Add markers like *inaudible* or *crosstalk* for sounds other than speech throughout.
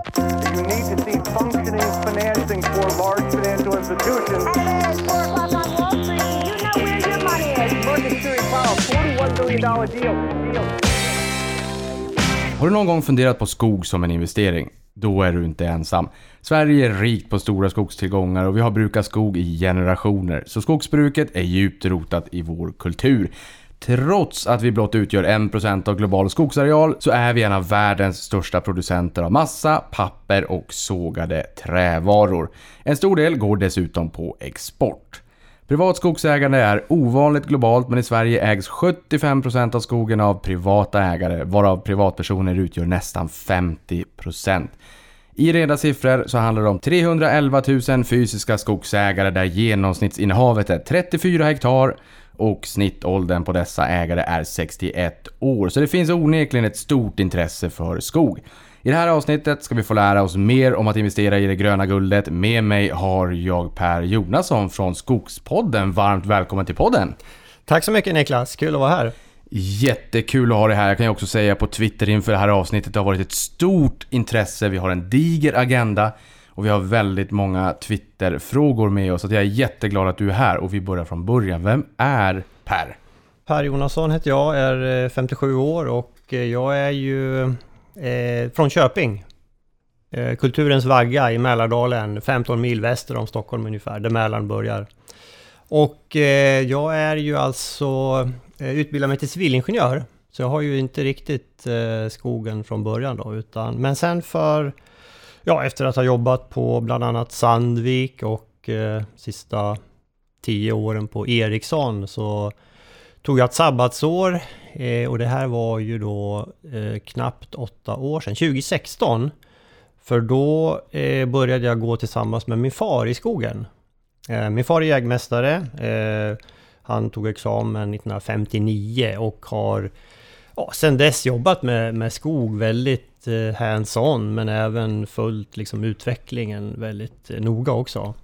You need to see functioning financing for large financial institutions. At 4 o'clock on Wall Street, you know where your money is. Market Steering Powell, $41 billion deal. deal. Har du någon gång funderat på skog som en investering? Då är du inte ensam. Sverige är rikt på stora skogstillgångar och vi har brukat skog i generationer. Så skogsbruket är djupt rotat i vår kultur. Trots att vi blott utgör 1% av global skogsareal så är vi en av världens största producenter av massa, papper och sågade trävaror. En stor del går dessutom på export. Privat skogsägande är ovanligt globalt men i Sverige ägs 75% av skogen av privata ägare varav privatpersoner utgör nästan 50%. I reda siffror så handlar det om 311 000 fysiska skogsägare där genomsnittsinnehavet är 34 hektar och snittåldern på dessa ägare är 61 år. Så det finns onekligen ett stort intresse för skog. I det här avsnittet ska vi få lära oss mer om att investera i det gröna guldet. Med mig har jag Per Jonasson från Skogspodden. Varmt välkommen till podden! Tack så mycket Niklas, kul att vara här. Jättekul att ha dig här. Jag kan ju också säga på Twitter inför det här avsnittet. Det har varit ett stort intresse. Vi har en diger agenda. Och vi har väldigt många Twitter-frågor med oss. Så jag är jätteglad att du är här. Och vi börjar från början. Vem är Per? Per Jonasson heter jag, är eh, 57 år och eh, jag är ju eh, från Köping. Eh, kulturens vagga i Mälardalen, 15 mil väster om Stockholm ungefär, där Mälaren börjar. Och eh, jag är ju alltså eh, utbildad mig till civilingenjör. Så jag har ju inte riktigt eh, skogen från början då, utan men sen för Ja, efter att ha jobbat på bland annat Sandvik och eh, sista tio åren på Ericsson så tog jag ett sabbatsår eh, och det här var ju då eh, knappt åtta år sedan, 2016. För då eh, började jag gå tillsammans med min far i skogen. Eh, min far är jägmästare. Eh, han tog examen 1959 och har ja, sedan dess jobbat med, med skog väldigt Eh, hands-on men även följt liksom, utvecklingen väldigt eh, noga också.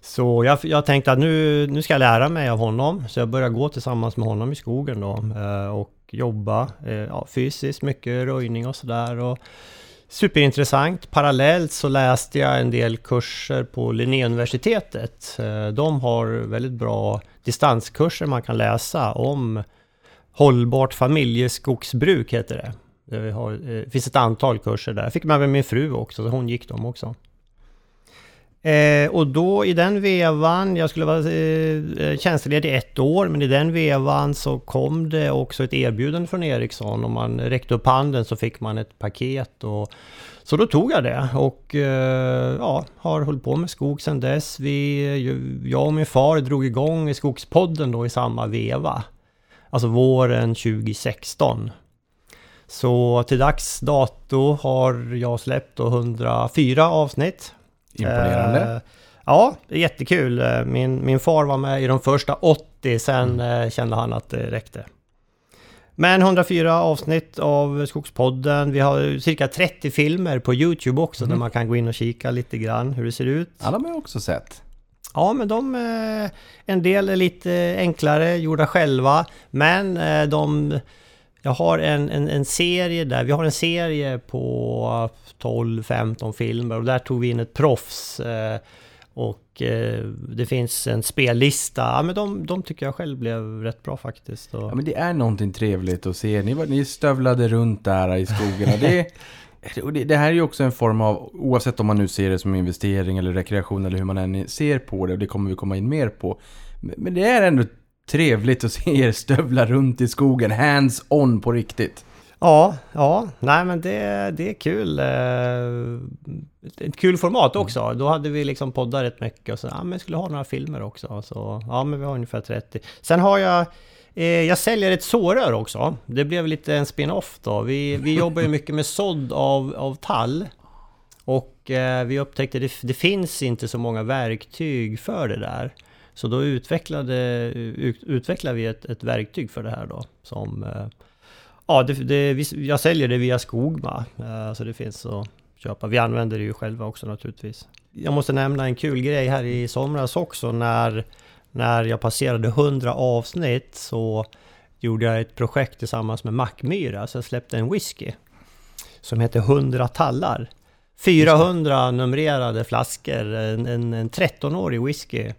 Så jag, jag tänkte att nu, nu ska jag lära mig av honom, så jag började gå tillsammans med honom i skogen då eh, och jobba ja, fysiskt, mycket röjning och sådär. Superintressant. Parallellt så läste jag en del kurser på Linnéuniversitetet. De har väldigt bra distanskurser man kan läsa om Hållbart familjeskogsbruk heter det. Eh, det, har, finns ett antal kurser där. Jag fick med mig min fru också, så hon gick dem också. Eh, och då i den vevan, jag skulle vara eh, eh tjänstledig ett år, men i den vevan så kom det också ett erbjudande från Ericsson. Om man räckte upp handen så fick man ett paket. Och, så då tog jag det och eh, ja, har hållit på med skog sedan dess. Vi, eh, jag och min far drog igång Skogspodden då i samma veva. Alltså våren 2016. Så till dags dato har jag släppt 104 avsnitt. Imponerande. Eh, ja, jättekul. Eh, min, min far var med i de första 80, sen mm. eh, kände han att det räckte. Men 104 avsnitt av Skogspodden. Vi har cirka 30 filmer på Youtube också mm. där man kan gå in och kika lite grann hur det ser ut. Ja, de har jag också sett. Ja, men de... En del är lite enklare, gjorda själva. Men de... Jag har en, en, en serie där, vi har en serie på 12-15 filmer och där tog vi in ett proffs. Och det finns en spellista. Ja, men de, de tycker jag själv blev rätt bra faktiskt. Ja, men det är någonting trevligt att se. Ni, var, ni stövlade runt där i skogen. *laughs* det, det här är ju också en form av, oavsett om man nu ser det som investering eller rekreation eller hur man än ser på det, och det kommer vi komma in mer på. Men det är ändå trevligt att se er stövla runt i skogen, hands on på riktigt. Ja, ja, nej men det, det är kul. Eh, ett kul format också. Mm. Då hade vi liksom poddat rätt mycket och så, ja men skulle ha några filmer också. Så, ja men vi har ungefär 30. Sen har jag Eh, jag säljer ett sårör också. Det blev lite en spin-off då. Vi, vi *laughs* jobbar ju mycket med sådd av, av tall. Och eh, vi upptäckte att det, det finns inte så många verktyg för det där. Så då utvecklade, ut, utvecklade vi ett, ett verktyg för det här då. Som, eh, ja, det, det, jag säljer det via Skogma. Eh, så det finns att köpa. Vi använder det ju själva också naturligtvis. Jag måste nämna en kul grej här i somras också när när jag passerade 100 avsnitt så gjorde jag ett projekt tillsammans med Mackmyra, så jag släppte en whisky. som heter 100 tallar. 400 numrerade flaskor, en, en, en 13-årig whisky.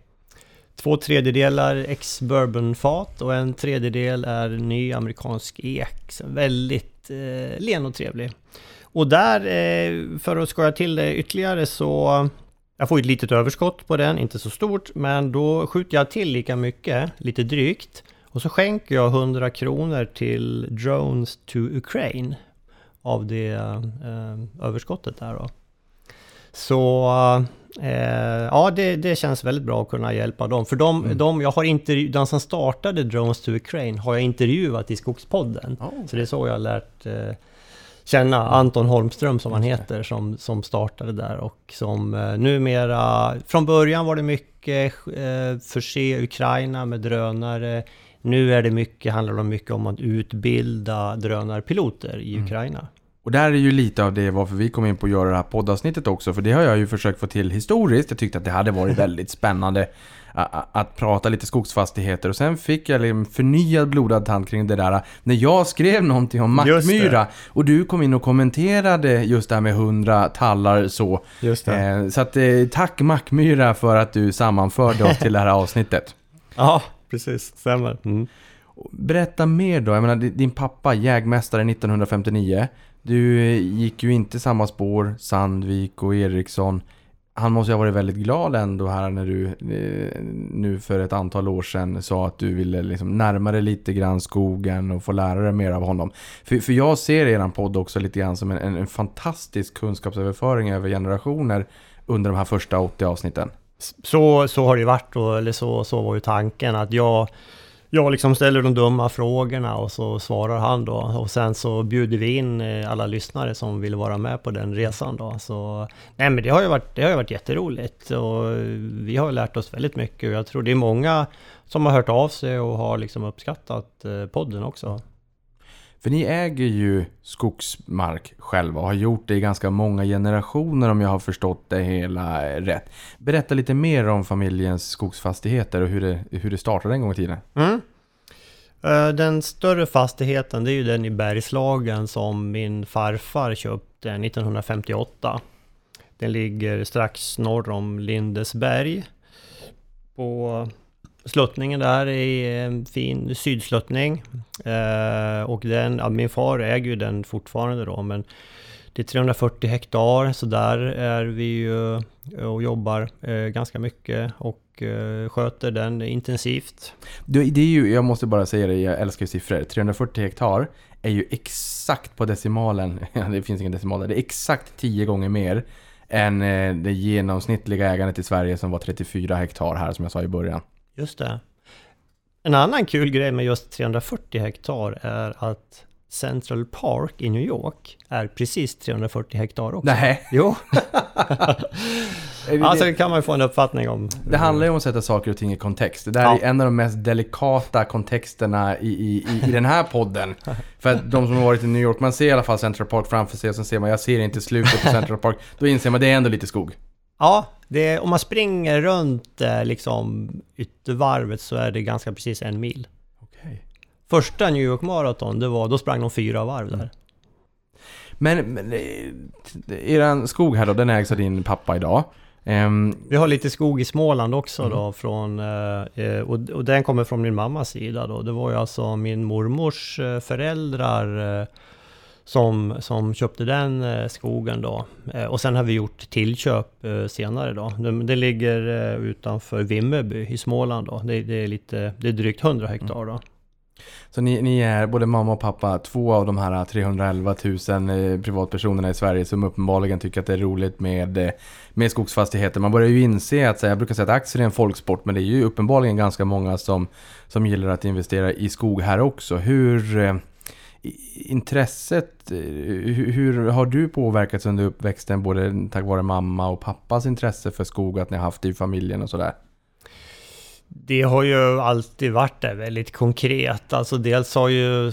Två tredjedelar ex-bourbonfat och en tredjedel är ny amerikansk ek. Så väldigt eh, len och trevlig. Och där, eh, för att skoja till det ytterligare så... Jag får ett litet överskott på den, inte så stort, men då skjuter jag till lika mycket, lite drygt. Och så skänker jag 100 kronor till Drones to Ukraine av det eh, överskottet där då. Så eh, ja, det, det känns väldigt bra att kunna hjälpa dem. För de, Mm. de, jag har intervju, den som startade Drones to Ukraine har jag intervjuat i Skogspodden. Oh. Så det är så jag har lärt eh, känna Anton Holmström som han heter, som, som startade där och som eh, numera... Från början var det mycket eh, förse Ukraina med drönare. Nu är det mycket, handlar det mycket om att utbilda drönarpiloter i Ukraina. Och där är ju lite av det varför vi kom in på att göra det här poddavsnittet också. För det har jag ju försökt få till historiskt. Jag tyckte att det hade varit *laughs* väldigt spännande att prata lite skogsfastigheter. Och sen fick jag en förnyad blodad tand kring det där. När jag skrev någonting om det. Mackmyra. Och du kom in och kommenterade just det här med 100 tallar så. Just Eh, så att eh, tack Mackmyra för att du sammanförde oss till det här avsnittet. *laughs* Ja, precis. Stämmer. Mm. Berätta mer då. Jag menar, di- din pappa, jägmästare 1959. Du eh, gick ju inte samma spår, Sandvik och Eriksson. Han måste ju ha varit väldigt glad ändå här när du eh, nu för ett antal år sedan sa att du ville liksom närma dig lite grann skogen och få lära dig mer av honom. För, för jag ser eran podd också lite grann som en, en, en fantastisk kunskapsöverföring över generationer under de här första 80 avsnitten. Så, så har det ju varit då, eller så, så var ju tanken att jag, jag liksom ställer de dumma frågorna och så svarar han då. Och sen så bjuder vi in eh, alla lyssnare som vill vara med på den resan då. Så, nej men det har ju varit, det har ju varit jätteroligt och eh, vi har lärt oss väldigt mycket och jag tror det är många som har hört av sig och har liksom uppskattat eh, podden också. För ni äger ju skogsmark själva och har gjort det i ganska många generationer om jag har förstått det hela rätt. Berätta lite mer om familjens skogsfastigheter och hur det, hur det startade en gång i tiden. Mm. Eh, den större fastigheten det är ju den i Bergslagen som min farfar köpte 1958. Den ligger strax norr om Lindesberg. På sluttningen där är en fin sydsluttning. Eh, och den, ja, min far äger ju den fortfarande då men det är 340 hektar så där är vi ju eh, och jobbar eh, ganska mycket och eh, sköter den intensivt. Det, det är ju, jag måste bara säga det, jag älskar ju siffror. 340 hektar är ju exakt på decimalen, *laughs* det finns ingen decimal där, det är exakt 10 gånger mer än eh, det genomsnittliga ägandet i Sverige som var 34 hektar här som jag sa i början. Just det. En annan kul grej med just 340 hektar är att Central Park i New York är precis 340 hektar också. Nej. Jo, *laughs* *laughs* alltså kan man ju få en uppfattning om. det handlar ju om att sätta saker och ting i kontext. Det där Ja. är en av de mest delikata kontexterna i, i, i, i den här podden. *laughs* För att de som har varit i New York, man ser i alla fall Central Park framför sig och sen ser man, jag ser inte slutet på Central Park. Då inser man, det är ändå lite skog. Ja, det, om man springer runt eh, liksom yttervarvet så är det ganska precis en mil. Okej. Första New York Marathon, det var, då sprang de fyra varv där. Men, men eh, eran skog här då, den ägs av din pappa idag. Ehm, Vi har lite skog i Småland också då från, eh, eh, och, och den kommer från min mammas sida då. Det var ju alltså min mormors föräldrar som, som köpte den eh, skogen då. Eh, och sen har vi gjort tillköp eh, senare då. Det, ligger utanför Vimmerby i Småland då. Det, det är lite, det är drygt 100 hektar då. så ni, ni är, både mamma och pappa, två av de här 311 000 eh, privatpersonerna i Sverige som uppenbarligen tycker att det är roligt med, med skogsfastigheter. Man börjar ju inse att, jag brukar säga att aktier är en folksport, men det är ju uppenbarligen ganska många som, som gillar att investera i skog här också. Hur... Intresset, eh, hur, hur har du påverkats under uppväxten både tack vare mamma och pappas intresse för skog, att ni har haft det i familjen och sådär? Det har ju alltid varit det väldigt konkret. Alltså dels har ju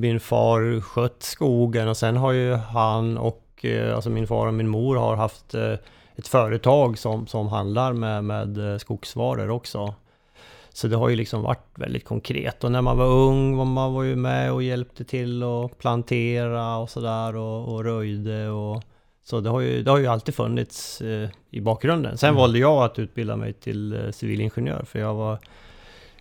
min far skött skogen och sen har ju han och eh, alltså min far och min mor har haft eh, ett företag som, som handlar med, med skogsvaror också. Så det har ju liksom varit väldigt konkret. Och när man var ung var man var ju med och hjälpte till att plantera och sådär och, och röjde och så det har ju, det har ju alltid funnits eh, i bakgrunden. Sen valde jag att utbilda mig till eh, civilingenjör för jag var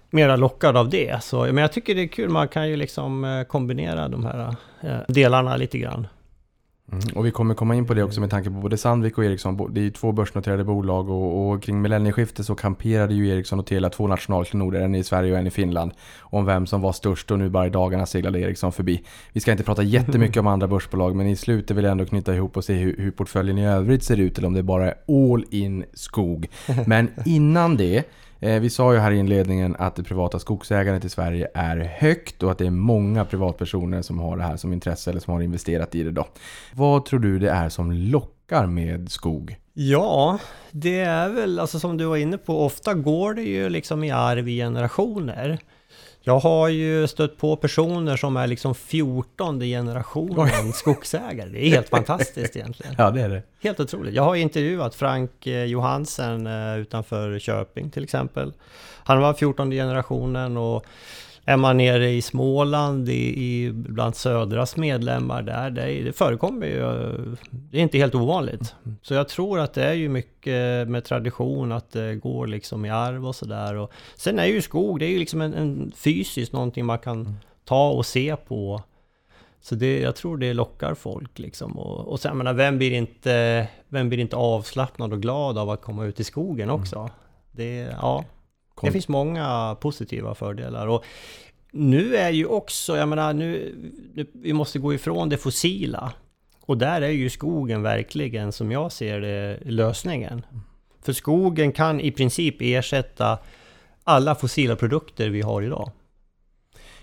mera lockad av det. Så, men jag tycker det är kul, man kan ju liksom eh, kombinera de här eh, delarna lite grann. Mm. Och vi kommer komma in på det också med tanke på både Sandvik och Ericsson. Det är ju två börsnoterade bolag och, och kring millennieskiftet så kamperade ju Ericsson och Telia två nationalklenoder, en i Sverige och en i Finland. Om vem som var störst och nu bara i dagarna seglade Ericsson förbi. Vi ska inte prata jättemycket om andra börsbolag men i slutet vill jag ändå knyta ihop och se hur, hur portföljen i övrigt ser ut eller om det bara är all in skog. Men innan det Eh, vi sa ju här i inledningen att det privata skogsägandet i Sverige är högt och att det är många privatpersoner som har det här som intresse eller som har investerat i det då. Vad tror du det är som lockar med skog? Ja, det är väl alltså som du var inne på, ofta går det ju liksom i arv i generationer. Jag har ju stött på personer som är liksom 14 generationen *laughs* skogsägare. Det är helt fantastiskt egentligen. Ja, det är det. Helt otroligt. Jag har intervjuat Frank eh, Johansen eh, utanför Köping till exempel. Han var 14 generationen och är man nere i Småland i, i bland Södras medlemmar där, det, det förekommer ju, det är inte helt ovanligt. Så jag tror att det är ju mycket med tradition att det går liksom i arv och sådär. Sen är ju skog, det är ju liksom en, en fysiskt någonting man kan ta och se på. Så det, jag tror det lockar folk liksom. Och, och sen, jag menar, vem blir, inte, vem blir inte avslappnad och glad av att komma ut i skogen också? Det, ja, det finns många positiva fördelar. Och nu är ju också, jag menar, nu, nu, vi måste gå ifrån det fossila. Och där är ju skogen verkligen, som jag ser det, lösningen. För skogen kan i princip ersätta alla fossila produkter vi har idag.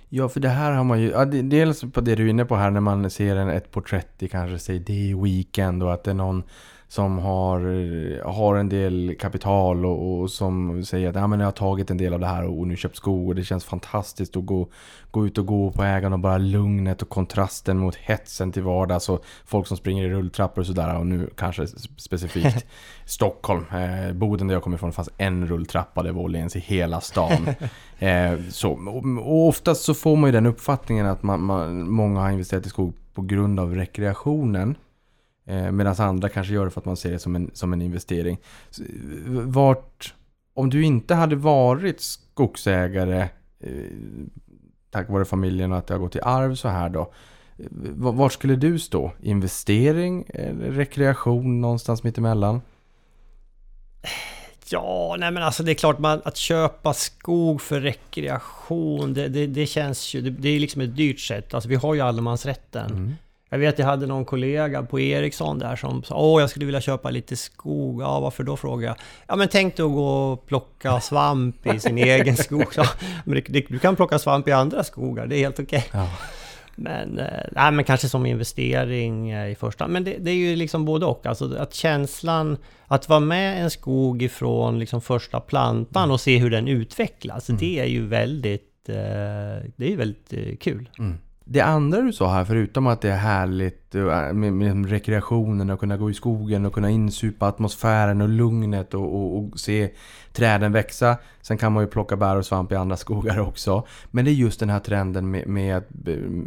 Ja, för det här har man ju... Ja, dels på det du är inne på här när man ser en, ett porträtt i kanske säg det är Weekend och att det är någon som har, har en del kapital och, och som säger att ja, men jag har tagit en del av det här och nu köpt skog och det känns fantastiskt att gå, gå ut och gå på ägaren och bara lugnet och kontrasten mot hetsen till vardags och folk som springer i rulltrappor och sådär och nu kanske specifikt *laughs* Stockholm, eh, Boden där jag kommer ifrån, fanns en rulltrappa, det var Åhléns i hela stan. *laughs* eh, så, och, och oftast så får man ju den uppfattningen att man, man, många har investerat i skog på grund av rekreationen. Eh, Medan andra kanske gör det för att man ser det som en, som en investering. Så, Vart, om du inte hade varit skogsägare eh, tack vare familjen och att det har gått i arv så här då. eh, Var, skulle du stå? Investering eller rekreation någonstans mitt emellan? Ja, nej men alltså det är klart man, att köpa skog för rekreation, det, det, det känns ju, det, det är liksom ett dyrt sätt. Alltså vi har ju allemansrätten. Mm. Jag vet jag hade någon kollega på Ericsson där som sa Åh, jag skulle vilja köpa lite skog. Ja, varför då? frågade jag. Ja, men tänk dig att gå och plocka svamp i sin *laughs* egen skog. Ja, men du kan plocka svamp i andra skogar, det är helt okej. Ja. Men, eh, nej, men kanske som investering eh, i första hand. Men det, det är ju liksom både och. Alltså att känslan att vara med en skog ifrån liksom första plantan och se hur den utvecklas. Det är ju väldigt, eh, det är väldigt kul. Det andra du sa här, förutom att det är härligt eh, med, med rekreationen och kunna gå i skogen och kunna insupa atmosfären och lugnet och, och, och se träden växa. Sen kan man ju plocka bär och svamp i andra skogar också. Men det är just den här trenden med, med,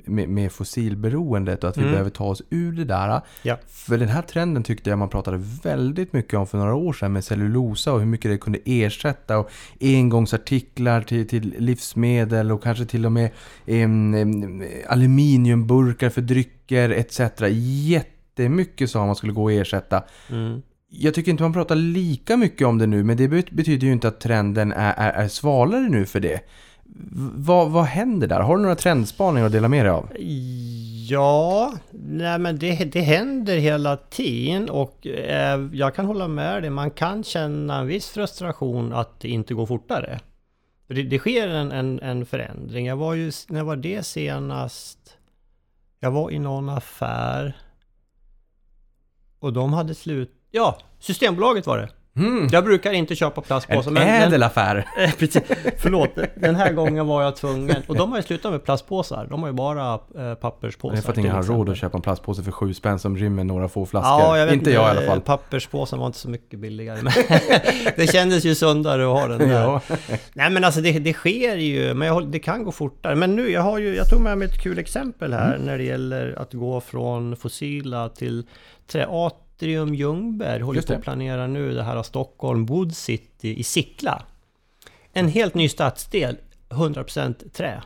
med, med fossilberoendet och att vi Mm. behöver ta oss ur det där. Ja. För den här trenden tyckte jag man pratade väldigt mycket om för några år sedan med cellulosa och hur mycket det kunde ersätta och engångsartiklar till, till livsmedel och kanske till och med em, em, aluminiumburkar för drycker etc. Jättemycket sa man skulle gå att ersätta. Mm. Jag tycker inte man pratar lika mycket om det nu men det betyder ju inte att trenden är, är, är svalare nu för det. V- vad, vad händer där? Har du några trendspaningar att dela med dig av? Ja, nej men det, det händer hela tiden och eh, jag kan hålla med dig. Man kan känna en viss frustration att det inte går fortare. För Det, det sker en, en, en förändring. Jag var ju, när var det senast? Jag var i någon affär och de hade slut... Ja, Systembolaget var det. Jag brukar inte köpa plastpåsar. En men- ädel affär. *laughs* Eh, Precis. Förlåt, den här gången var jag tvungen. Och de har ju slutat med plastpåsar. De har ju bara eh, papperspåsar. Det är för att ingen har råd att köpa en plastpåse för sju spänn som rymmer några få flaskor. Ja, jag vet inte jag i alla fall. Papperspåsen var inte så mycket billigare. Men *laughs* det kändes ju sundare att ha den där. Ja. Nej men alltså det, det sker ju, men jag, det kan gå fortare. Men nu, jag har ju, jag tog med mig ett kul exempel här Mm. när det gäller att gå från fossila till trä. Atrium Ljungberg håller på att planera nu det här Stockholm Wood City i Sickla. En helt ny stadsdel, 100% trä.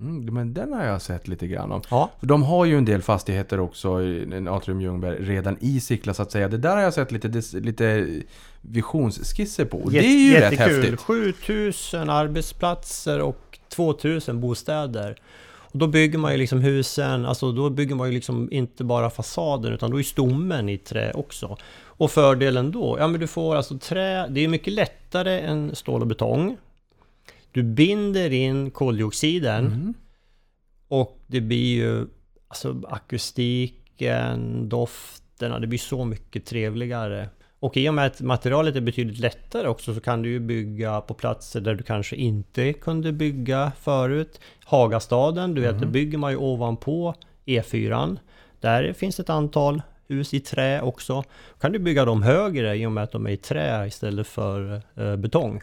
Mm, men den har jag sett lite grann om. Ja, För de har ju en del fastigheter också i Atrium Ljungberg redan i Sickla så att säga. Det där har jag sett lite, lite visionsskisser på. Och det är ju rätt häftigt. 7000 arbetsplatser och 2000 bostäder. Då bygger man ju liksom husen, alltså då bygger man ju liksom inte bara fasaden utan då är stommen i trä också. Och fördelen då? Ja men du får alltså trä, det är mycket lättare än stål och betong. Du binder in koldioxiden Mm. och det blir ju alltså akustiken, dofterna, det blir så mycket trevligare. Och i och med att materialet är betydligt lättare också så kan du ju bygga på platser där du kanske inte kunde bygga förut. Hagastaden, du vet, det bygger man ju ovanpå E4. Där finns ett antal hus i trä också. kan du bygga dem högre i och med att de är i trä istället för eh, betong.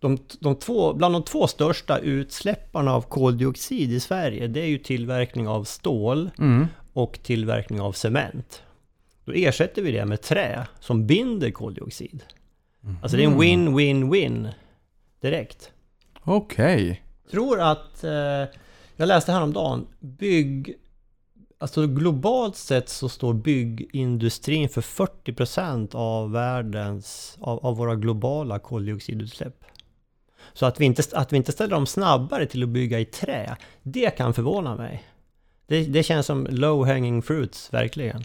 De, de två, bland de två största utsläpparna av koldioxid i Sverige, det är ju tillverkning av stål Mm. och tillverkning av cement. Då ersätter vi det med trä som binder koldioxid. Alltså det är en win-win-win direkt. Okej. Tror att, eh, jag läste häromdagen, bygg, alltså globalt sett så står byggindustrin för 40% av världens, av, av våra globala koldioxidutsläpp. Så att vi, inte, att vi inte ställer dem snabbare till att bygga i trä, det kan förvåna mig. Det, det känns som low hanging fruits, verkligen.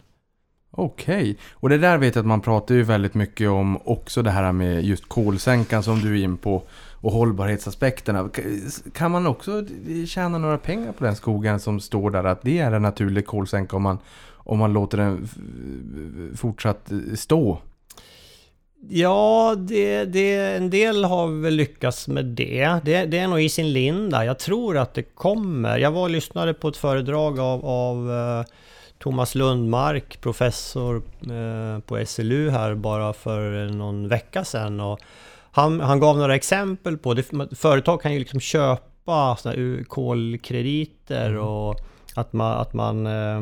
Okej. Och det där vet jag att man pratar ju väldigt mycket om också det här med just kolsänkan som du är in på. Och hållbarhetsaspekterna. Kan man också tjäna några pengar på den skogen som står där? Att det är en naturlig kolsänka om man, om man låter den fortsatt eh, stå? Ja, det, det, en del har väl lyckats med det. det. Det är nog i sin linda. Jag tror att det kommer. Jag var och lyssnade på ett föredrag av, av eh, Thomas Lundmark, professor eh, på SLU här bara för någon vecka sedan. Och han, han gav några exempel på det. Företag kan ju liksom köpa såna här kolkrediter och att man, att man eh,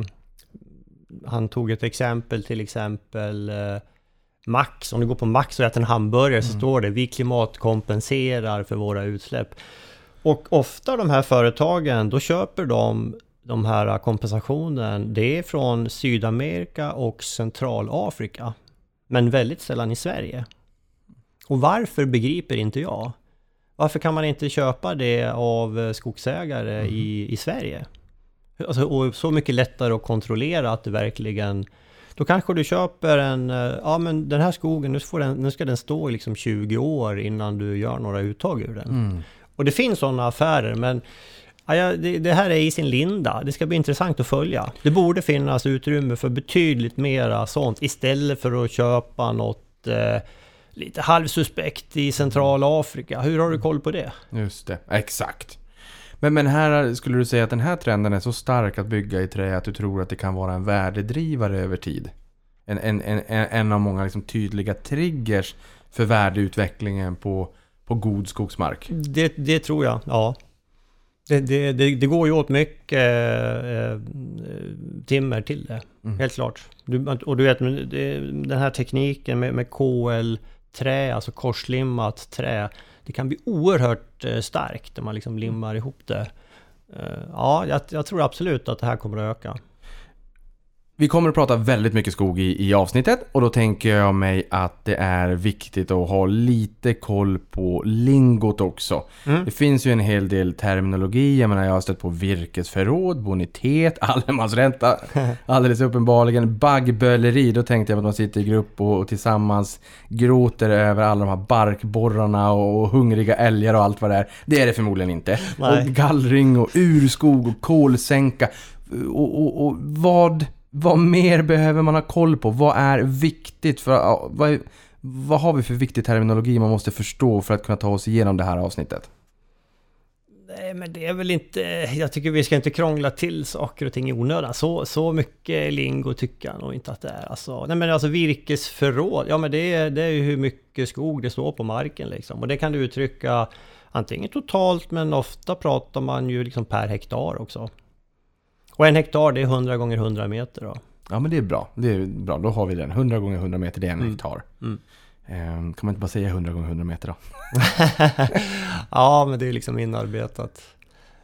han tog ett exempel till exempel eh, Max, om du går på Max och äter en hamburgare så står det vi klimatkompenserar för våra utsläpp. Och ofta de här företagen, då köper de de här kompensationen, det är från Sydamerika och Centralafrika. Men väldigt sällan i Sverige. Och varför begriper inte jag. Varför kan man inte köpa det av skogsägare i, i Sverige? Alltså, och så mycket lättare att kontrollera att det verkligen då kanske du köper en, eh, ja men den här skogen, nu, får den, nu ska den stå i liksom 20 år innan du gör några uttag ur den. Och det finns sådana affärer men ja, det, det här är i sin linda. Det ska bli intressant att följa. Det borde finnas utrymme för betydligt mera sånt istället för att köpa något eh, lite halvsuspekt i Centralafrika. Hur har du koll på det? Just det, exakt. Men, men här skulle du säga att den här trenden är så stark att bygga i trä att du tror att det kan vara en värdedrivare över tid? En, en, en, en en av många liksom tydliga triggers för värdeutvecklingen på, på god skogsmark. Det, det tror jag, ja. Det, det, det, det går ju åt mycket eh, timmer till det, helt klart. Du, och du vet, den här tekniken med, med KL-trä, alltså korslimmat trä, det kan bli oerhört eh, starkt när man liksom limmar ihop det. Eh, ja, jag, jag tror absolut att det här kommer att öka. Vi kommer att prata väldigt mycket skog i, i avsnittet och då tänker jag mig att det är viktigt att ha lite koll på lingot också. Mm. Det finns ju en hel del terminologi, jag menar jag har stött på virkesförråd, bonitet, *laughs* allemansränta, *laughs* alldeles uppenbarligen baggböleri. Då tänkte jag att man sitter i grupp och, och tillsammans gråter över alla de här barkborrarna och, och hungriga älgar och allt vad det är. Det är det förmodligen inte. Nej. Och gallring och urskog och kolsänka. Och, och, och vad vad mer behöver man ha koll på? Vad är viktigt? För, vad, vad har vi för viktig terminologi man måste förstå för att kunna ta oss igenom det här avsnittet? Nej, men det är väl inte... Jag tycker vi ska inte krångla till saker och ting i onödan. Så, så mycket lingo tycker jag nog inte att det är. Alltså, nej, men alltså virkesförråd, ja men det är, det är ju hur mycket skog det står på marken liksom. Och det kan du uttrycka antingen totalt, men ofta pratar man ju liksom per hektar också. Och en hektar, det är 100 gånger 100 meter då. Ja men det är bra. Det är bra. Då har vi den. 100 gånger 100 meter, det är en Mm. hektar. Mm. Ehm, kan man inte bara säga 100 gånger 100 meter då? *laughs* ja, men det är liksom inarbetat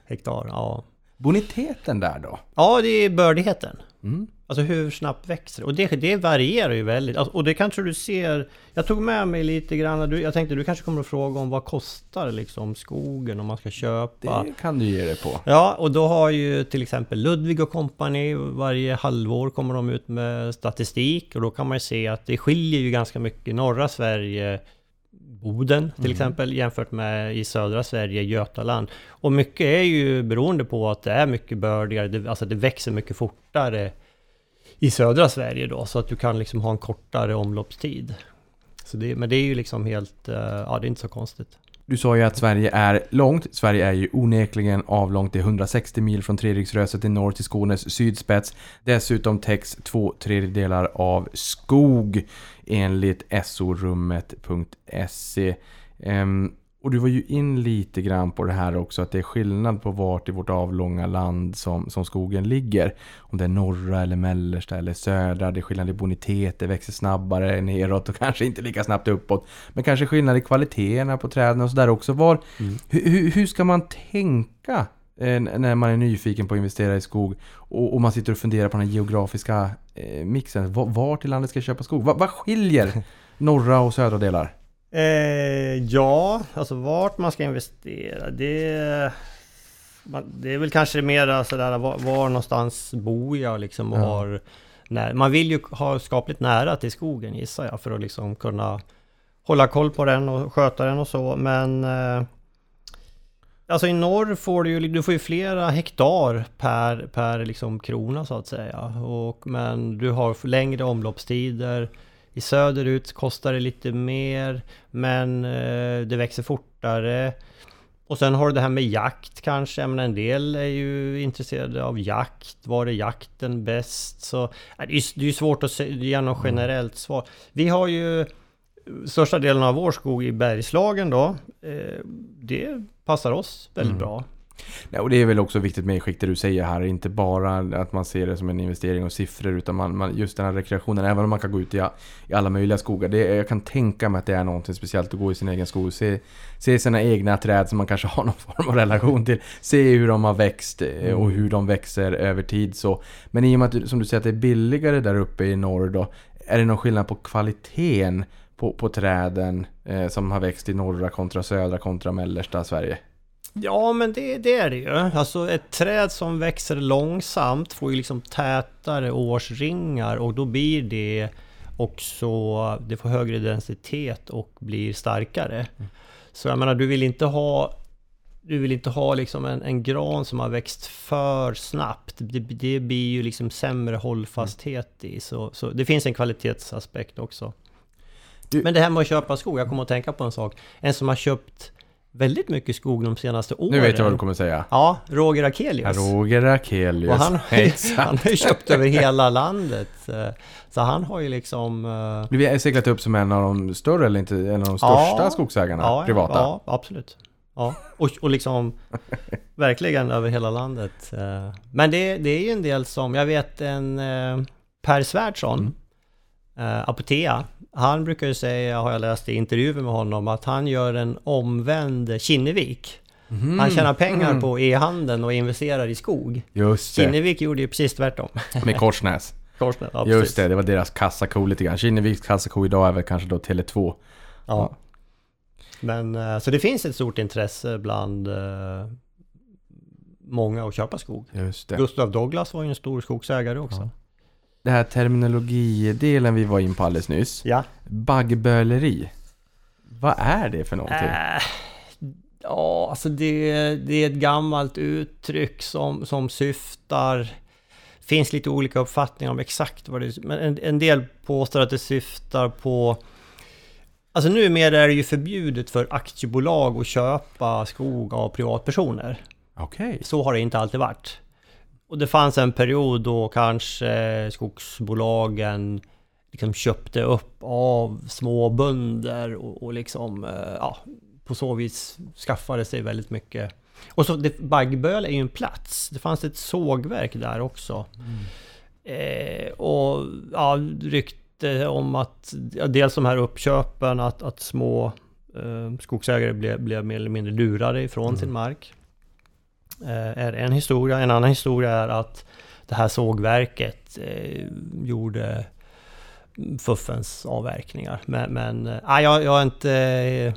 hektar. Ja, Boniteten där då? ja det är bördigheten. Mm. Alltså hur snabbt växer det? Och det, det varierar ju väldigt. Alltså, och det kanske du ser... Jag tog med mig lite grann. Du, jag tänkte du kanske kommer att fråga om vad kostar liksom skogen om man ska köpa? Det kan du ge dig på. Ja, och då har ju till exempel Ludvig och Company varje halvår kommer de ut med statistik och då kan man ju se att det skiljer ju ganska mycket norra Sverige Boden till exempel jämfört med i södra Sverige, Götaland. Och mycket är ju beroende på att det är mycket bördigare, det, alltså det växer mycket fortare i södra Sverige då, så att du kan liksom ha en kortare omloppstid. Så det, men det är ju liksom helt, eh, ja det är inte så konstigt. Du sa ju att Sverige är långt. Sverige är ju onekligen avlångt. Det är 160 mil från Treriksröset i norr till Skånes sydspets. Dessutom täcks två tredjedelar av skog enligt sorummet.se. Och du var ju in lite grann på det här också, att det är skillnad på vart i vårt avlånga land som, som skogen ligger. Om det är norra eller mellersta eller södra, det är skillnad i bonitet, det växer snabbare neråt och *laughs* kanske inte lika snabbt uppåt. Men kanske skillnad i kvaliteterna på träden och sådär också. Var, hur, hur, hur ska man tänka eh, när man är nyfiken på att investera i skog och, och man sitter och funderar på den geografiska eh, mixen? Var- Vart i landet ska jag köpa skog? Vad, vad skiljer *laughs* norra och södra delar? Eh, ja, alltså vart man ska investera, det... Det är väl kanske mer sådär, var, var någonstans bor jag liksom och Ja. har... När, man vill ju ha skapligt nära till skogen gissar jag, för att liksom kunna hålla koll på den och sköta den och så, men... Eh, alltså i norr får du ju, du får ju flera hektar per, per liksom krona så att säga. Och, men du har längre omloppstider. I söderut kostar det lite mer, men eh, det växer fortare. Och sen har du det här med jakt kanske, men en del är ju intresserade av jakt. Var är jakten bäst? Så, äh, det är ju svårt att ge något generellt svar. Vi har ju största delen av vår skog i Bergslagen då. Eh, det passar oss väldigt bra. Nej, och det är väl också viktigt med skick det du säger här, inte bara att man ser det som en investering och siffror utan man, man, just den här rekreationen, även om man kan gå ut i, i alla möjliga skogar. Det, jag kan tänka mig att det är någonting speciellt att gå i sin egen skog, se, se sina egna träd som man kanske har någon *laughs* form av relation till, se hur de har växt eh, och hur de växer över tid. Så. Men i och med att, som du säger, att det är billigare där uppe i norr då, är det någon skillnad på kvaliteten på, på träden eh, som har växt i norra kontra södra kontra mellersta Sverige? Ja, men det, det är det ju. Alltså ett träd som växer långsamt får ju liksom tätare årsringar och då blir det också, det får högre densitet och blir starkare. Så jag menar, du vill inte ha du vill inte ha liksom en, en gran som har växt för snabbt. Det, det blir ju liksom sämre hållfasthet i. Så, så det finns en kvalitetsaspekt också. Du- Men det här med att köpa skog, jag kommer att tänka på en sak. En som har köpt väldigt mycket skog de senaste åren. Nu vet jag vad du kommer säga. Ja, Roger Akelius. Roger Akelius. Och han, han har ju köpt över hela landet. eh, Så han har ju liksom... eh, Vi har seglat upp som en av de större, eller inte en av de största Ja. skogsägarna, ja, privata. Ja, absolut. Ja, och, och liksom *laughs* verkligen över hela landet. eh. Men det, det är ju en del som, jag vet en eh, Per Svärdson, eh, Apotea, han brukar ju säga, har jag läst i intervjuer med honom, att han gör en omvänd Kinnevik. Mhm. Han tjänar pengar på e-handeln och investerar i skog. Just det, Kinnevik gjorde ju precis tvärtom. med Korsnäs. *laughs* Korsnäs, ja, Just precis. det, det var deras kassako lite grann. Kinneviks kassako idag är väl kanske då Tele2. Ja. Men eh, så det finns ett stort intresse bland eh, många att köpa skog. Just det. Gustav Douglas var ju en stor skogsägare också. Det här terminologidelen vi var in på alldeles nyss. Ja. Baggböleri. Vad är det för någonting? Äh, ja, alltså det, det är ett gammalt uttryck som, som syftar finns lite olika uppfattningar om exakt vad det är. Men en, en del påstår att det syftar på... Alltså numera är det ju förbjudet för aktiebolag att köpa skog av privatpersoner. Okej. Så har det inte alltid varit. Och det fanns en period då kanske skogsbolagen liksom köpte upp av småbönder och, och liksom, eh, ja, på så vis skaffade sig väldigt mycket. Och så det, Baggböl är ju en plats. Det fanns ett sågverk där också. Eh, och ja, rykte om att, ja, dels de här uppköpen, att, att små eh, skogsägare blev, blev mer eller mindre lurade ifrån sin mark. Eh, är en historia. En annan historia är att det här sågverket eh, gjorde fuffens avverkningar. Men, men nej, jag, jag är inte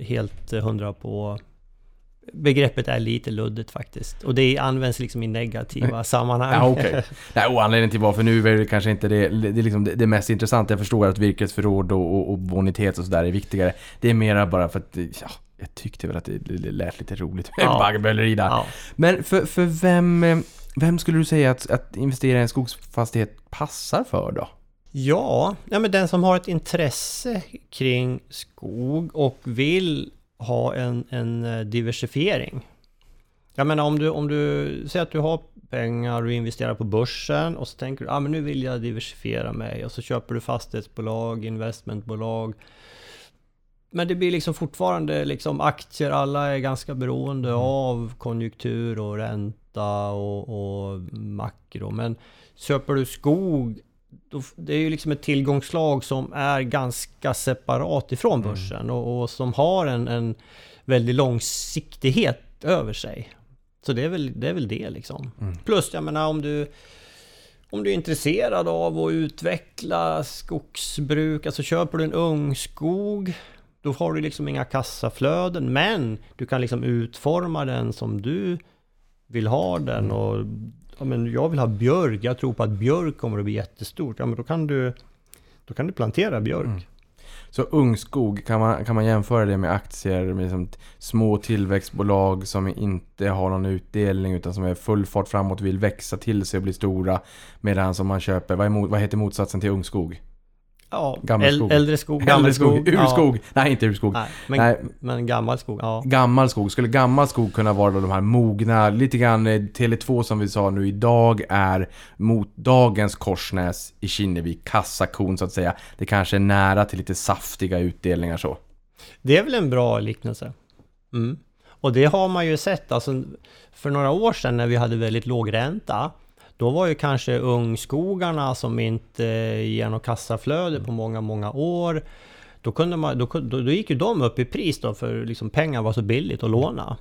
helt hundra på... Begreppet är lite luddigt faktiskt. Och det används liksom i negativa sammanhang. Ja, okej. Nej, och anledningen till varför nu är det kanske inte det, det, är liksom det, det mest intressanta. Jag förstår att virkesförråd och, och, och bonitet och sådär är viktigare. Det är mera bara för att, ja, jag tyckte väl att det, lät lite roligt med Ja. baggböleri där. Ja. Men för, för vem, eh, vem skulle du säga att, att investera i en skogsfastighet passar för då? Ja, ja, men den som har ett intresse kring skog och vill ha en, en eh, diversifiering. Jag menar om du, om du säger att du har pengar och investerar på börsen och så tänker du ah, men nu vill jag diversifiera mig och så köper du fastighetsbolag, investmentbolag. Men det blir liksom fortfarande liksom aktier, alla är ganska beroende av konjunktur och ränta och, och makro. Men köper du skog då, det är ju liksom ett tillgångslag som är ganska separat ifrån börsen och, och som har en, en väldigt långsiktighet över sig. Så det är väl det, är väl det liksom. Plus, jag menar om du om du är intresserad av att utveckla skogsbruk, alltså köper du en ungskog då har du liksom inga kassaflöden men du kan liksom utforma den som du vill ha den och ja, men jag vill ha björk, jag tror på att björk kommer att bli jättestort. Ja men då kan du, då kan du plantera björk. Så ungskog, kan man, kan man jämföra det med aktier med liksom små tillväxtbolag som inte har någon utdelning utan som är full fart framåt och vill växa till sig och bli stora. Medan som man köper, vad, är, vad heter motsatsen till ungskog? Ja, Gammelskog. äl- äldre skog, Äldre gammelskog. skog, urskog. Nej, inte urskog. Ja, nej, men, Nej. men gammal skog, ja. Gammal skog, skulle gammal skog kunna vara de här mogna, lite grann eh, Tele2 som vi sa nu idag är mot dagens Korsnäs i Kinnevik, kassakon så att säga. Det kanske är nära till lite saftiga utdelningar så. Det är väl en bra liknelse. Mm. Och det har man ju sett, alltså för några år sedan när vi hade väldigt låg ränta, då var ju kanske ungskogarna som inte ger något kassaflöde på många, många år. Då, kunde man, då, då, då gick ju de upp i pris då för liksom pengar var så billigt att låna.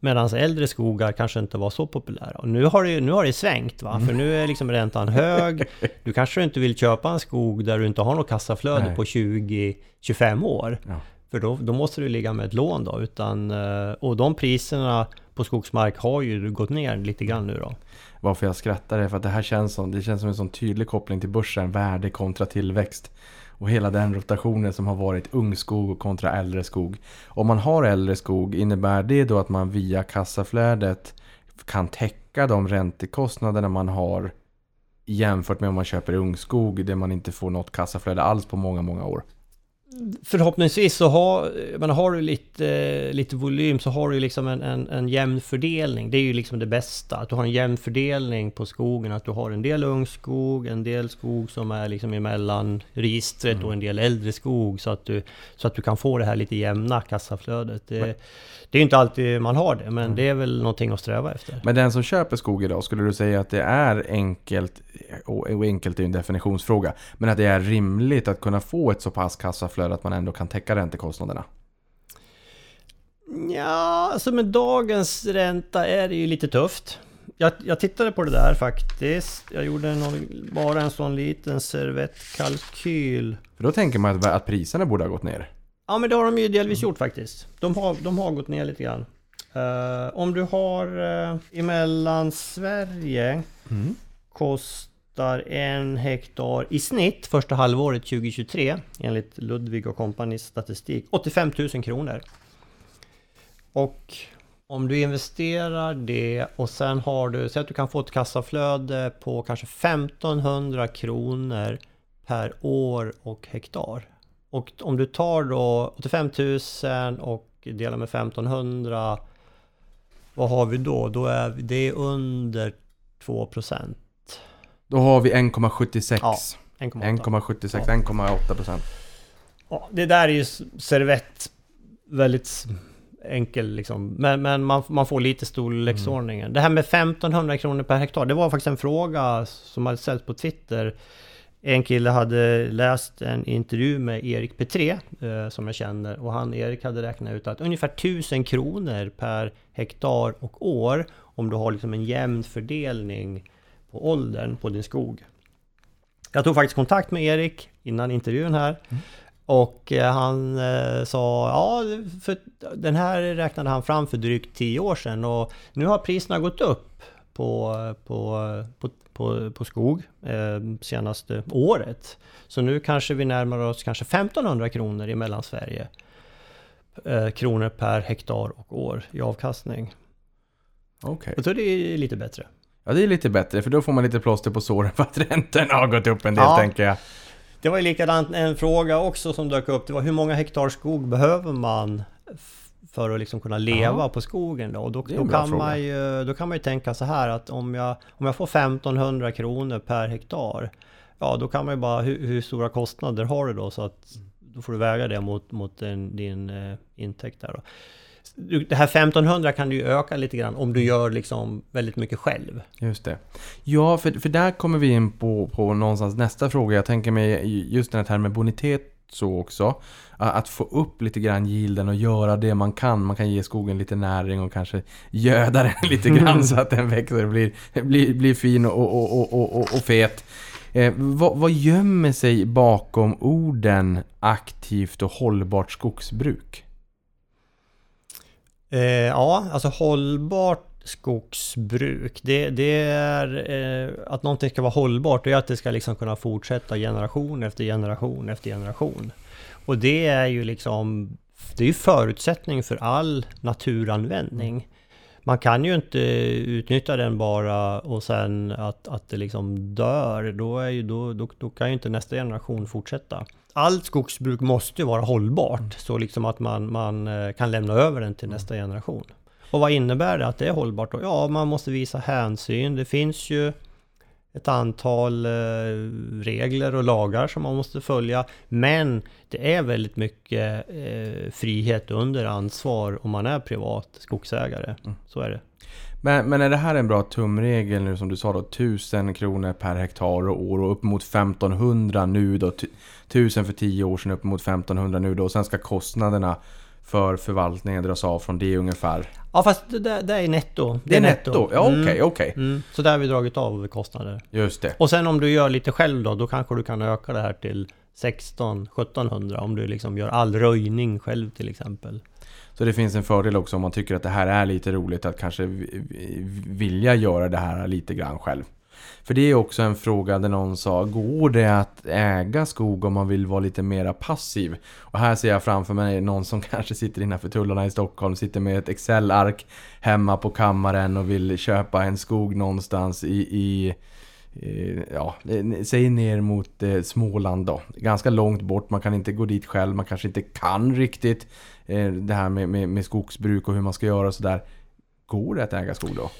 Medan äldre skogar kanske inte var så populära. Och nu har det, nu har det svängt va, för nu är liksom räntan hög. Du kanske inte vill köpa en skog där du inte har något kassaflöde Nej. på 20-25 år. Ja. För då, då måste du ligga med ett lån då. Utan, eh, och de priserna på skogsmark har ju gått ner lite grann nu då. Varför jag skrattar är för att det här känns som, det känns som en sån tydlig koppling till börsen, värde kontra tillväxt. Och hela den rotationen som har varit ungskog kontra äldre skog. Om man har äldre skog, innebär det då att man via kassaflödet kan täcka de räntekostnaderna man har jämfört med om man köper ungskog där man inte får något kassaflöde alls på många, många år? Förhoppningsvis så har, men har du lite, lite volym så har du liksom en, en, en jämn fördelning. Det är ju liksom det bästa. Att du har en jämn fördelning på skogen. Att du har en del ungskog, en del skog som är liksom emellan registret och en del äldre skog. Så att, du, så att du kan få det här lite jämna kassaflödet. Det, det är ju inte alltid man har det, men det är väl någonting att sträva efter. Men den som köper skog idag, skulle du säga att det är enkelt, och och enkelt är ju en definitionsfråga, men att det är rimligt att kunna få ett så pass kassaflöde att man ändå kan täcka räntekostnaderna? Ja, alltså med dagens ränta är det ju lite tufft. Jag, jag tittade på det där faktiskt. Jag gjorde någon, bara en sån liten servettkalkyl. För då tänker man att, att priserna borde ha gått ner. Ja, men det har de ju delvis gjort faktiskt. De har, de har gått ner lite grann. Eh, om du har uh, emellan Sverige kostar en hektar i snitt första halvåret 2023 enligt Ludvig och Companys statistik 85 000 kronor. Och om du investerar det och sen har du, säg att du kan få ett kassaflöde på kanske 1500 kronor per år och hektar. Och om du tar då 85 000 och delar med 1500, vad har vi då? Då är vi- det är under 2 procent. Då har vi 1,76. Ja, 1,8. 1,76, 1,8 procent. Ja, det där är ju servett väldigt enkel liksom. Men, men man, man får lite storleksordningen. Det här med 1500 kronor per hektar, det var faktiskt en fråga som hade ställts på Twitter. En kille hade läst en intervju med Erik Petré, eh, som jag känner, och han Erik hade räknat ut att ungefär 1000 kronor per hektar och år om du har liksom en jämn fördelning på åldern på din skog. Jag tog faktiskt kontakt med Erik innan intervjun här. Och eh, han eh, sa, ja, för den här räknade han fram för drygt 10 år sedan och nu har priserna gått upp på, på, på, på, på skog eh, senaste året. Så nu kanske vi närmar oss kanske 1500 kronor i Mellansverige. Eh, kronor per hektar och år i avkastning. Okej. Jag tror det är lite bättre. Ja, det är lite bättre för då får man lite plåster på såren för att *laughs* räntorna har gått upp en del Ja. tänker jag. Det var ju likadant en fråga också som dök upp. Det var hur många hektar skog behöver man för att liksom kunna leva Ja. på skogen då? Och då, då, kan fråga. man ju, då kan man ju tänka så här att om jag, om jag får 1500 kronor per hektar Ja då kan man ju bara, hur, hur stora kostnader har du då? Så att då får du väga det mot, mot din, din eh, intäkt där då. Det här 1500 kan du ju öka lite grann om du gör liksom väldigt mycket själv. Just det. Ja, för, för där kommer vi in på, på någonstans nästa fråga. Jag tänker mig just den här med bonitet så också. Att få upp lite grann yielden och göra det man kan. Man kan ge skogen lite näring och kanske göda den *laughs* lite grann så att den växer och blir, blir, blir fin och, och, och, och, och, och fet. Eh, vad, vad gömmer sig bakom orden aktivt och hållbart skogsbruk? Eh, ja, alltså hållbart skogsbruk. Det, det är eh, att någonting ska vara hållbart. Det är att det ska liksom kunna fortsätta generation efter generation efter generation. Och det är ju liksom det är ju förutsättning för all naturanvändning. Man kan ju inte utnyttja den bara och sen att, att det liksom dör. Då, är ju, då, då, då kan ju inte nästa generation fortsätta. Allt skogsbruk måste ju vara hållbart så liksom att man, man eh, kan lämna över den till nästa generation. Och vad innebär det att det är hållbart då? Ja, man måste visa hänsyn. Det finns ju ett antal eh, regler och lagar som man måste följa. Men det är väldigt mycket eh, frihet under ansvar om man är privat skogsägare. Så är det. Men, men är det här en bra tumregel nu som du sa då? 1000 kronor per hektar och år och upp mot 1500 nu då. Tu- 1000 för 10 år sedan upp mot 1500 nu då. Och sen ska kostnaderna för förvaltningen dras av från det ungefär. Ja, fast det, det, det är netto. Det är netto? Ja okej, Mm. okej. Mm. Så där har vi dragit av kostnader. Just det. Och sen om du gör lite själv då, då kanske du kan öka det här till 16-1700 om du liksom gör all röjning själv till exempel. Så det finns en fördel också om man tycker att det här är lite roligt att kanske vi- vi- vilja göra det här lite grann själv. För det är också en fråga där någon sa, går det att äga skog om man vill vara lite mera passiv? Och här ser jag framför mig någon som *laughs* kanske sitter innanför tullarna i Stockholm, sitter med ett Excel-ark hemma på kammaren och vill köpa en skog någonstans i, i ja, säg ner mot eh, Småland då. Ganska långt bort, man kan inte gå dit själv, man kanske inte kan riktigt eh, det här med, med, med skogsbruk och hur man ska göra och sådär. Går det att äga skog då?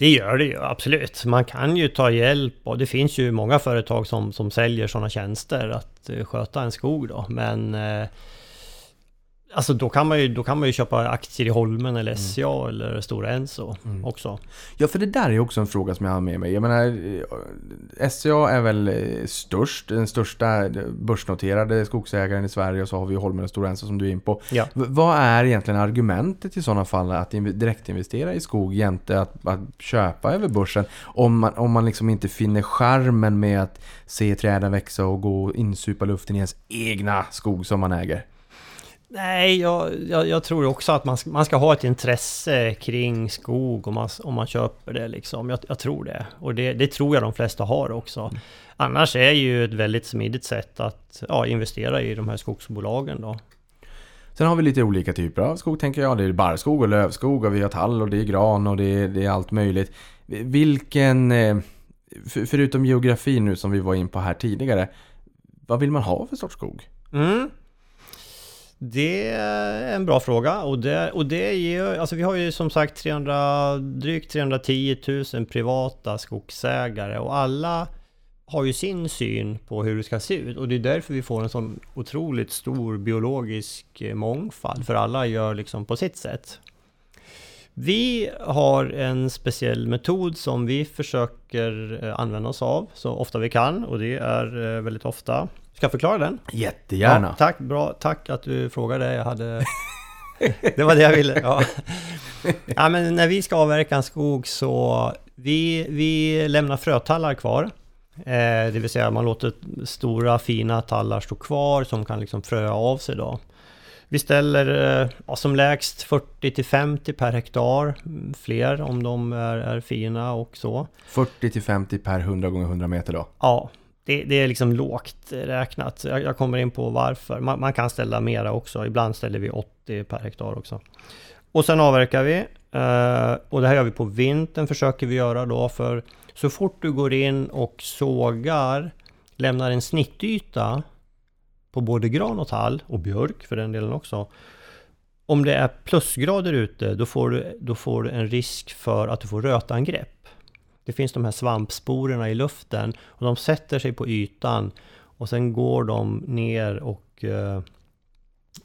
Det gör det ju absolut. Man kan ju ta hjälp och det finns ju många företag som, som säljer sådana tjänster att eh, sköta en skog då. Men eh, Alltså då kan, man ju, då kan man ju köpa aktier i Holmen eller SCA eller Stora Enso också. Ja, för det där är också en fråga som jag har med mig. Jag menar, eh, SCA är väl eh, störst, den största börsnoterade skogsägaren i Sverige och så har vi Holmen och Stora Enso som du är in på. Ja. Vad är egentligen argumentet i sådana fall att inv- direktinvestera i skog jämte att, att köpa över börsen? Om man, om man liksom inte finner charmen med att se träden växa och gå och insupa luften i ens egna skog som man äger. Nej, jag, jag, jag tror också att man ska, man ska ha ett intresse kring skog om man, om man köper det liksom. Jag, jag tror det. Och det, det tror jag de flesta har också. Annars är ju ett väldigt smidigt sätt att ja, investera i de här skogsbolagen då. Sen har vi lite olika typer av skog tänker jag. Det är barrskog och lövskog och vi har tall och det är gran och det är, det är allt möjligt. Vilken, eh, för, förutom geografi nu som vi var in på här tidigare, vad vill man ha för sorts skog? Mm. Det är en bra fråga och det, och det ger, alltså vi har ju som sagt 300, drygt 310 000 privata skogsägare och alla har ju sin syn på hur det ska se ut och det är därför vi får en sån otroligt stor biologisk eh, mångfald för alla gör liksom på sitt sätt. Vi har en speciell metod som vi försöker eh, använda oss av så ofta vi kan och det är eh, väldigt ofta. Ska jag förklara den? Jättegärna! Ja, tack, bra, tack att du frågade. Jag hade... *laughs* det var det jag ville. Ja. ja, men när vi ska avverka en skog så vi, vi lämnar frötallar kvar. Eh, det vill säga man låter stora fina tallar stå kvar som kan liksom fröa av sig då. Vi ställer eh, ja, som lägst 40 till 50 per hektar, mm, fler om de är, är fina och så. 40 till 50 per 100 gånger 100 meter då? Ja, det, det är liksom lågt räknat. Jag, jag kommer in på varför. Man, man, kan ställa mera också. Ibland ställer vi 80 per hektar också. Och sen avverkar vi. Eh, och det här gör vi på vintern försöker vi göra då för så fort du går in och sågar, lämnar en snittyta på både gran och tall och björk för den delen också. Om det är plusgrader ute, då får du, då får du en risk för att du får rötangrepp. Det finns de här svampsporerna i luften och de sätter sig på ytan och sen går de ner och uh,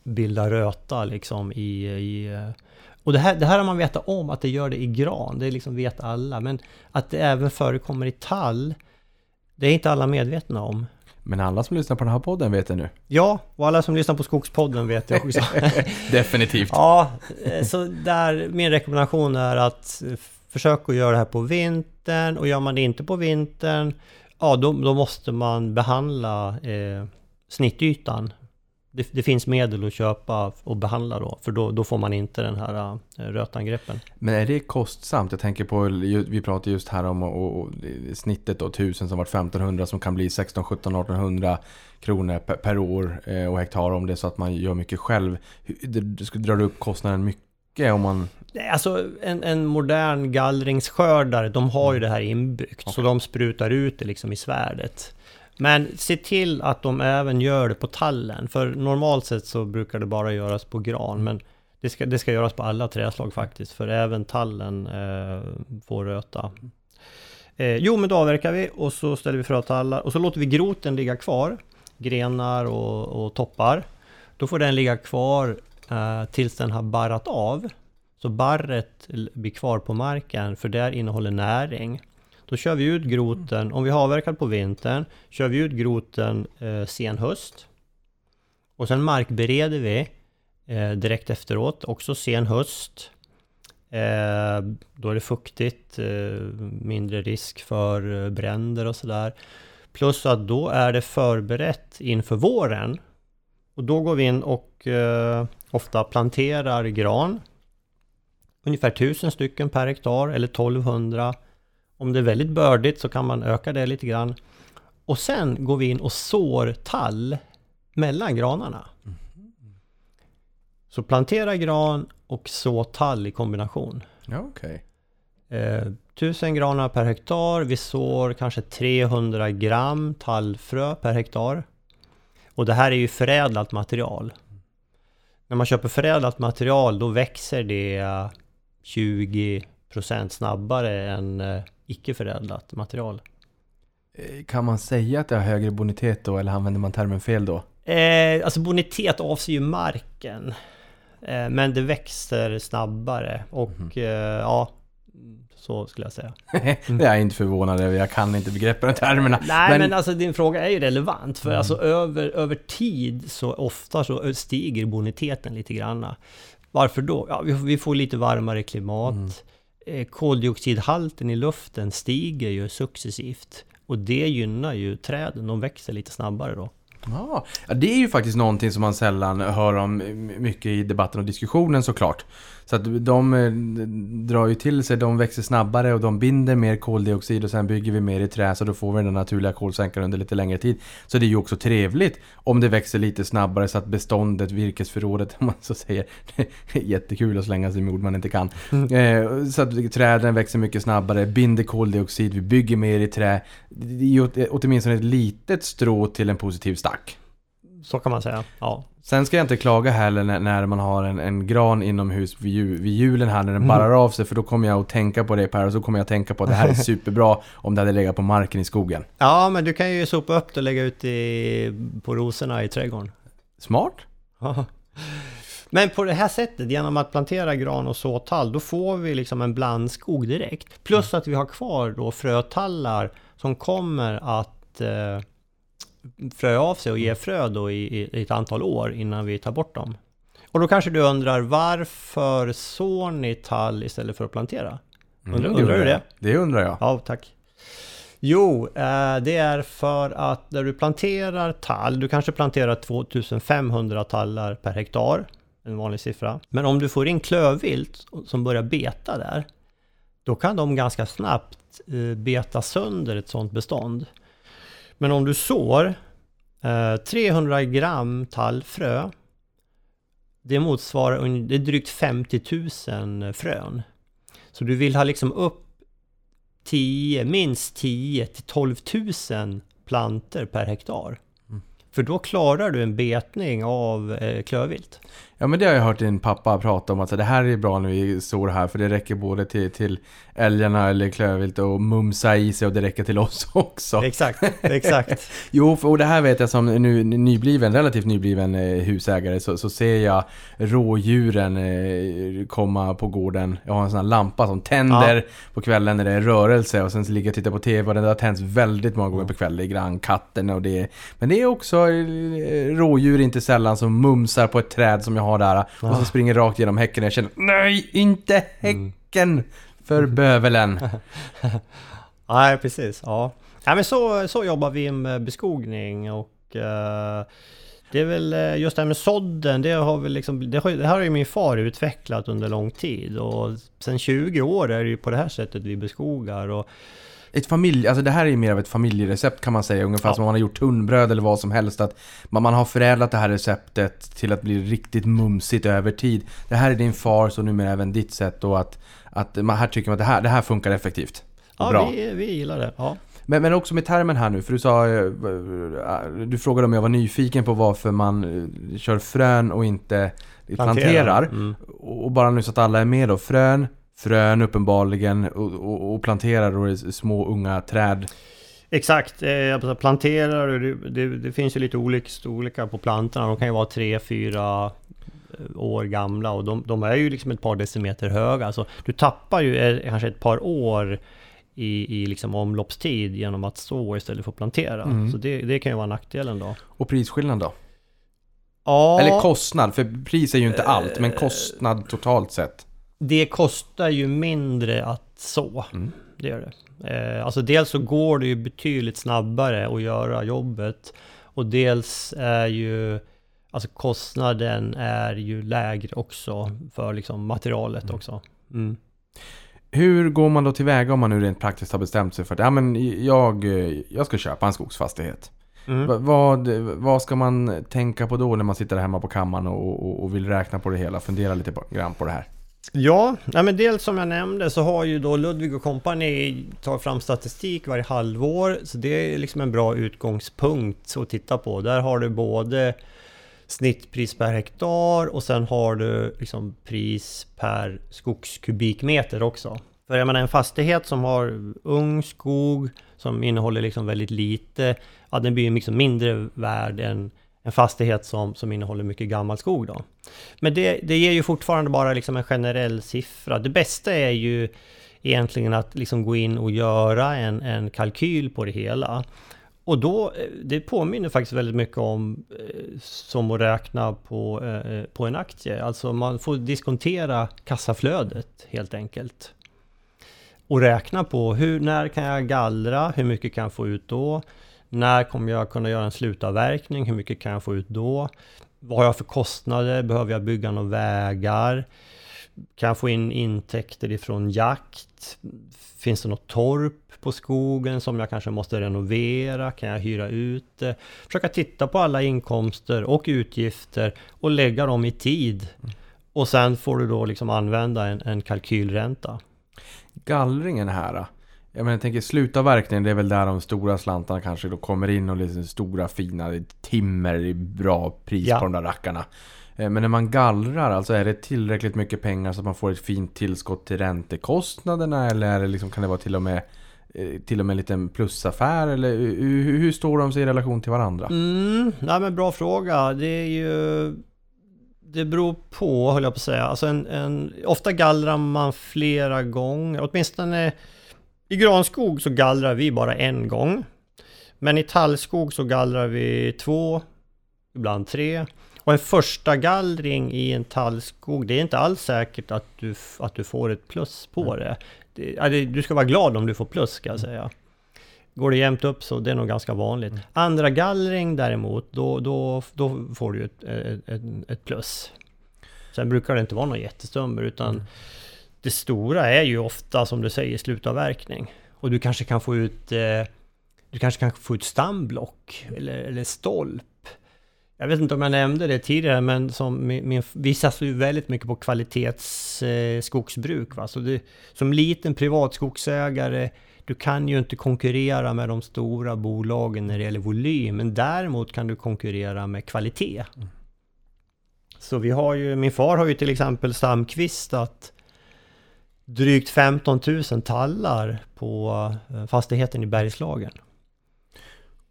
bildar röta liksom i... i uh, och det här, det här har man vetat om att det gör det i gran, det liksom vet alla. Men att det även förekommer i tall, det är inte alla medvetna om. Men alla som lyssnar på den här podden vet det nu. Ja, och alla som lyssnar på Skogspodden vet det också. *laughs* Definitivt. Ja, eh, så där, min rekommendation är att försök att göra det här på vintern och gör man det inte på vintern, ja då, då måste man behandla eh, snittytan. Det, det, finns medel att köpa och behandla då, för då, då får man inte den här eh, rötangreppen. Men är det kostsamt? Jag tänker på, vi pratade just här om och, och, snittet då, 1000 som varit 1500 som kan bli 16, 17, 1800 kronor per, per år eh, och hektar om det är så att man gör mycket själv. Det, det upp kostnaden mycket om man Alltså en, en modern gallringsskördare, de har ju det här inbyggt. Okay. Så de sprutar ut det liksom i svärdet. Men se till att de även gör det på tallen. För normalt sett så brukar det bara göras på gran. Men det ska, det ska göras på alla träslag faktiskt. För även tallen eh, får röta. Eh, jo, men då avverkar vi och så ställer vi frötallar. Och så låter vi groten ligga kvar. Grenar och, och toppar. Då får den ligga kvar eh, tills den har barrat av. Så barret blir kvar på marken för där innehåller näring. Då kör vi ut groten, om vi har avverkat på vintern, kör vi ut groten eh, sen höst. Och sen markbereder vi eh, direkt efteråt, också sen höst. Eh, då är det fuktigt, eh, mindre risk för eh, bränder och sådär. Plus att då är det förberett inför våren. Och då går vi in och eh, ofta planterar gran ungefär 1000 stycken per hektar eller 1200. Om det är väldigt bördigt så kan man öka det lite grann. Och sen går vi in och sår tall mellan granarna. Så plantera gran och så tall i kombination. Ja, okay. Eh, 1000 granar per hektar. Vi sår kanske 300 gram tallfrö per hektar. Och det här är ju förädlat material. När man köper förädlat material då växer det 20% snabbare än eh, icke-förädlat material. Eh, kan man säga att det har högre bonitet då eller använder man termen fel då? Eh, alltså bonitet avser ju marken. Eh, men det växer snabbare och mm. eh, ja, så skulle jag säga. Mm. *laughs* det är jag inte förvånad över, jag kan inte begreppen och termerna. Nej men... men alltså din fråga är ju relevant för mm. alltså över, över tid så ofta så stiger boniteten lite granna. Varför då? Ja, vi får lite varmare klimat. Mm. Eh, koldioxidhalten i luften stiger ju successivt. Och det gynnar ju träden, de växer lite snabbare då. Ja, det är ju faktiskt någonting som man sällan hör om mycket i debatten och diskussionen såklart. Så att de eh, drar ju till sig, de växer snabbare och de binder mer koldioxid och sen bygger vi mer i trä så då får vi den naturliga kolsänkan under lite längre tid. Så det är ju också trevligt om det växer lite snabbare så att beståndet, virkesförrådet *laughs* om man så säger, jättekul att slänga sig med ord man inte kan. Eh, så att träden växer mycket snabbare, binder koldioxid, vi bygger mer i trä. Det är ju åtminstone ett litet strå till en positiv stack. Så kan man säga, ja. Sen ska jag inte klaga heller när, när man har en, en gran inomhus vid, ju, vid julen här när den barrar av sig för då kommer jag att tänka på det Per och så kommer jag att tänka på att det här är *laughs* superbra om det hade legat på marken i skogen. Ja, men du kan ju sopa upp det och lägga ut i, på rosorna i trädgården. Smart? Men på det här sättet, genom att plantera gran och så tall, då får vi liksom en blandskog direkt. Plus att vi har kvar då frötallar som kommer att eh, frö av sig och ge frö då i, i, ett antal år innan vi tar bort dem. Och då kanske du undrar varför sår ni tall istället för att plantera? Undrar, undrar du det? Det undrar jag. Ja, tack. Jo, eh, det är för att när du planterar tall, du kanske planterar 2500 tallar per hektar, en vanlig siffra. Men om du får in klövvilt som börjar beta där, då kan de ganska snabbt eh, beta sönder ett sådant bestånd. Men om du sår eh, 300 gram tallfrö, det motsvarar det är drygt 50 000 frön. Så du vill ha liksom upp 10, minst 10 till 12 000 planter per hektar. För då klarar du en betning av eh, klövvilt. Ja men det har jag hört din pappa prata om att så det här är bra när vi sår här för det räcker både till, till älgarna eller klövvilt och mumsa i sig och det räcker till oss *laughs* också. Exakt, *laughs* exakt. Jo, och det här vet jag som nu nybliven, relativt nybliven eh, husägare så, så ser jag rådjuren eh, komma på gården. Jag har en sån här lampa som tänder på kvällen när det är rörelse och sen så ligger jag och tittar på TV och den har tänts väldigt många gånger på kvällen. Det är grannkatten och det är, Men det är också eh, rådjur inte sällan som mumsar på ett träd som jag har där och så springer rakt genom häcken och jag känner Nej, inte häcken! För bövelen. *laughs* Nej, precis. Ja. ja men så, så jobbar vi med beskogning och eh, det är väl eh, just det här med sådden, det har väl liksom, det, har, det här har ju min far utvecklat under lång tid och sen 20 år är det ju på det här sättet vi beskogar och Ett familj, alltså det här är mer av ett familjerecept kan man säga, ungefär Ja. som om man har gjort tunnbröd eller vad som helst. Att man, man har förädlat det här receptet till att bli riktigt mumsigt över tid. Det här är din fars och numera även ditt sätt och att, att man här tycker man att det här, det här funkar effektivt. Ja, bra. vi, vi gillar det. Ja. Men, men också med termen här nu, för du sa... eh, Du frågade om jag var nyfiken på varför man eh, kör frön och inte planterar. Mm. Och bara nu så att alla är med då. Frön, frön uppenbarligen och, och, och planterar då i små unga träd. Exakt, eh, alltså planterar du, det, det, det finns ju lite olika storlekar på plantorna. De kan ju vara 3-4 år gamla och de, de är ju liksom ett par decimeter höga. Så du tappar ju eh, kanske ett par år i, i liksom omloppstid genom att så istället för att plantera. Mm. Så det, det kan ju vara nackdelen då. Och prisskillnad då? Ja, Eller kostnad, för pris är ju inte allt, men kostnad totalt sett. Det kostar ju mindre att så. Mm. Det gör det. Eh, alltså dels så går det ju betydligt snabbare att göra jobbet. Och dels är ju Alltså kostnaden är ju lägre också för liksom materialet också. Mm. Hur går man då tillväga om man nu rent praktiskt har bestämt sig för att ja, men jag, jag ska köpa en skogsfastighet? Mm. Va- Vad, vad ska man tänka på då när man sitter hemma på kammaren och, och, och vill räkna på det hela? Fundera lite på, grann på det här. Ja, nej men dels som jag nämnde så har ju då Ludvig och Company tagit fram statistik varje halvår. Så det är liksom en bra utgångspunkt att titta på. Där har du både snittpris per hektar och sen har du liksom pris per skogskubikmeter också. För jag menar en fastighet som har ung skog som innehåller liksom väldigt lite, ja den blir ju liksom mindre värd än en fastighet som, som innehåller mycket gammal skog då. Men det, det ger ju fortfarande bara liksom en generell siffra. Det bästa är ju egentligen att liksom gå in och göra en, en kalkyl på det hela. Och då, eh, det påminner faktiskt väldigt mycket om eh, som att räkna på, eh, på en aktie. Alltså man får diskontera kassaflödet helt enkelt. Och räkna på hur, när kan jag gallra, hur mycket kan jag få ut då? När kommer jag kunna göra en slutavverkning? Hur mycket kan jag få ut då? Vad har jag för kostnader? Behöver jag bygga några vägar? Kan jag få in intäkter ifrån jakt? Finns det något torp på skogen som jag kanske måste renovera? Kan jag hyra ut det? Försöka titta på alla inkomster och utgifter och lägga dem i tid. Och sen får du då liksom använda en, en kalkylränta. Gallringen här då? Jag menar, jag tänker slutavverkningen, det är väl där de stora slantarna kanske då kommer in och liksom stora fina timmer i bra pris Ja. på de där rackarna. Eh, Men när man gallrar, alltså är det tillräckligt mycket pengar så att man får ett fint tillskott till räntekostnaderna eller är det liksom, kan det vara till och med eh, till och med en liten plusaffär eller hur, hur- hur står de sig i relation till varandra? Mm, nej men bra fråga. Det är ju... Det beror på, höll jag på att säga. Alltså en, en, ofta gallrar man flera gånger. Åtminstone i granskog så gallrar vi bara en gång. Men i tallskog så gallrar vi två, ibland tre. Och en första gallring i en tallskog, det är inte alls säkert att du, att du får ett plus på det. det. Du ska vara glad om du får plus ska jag säga. Går det jämnt upp så det är nog ganska vanligt. Andra gallring däremot, då, då, då får du ett, ett, ett, plus. Sen brukar det inte vara någon jättestummer utan det stora är ju ofta som du säger slutavverkning. Och du kanske kan få ut eh, Du kanske kan få ut stamblock eller, eller stolp. Jag vet inte om jag nämnde det tidigare men som min, min, vi satsar ju väldigt mycket på kvalitetsskogsbruk. Eh, skogsbruk, va? Så det, som liten privat skogsägare du kan ju inte konkurrera med de stora bolagen när det gäller volym, men däremot kan du konkurrera med kvalitet. Så vi har ju, min far har ju till exempel stamkvistat drygt 15 000 tallar på eh, fastigheten i Bergslagen.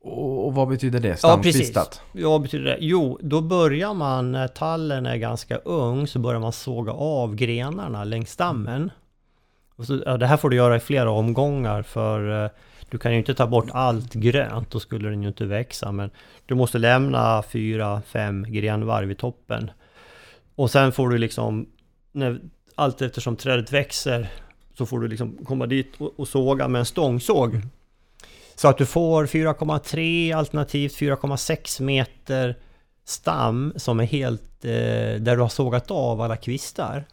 Och, vad betyder det? Ja, Stamkvistat? precis. Vad betyder det? Jo, då börjar man, när tallen är ganska ung, så börjar man såga av grenarna längs stammen. Och så, ja, det här får du göra i flera omgångar för eh, du kan ju inte ta bort allt grönt, då skulle den ju inte växa. Men du måste lämna fyra, fem grenvarv i toppen. Och sen får du liksom, när, allt eftersom trädet växer, så får du liksom komma dit och, och såga med en stångsåg. Så att du får 4,3 alternativt 4,6 meter stam som är helt, eh, där du har sågat av alla kvistar.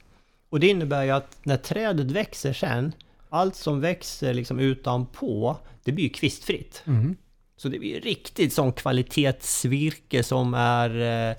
Och det innebär ju att när trädet växer sen, allt som växer liksom utanpå, det blir ju kvistfritt. Mhm. Så det blir riktigt sån kvalitetsvirke som är, eh,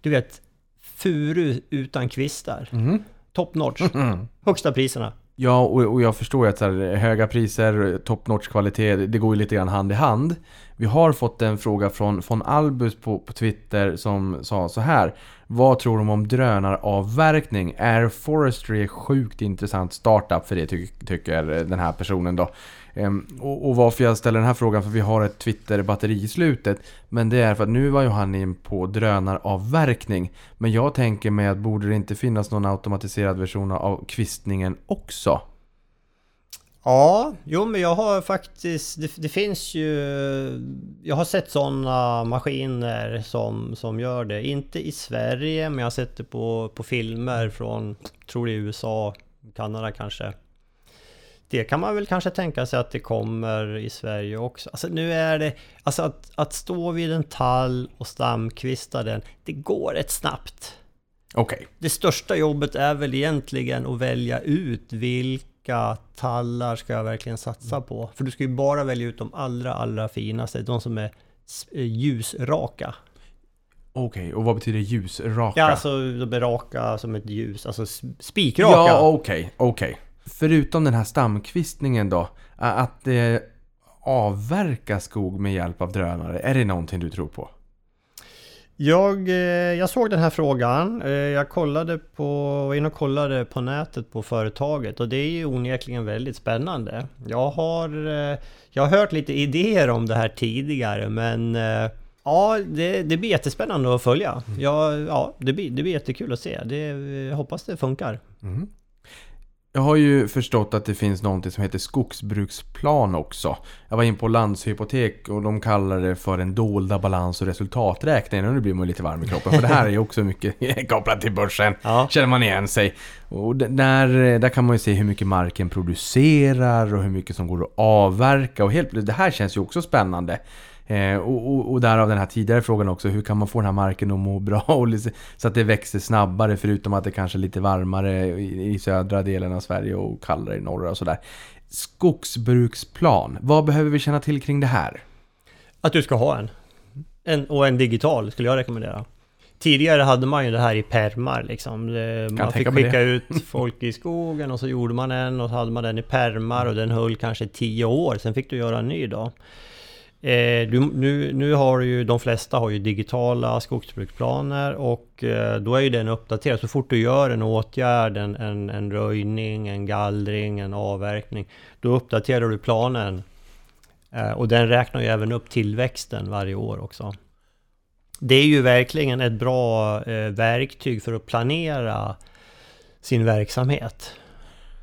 du vet, furu utan kvistar. Mhm. Top notch. Mm. Högsta priserna. Ja, och, och jag förstår ju att så här, höga priser, top notch kvalitet, det går ju lite grann hand i hand. Vi har fått en fråga från, från Albus på, på Twitter som sa så här. Vad tror de om drönaravverkning? Air Forestry är sjukt intressant startup för det ty tycker den här personen då. Ehm, och, och varför jag ställer den här frågan, för vi har ett Twitter-batteri i slutet. Men det är för att nu var ju han in på drönaravverkning. Men jag tänker mig att borde det inte finnas någon automatiserad version av kvistningen också? Ja, jo men jag har faktiskt, det, det finns ju, jag har sett sådana maskiner som, som gör det. Inte i Sverige, men jag har sett det på, på filmer från, tror det är USA, Kanada kanske. Det kan man väl kanske tänka sig att det kommer i Sverige också. Alltså nu är det, alltså att, att stå vid en tall och stamkvista den, det går rätt snabbt. Okej. Det största jobbet är väl egentligen att välja ut vilka tallar ska jag verkligen satsa på. För du ska ju bara välja ut de allra, allra finaste, de som är eh, ljusraka. Okej, och vad betyder ljusraka? Ja, alltså de är raka som ett ljus, alltså spikraka. Ja, okej, okej. Förutom den här stamkvistningen då, att det avverka skog med hjälp av drönare, är det någonting du tror på? Jag, eh, jag såg den här frågan. Eh, Jag kollade på, var inne och kollade på nätet på företaget och det är ju onekligen väldigt spännande. Jag har, eh, jag har hört lite idéer om det här tidigare men eh, ja, det, det blir jättespännande att följa. Ja, ja det, blir, det blir jättekul att se. Det, jag hoppas det funkar. Jag har ju förstått att det finns någonting som heter skogsbruksplan också. Jag var in på Landshypotek och de kallar det för den dolda balans och resultaträkningen. Och nu blir man lite varm i kroppen. För det här är ju också mycket *laughs* kopplat till börsen. Ja. Känner man igen sig. Och där, där kan man ju se hur mycket marken producerar och hur mycket som går att avverka. Och helt plötsligt, det här känns ju också spännande. Eh, och, och, och därav den här tidigare frågan också, hur kan man få den här marken att må bra *laughs* och så att det växer snabbare förutom att det kanske är lite varmare i, i södra delen av Sverige och kallare i norra och sådär. Skogsbruksplan, vad behöver vi känna till kring det här? Att du ska ha en. en och en digital skulle jag rekommendera. Tidigare hade man ju det här i permar liksom. Det- Man fick skicka ut folk i skogen och så gjorde man en och så hade man den i permar och den höll kanske 10 år. Sen fick du göra en ny då. Eh, du, nu, nu har ju, de flesta har ju digitala skogsbruksplaner och eh, då är ju den uppdaterad. Så fort du gör en åtgärd, en, en, en röjning, en gallring, en avverkning, då uppdaterar du planen. Eh, och den räknar ju även upp tillväxten varje år också. Det är ju verkligen ett bra eh, verktyg för att planera sin verksamhet.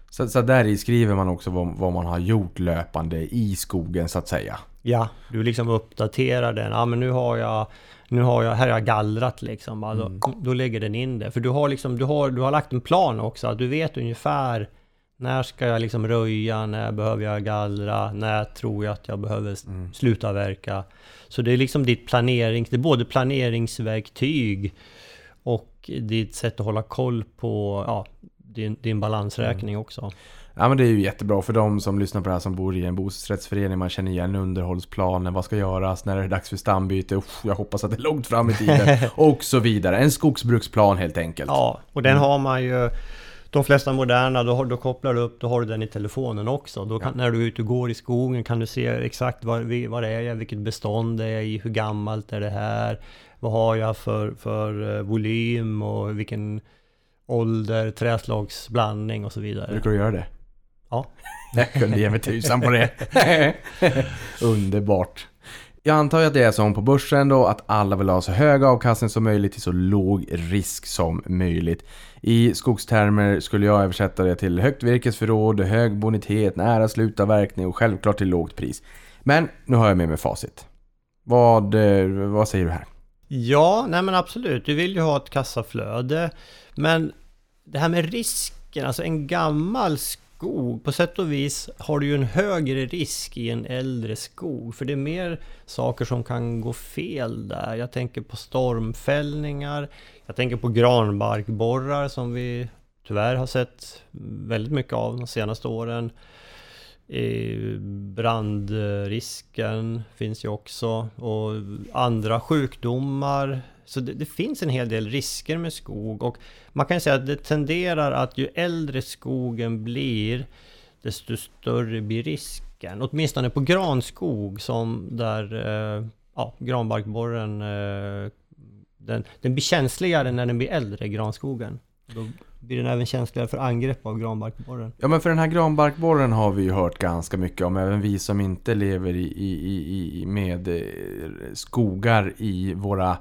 Så, så där i skriver man också vad, vad man har gjort löpande i skogen så att säga. Ja, du liksom uppdaterar den. Ja, men nu har jag, nu har jag, här har jag gallrat liksom. Ja, Då, då lägger den in det. För du har liksom, du har, du har lagt en plan också. Att du vet ungefär när ska jag liksom röja, när behöver jag gallra, när tror jag att jag behöver s- sluta verka. Så det är liksom ditt planering, det är både planeringsverktyg och ditt sätt att hålla koll på ja, din, din balansräkning också. Ja men det är ju jättebra för de som lyssnar på det här som bor i en bostadsrättsförening. Man känner igen underhållsplanen, vad ska göras, när är det dags för stambyte, Uff, jag hoppas att det är långt fram i tiden *laughs* och så vidare. En skogsbruksplan helt enkelt. Ja, och den har man ju de flesta moderna, då, har, då kopplar du upp, då har du den i telefonen också. Då kan, När du är ute och går i skogen kan du se exakt vad det är, vilket bestånd det är i, hur gammalt är det här, vad har jag för, för eh, volym och vilken ålder, träslagsblandning och så vidare. Brukar du göra det? Ja. *laughs* Jag kunde ge mig tusan på det. *laughs* Underbart. Jag antar att det är som på börsen då, att alla vill ha så hög avkastning som möjligt till så låg risk som möjligt. I skogstermer skulle jag översätta det till högt virkesförråd, hög bonitet, nära slutavverkning och självklart till lågt pris. Men nu har jag med mig facit. Vad, eh, vad säger du här? Ja, nej men absolut. Du vill ju ha ett kassaflöde. Men det här med risken, alltså en gammal skog, på sätt och vis har du ju en högre risk i en äldre skog. För det är mer saker som kan gå fel där. Jag tänker på stormfällningar, jag tänker på granbarkborrar som vi tyvärr har sett väldigt mycket av de senaste åren. Brandrisken finns ju också och andra sjukdomar. Så det, det finns en hel del risker med skog och man kan säga att det tenderar att ju äldre skogen blir desto större blir risken. Åtminstone på granskog som där eh, ja, granbarkborren eh, den, den blir känsligare när den blir äldre, granskogen. Då blir den även känsligare för angrepp av granbarkborren. Ja men för den här granbarkborren har vi ju hört ganska mycket om. Även vi som inte lever i, i, i, med eh, skogar i våra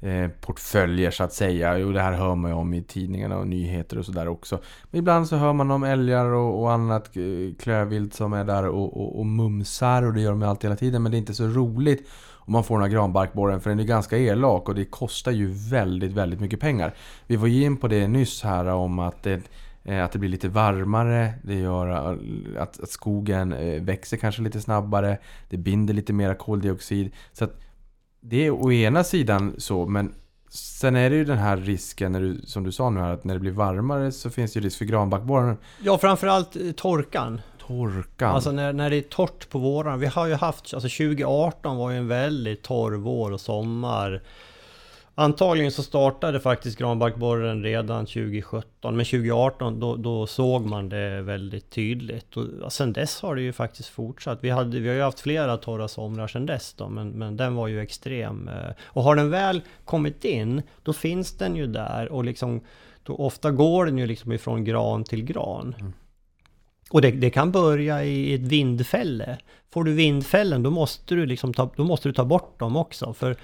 eh, portföljer så att säga. Jo det här hör man ju om i tidningarna och nyheter och sådär också. Men ibland så hör man om älgar och, och annat eh, klövvilt som är där och, och, och mumsar och det gör de ju alltid hela tiden. Men det är inte så roligt om man får den här granbarkborren för den är ganska elak och det kostar ju väldigt, väldigt mycket pengar. Vi var ju in på det nyss här om att det eh, Att det blir lite varmare, det gör eh, att, att skogen eh, växer kanske lite snabbare, det binder lite mera koldioxid. Så att det är å ena sidan så, men sen är det ju den här risken, när du, som du sa nu här, att när det blir varmare så finns det ju risk för granbarkborren. Ja, framförallt torkan. Torkan. Alltså när, när det är torrt på våren. Vi har ju haft, alltså 2018 var ju en väldigt torr vår och sommar. Antagligen så startade faktiskt granbarkborren redan 2017, men 2018 då, då såg man det väldigt tydligt. Och sen dess har det ju faktiskt fortsatt. Vi, hade, vi har ju haft flera torra somrar sen dess då, men, men den var ju extrem. eh. Och har den väl kommit in, då finns den ju där och liksom, då ofta går den ju liksom ifrån gran till gran. Och det, det kan börja i ett vindfälle. Får du vindfällen då måste du, liksom ta, då måste du ta bort dem också. För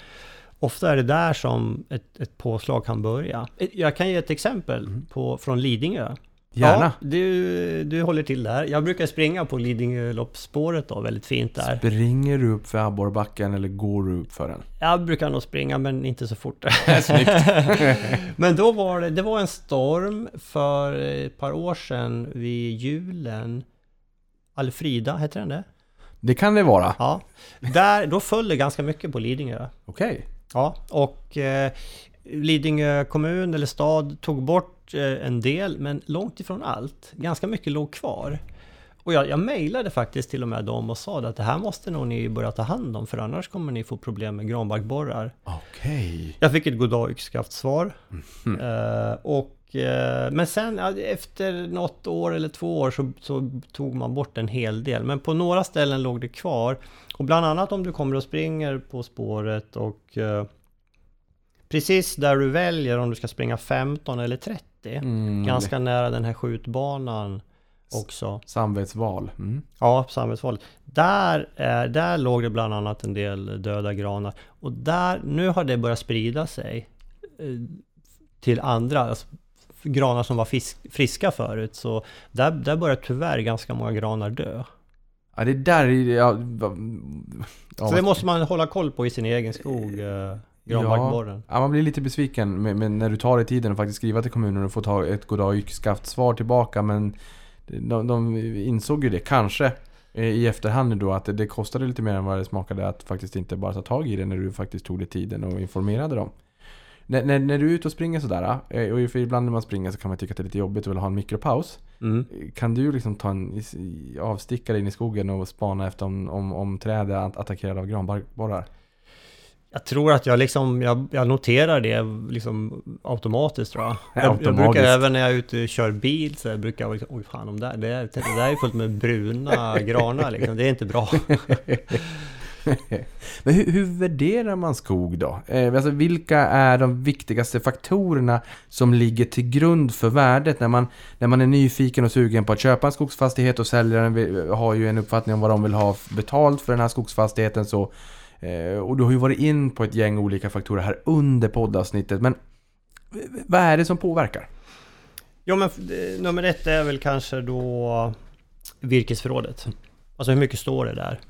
ofta är det där som ett, ett påslag kan börja. Jag kan ge ett exempel på, från Lidingö. Gärna. Ja, du, du håller till där. Jag brukar springa på Lidingöloppsspåret då, väldigt fint där. Springer du upp för abborrbacken eller går du upp för den? Jag brukar nog springa men inte så fort. *laughs* *laughs* men då var det, det var en storm för ett par år sedan vid julen. Alfrida, heter den det? Det kan det vara. Ja. Där, då föll det ganska mycket på Lidingö. Okej. Ja, och eh, Lidingö kommun eller stad tog bort eh, en del, men långt ifrån allt. Ganska mycket låg kvar. Och jag, jag mejlade faktiskt till och med dem och sa att det här måste nog ni börja ta hand om, för annars kommer ni få problem med granbarkborrar. Okej. Jag fick ett goddag yxskaft svar. Eh, och, eh, men sen efter något år eller två år så, så tog man bort en hel del. Men på några ställen låg det kvar. Och bland annat om du kommer och springer på spåret och precis där du väljer om du ska springa 15 eller 30. Mm, Ganska nära den här skjutbanan också. Samvetsval. Mm. Ja, samhällsvalet. Där, där låg det bland annat en del döda granar. Och där, nu har det börjat sprida sig eh, till andra alltså, granar som var fisk, friska förut. Så där, där börjar tyvärr ganska många granar dö. Ja, det där är... Ja, ja, Så det måste man hålla koll på i sin egen skog, eh, granbarkborren. Ja, man blir lite besviken med, med när du tar dig tiden och faktiskt skriva till kommunen och få ta ett goddag yxskaft svar tillbaka men de, de insåg ju det kanske eh, i efterhand då att det, kostade lite mer än vad det smakade att faktiskt inte bara ta tag i det när du faktiskt tog dig tiden och informerade dem. När, när, när du är ute och springer sådär, eh, och ibland när man springer så kan man tycka att det är lite jobbigt och vill ha en mikropaus. Mm. Kan du liksom ta en avstickare in i skogen och spana efter om, om, om träd är att- attackerade av granbarkborrar? Jag tror att jag liksom, jag, jag noterar det liksom automatiskt tror jag. Jag, jag brukar även när jag är ute och kör bil så jag brukar jag liksom, oj fan, de där, det, är- det där är fullt med bruna *laughs* granar liksom. Det är inte bra. *laughs* Men hur, hur värderar man skog då? Eh, alltså vilka är de viktigaste faktorerna som ligger till grund för värdet när man, när man är nyfiken och sugen på att köpa en skogsfastighet och säljaren vill, har ju en uppfattning om vad de vill ha betalt för den här skogsfastigheten så Eh, och du har ju varit in på ett gäng olika faktorer här under poddavsnittet men vad är det som påverkar? Jo men nummer ett är väl kanske då virkesförrådet. Alltså hur mycket står det där?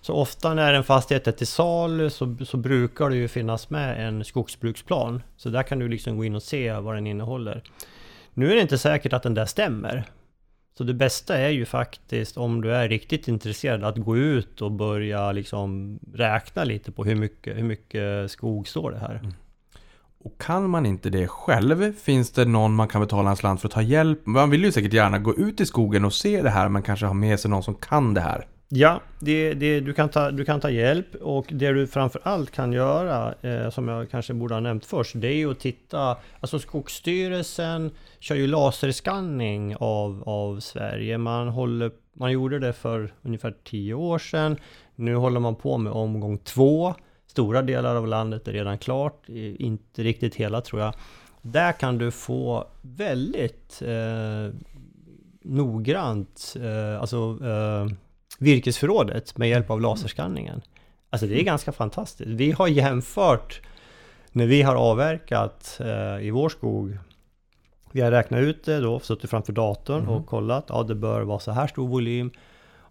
Så ofta när en fastighet är till salu så, så brukar det ju finnas med en skogsbruksplan. Så där kan du liksom gå in och se vad den innehåller. Nu är det inte säkert att den där stämmer. Så det bästa är ju faktiskt om du är riktigt intresserad att gå ut och börja liksom räkna lite på hur mycket, hur mycket skog står det här. Mm. Och kan man inte det själv, finns det någon man kan betala en slant för att ta hjälp? Man vill ju säkert gärna gå ut i skogen och se det här men kanske ha med sig någon som kan det här. Ja, det, det, du, kan ta, du kan ta hjälp och det du framför allt kan göra, eh, som jag kanske borde ha nämnt först, det är ju att titta, alltså Skogsstyrelsen kör ju laserskanning av, av Sverige. Man, håller, man gjorde det för ungefär tio år sedan. Nu håller man på med omgång två. Stora delar av landet är redan klart, inte riktigt hela tror jag. Där kan du få väldigt eh, noggrant, eh, alltså eh, virkesförrådet med hjälp av laserskanningen. Alltså det är ganska fantastiskt. Vi har jämfört när vi har avverkat eh, i vår skog. Vi har räknat ut det då, suttit framför datorn och kollat. Ja, det bör vara så här stor volym.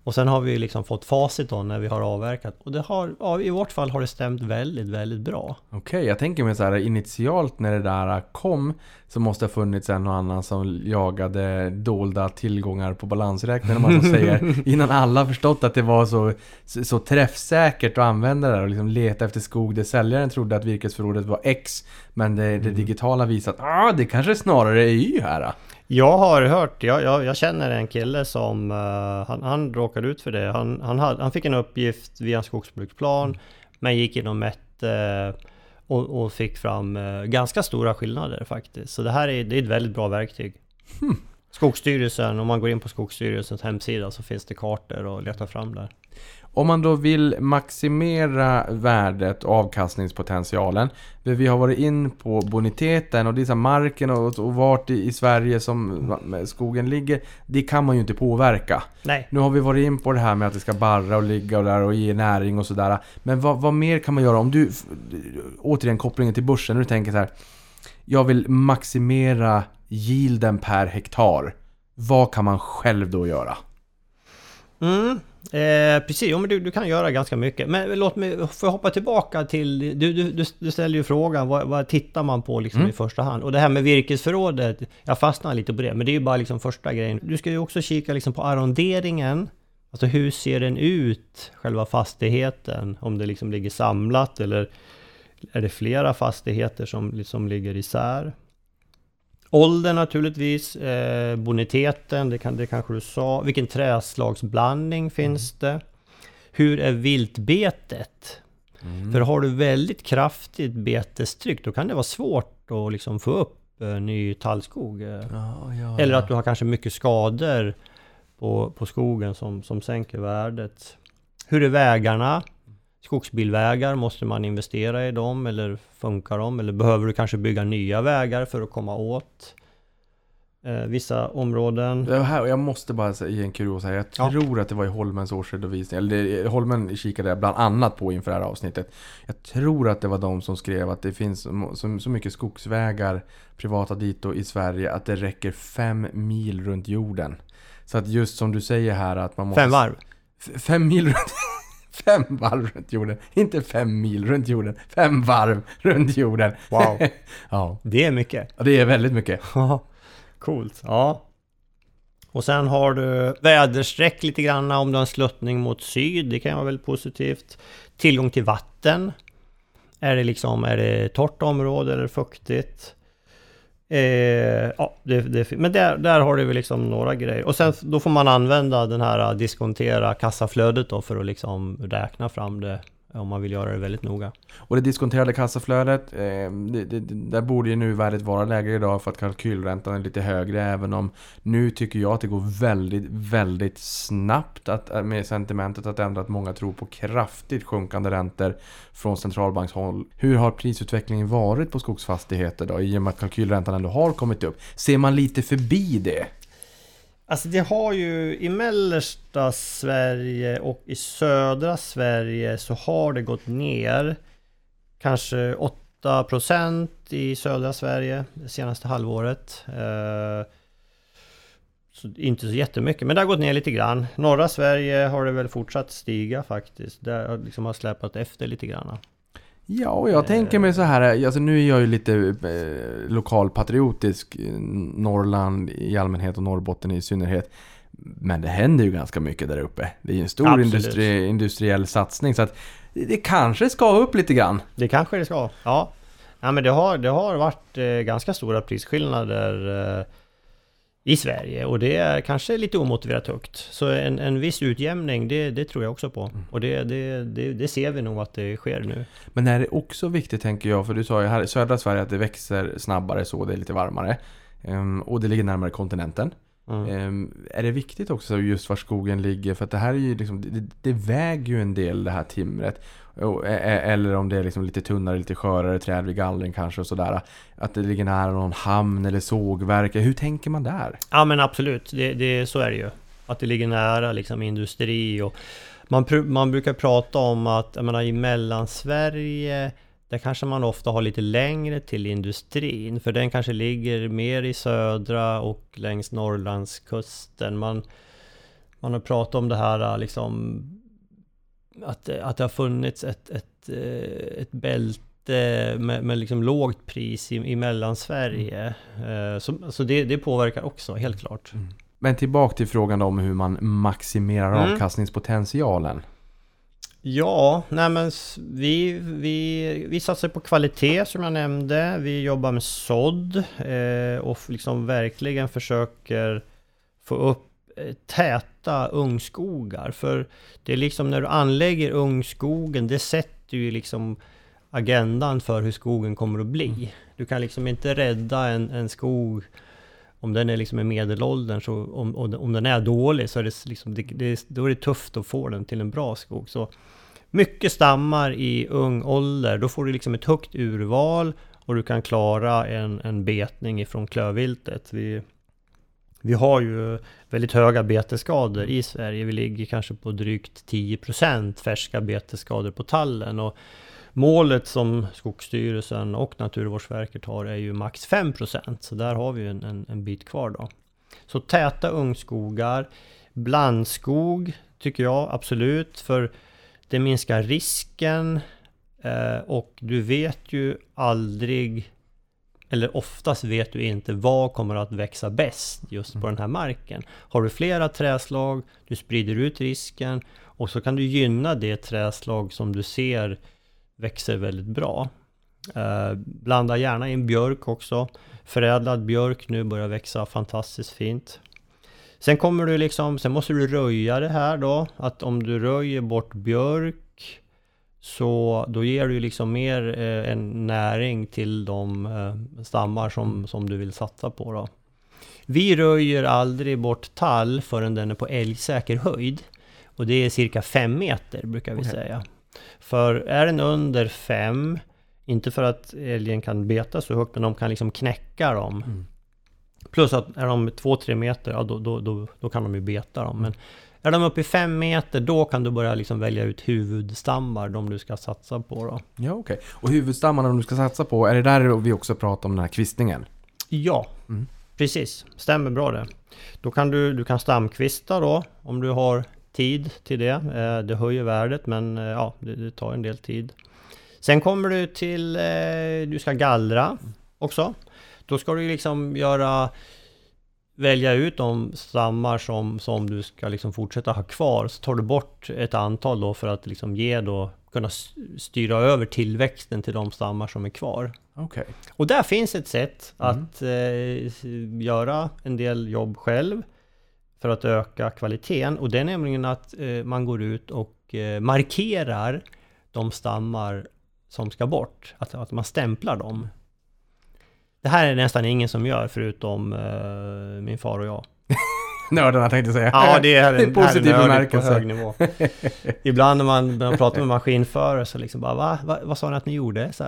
Och sen har vi liksom fått facit då när vi har avverkat. Och det har, ja, i vårt fall har det stämt väldigt, väldigt bra. Okej, jag tänker mig så här initialt när det där kom så måste det ha funnits en och annan som jagade dolda tillgångar på balansräkningen om man så *laughs* säger. Innan alla förstått att det var så, så, träffsäkert att använda det där och liksom leta efter skog där säljaren trodde att virkesförrådet var X men det, det digitala visar att ah, det kanske snarare är Y här. Jag har hört, jag, jag, jag känner en kille som, eh, han, han råkade ut för det. Han, han, hade, han fick en uppgift via en skogsbruksplan, men gick in och mätte och, och fick fram eh, ganska stora skillnader faktiskt. Så det här är, det är ett väldigt bra verktyg. Skogsstyrelsen, om man går in på Skogsstyrelsens hemsida så finns det kartor att leta fram där. Om man då vill maximera värdet och avkastningspotentialen. Vi har varit in på boniteten och det här marken och, och vart i, i Sverige som skogen ligger. Det kan man ju inte påverka. Nej, Nu har vi varit in på det här med att det ska barra och ligga och där och ge näring och sådär. Men vad, vad mer kan man göra om du... Återigen kopplingen till börsen. Du tänker så här. Jag vill maximera yielden per hektar. Vad kan man själv då göra? Mm, eh, precis, jo, men du, du kan göra ganska mycket. Men låt mig, jag hoppa tillbaka till, du, du, du, ställer ju frågan, vad, vad tittar man på liksom Mm. i första hand? Och det här med virkesförrådet, jag fastnar lite på det, men det är ju bara liksom första grejen. Du ska ju också kika liksom på arronderingen, Alltså hur ser den ut, själva fastigheten? Om det liksom ligger samlat eller är det flera fastigheter som liksom ligger isär? Ålder naturligtvis, eh, boniteten, det, kan, det kanske du sa. Vilken träslagsblandning finns det? Hur är viltbetet? För har du väldigt kraftigt betestryck, då kan det vara svårt att liksom få upp eh, ny tallskog. Eh. Ja, ja, Eller att du har kanske mycket skador på, på skogen som, som sänker värdet. Hur är vägarna? Skogsbilvägar, måste man investera i dem eller funkar de? Eller behöver du kanske bygga nya vägar för att komma åt eh, vissa områden? Det här, jag måste bara säga- ge en kuriosa här. Jag Ja. tror att det var i Holmens årsredovisning, eller Holmen kikade jag bland annat på inför det här avsnittet. Jag tror att det var de som skrev att det finns så, så, mycket skogsvägar, privata dito i Sverige, att det räcker fem mil runt jorden. Så att just som du säger här att man måste... Fem varv? Fem mil runt... Fem varv runt jorden. Inte fem mil runt jorden. Fem varv runt jorden. Wow, *laughs* Ja, det är mycket. Ja, det är väldigt mycket. Coolt. Ja. Och sen har du väderstreck lite grann om du har en sluttning mot syd. Det kan vara väldigt positivt. Tillgång till vatten. Är det liksom, är det torrt område eller fuktigt? Eh, ja, det, det, men där, där har du väl liksom några grejer. Och sen då får man använda den här eh, diskontera kassaflödet då för att liksom räkna fram det om man vill göra det väldigt noga. Och det diskonterade kassaflödet, eh, det, det, där borde ju nu värdet vara lägre idag för att kalkylräntan är lite högre. Även om nu tycker jag att det går väldigt, väldigt snabbt att, eh, med sentimentet att ändra att många tror på kraftigt sjunkande räntor från centralbankshåll. Hur har prisutvecklingen varit på skogsfastigheter då? I och med att kalkylräntan ändå har kommit upp. Ser man lite förbi det? Alltså det har ju i mellersta Sverige och i södra Sverige så har det gått ner kanske 8% i södra Sverige det senaste halvåret. Eh, så inte så jättemycket, men det har gått ner lite grann. Norra Sverige har det väl fortsatt stiga faktiskt. Det har liksom har släpat efter lite grann. Ja, och jag tänker mig så här, alltså nu är jag ju lite eh, lokalpatriotisk, eh, Norrland i allmänhet och Norrbotten i synnerhet. Men det händer ju ganska mycket där uppe. Det är ju en stor industri, industriell satsning så att det, det kanske ska upp lite grann. Det kanske det ska. Ja, ja men det har, det har varit eh, ganska stora prisskillnader eh, i Sverige och det är kanske lite omotiverat högt. Så en, en viss utjämning, det, det tror jag också på. Och det, det, det, det ser vi nog att det sker nu. Men är det också viktigt tänker jag, för du sa ju här i södra Sverige att det växer snabbare så, det är lite varmare. Ehm, och det ligger närmare kontinenten. Mm. Ehm, är det viktigt också just var skogen ligger? För att det här är ju liksom, det, det väger ju en del det här timret. E-, e-, eller om det är liksom lite tunnare, lite skörare träd vid gallring kanske och sådär. Att det ligger nära någon hamn eller sågverk. Hur tänker man där? Ja men absolut, det, det, så är det ju. Att det ligger nära liksom industri och man, pr- man brukar prata om att, jag menar i Mellansverige där kanske man ofta har lite längre till industrin för den kanske ligger mer i södra och längs Norrlandskusten. Man, man har pratat om det här liksom att, att det har funnits ett, ett, eh, ett bälte med, med liksom lågt pris i, i Mellansverige. Eh, Så, så det, det påverkar också, helt klart. Men tillbaka till frågan om hur man maximerar Mm. avkastningspotentialen. Ja, nej men vi, vi, vi satsar på kvalitet som jag nämnde. Vi jobbar med sådd eh, och liksom verkligen försöker få upp täta ungskogar. För det är liksom när du anlägger ungskogen, det sätter ju liksom agendan för hur skogen kommer att bli. Du kan liksom inte rädda en, en skog om den är liksom i medelåldern, så om, om, den är dålig så är det liksom, det, det, då är det tufft att få den till en bra skog. Så mycket stammar i ung ålder, då får du liksom ett högt urval och du kan klara en, en betning ifrån klövviltet. Vi, vi har ju väldigt höga betesskador i Sverige. Vi ligger kanske på drygt 10% färska betesskador på tallen. Och målet som Skogsstyrelsen och Naturvårdsverket har är ju max 5%. Så där har vi ju en, en, en bit kvar då. Så täta ungskogar, blandskog tycker jag absolut. För det minskar risken eh, och du vet ju aldrig eller oftast vet du inte vad kommer att växa bäst just på den här marken. Har du flera träslag, du sprider ut risken och så kan du gynna det träslag som du ser växer väldigt bra. Eh, blanda gärna in björk också. Förädlad björk nu börjar växa fantastiskt fint. Sen kommer du liksom, sen måste du röja det här då. Att om du röjer bort björk så då ger du liksom mer eh, en näring till de eh, stammar som, som du vill satsa på då. Vi röjer aldrig bort tall förrän den är på älgsäker höjd. Och det är cirka 5 meter brukar vi Okej. säga. För är den under 5, inte för att älgen kan beta så högt, men de kan liksom knäcka dem. Mm. Plus att är de 2-3 meter, ja då, då, då, då kan de ju beta dem. Men är de uppe i 5 meter, då kan du börja liksom välja ut huvudstammar, de du ska satsa på då. Ja, okej. Och huvudstammarna du ska satsa på, är det där vi också pratar om den här kvistningen? Ja, Mm. precis. Stämmer bra det. Då kan du, du kan stamkvista då, om du har tid till det. Eh, Det höjer värdet, men eh, ja, det, det tar en del tid. Sen kommer du till, eh, du ska gallra också. Då ska du liksom göra, välja ut de stammar som, som du ska liksom fortsätta ha kvar. Så tar du bort ett antal då för att liksom ge då, kunna styra över tillväxten till de stammar som är kvar. Okej. Och där finns ett sätt Mm. att eh, göra en del jobb själv för att öka kvaliteten. Och det är nämligen att eh, man går ut och eh, markerar de stammar som ska bort. Att, att man stämplar dem. Det här är nästan ingen som gör förutom eh, min far och jag. *laughs* Nördarna tänkte jag säga. Ja, det är *laughs* en, positiv nördigt på bemärkelse. hög nivå. *laughs* Ibland när man, när man pratar med maskinförare så liksom bara va? va? Vad sa ni att ni gjorde? Så.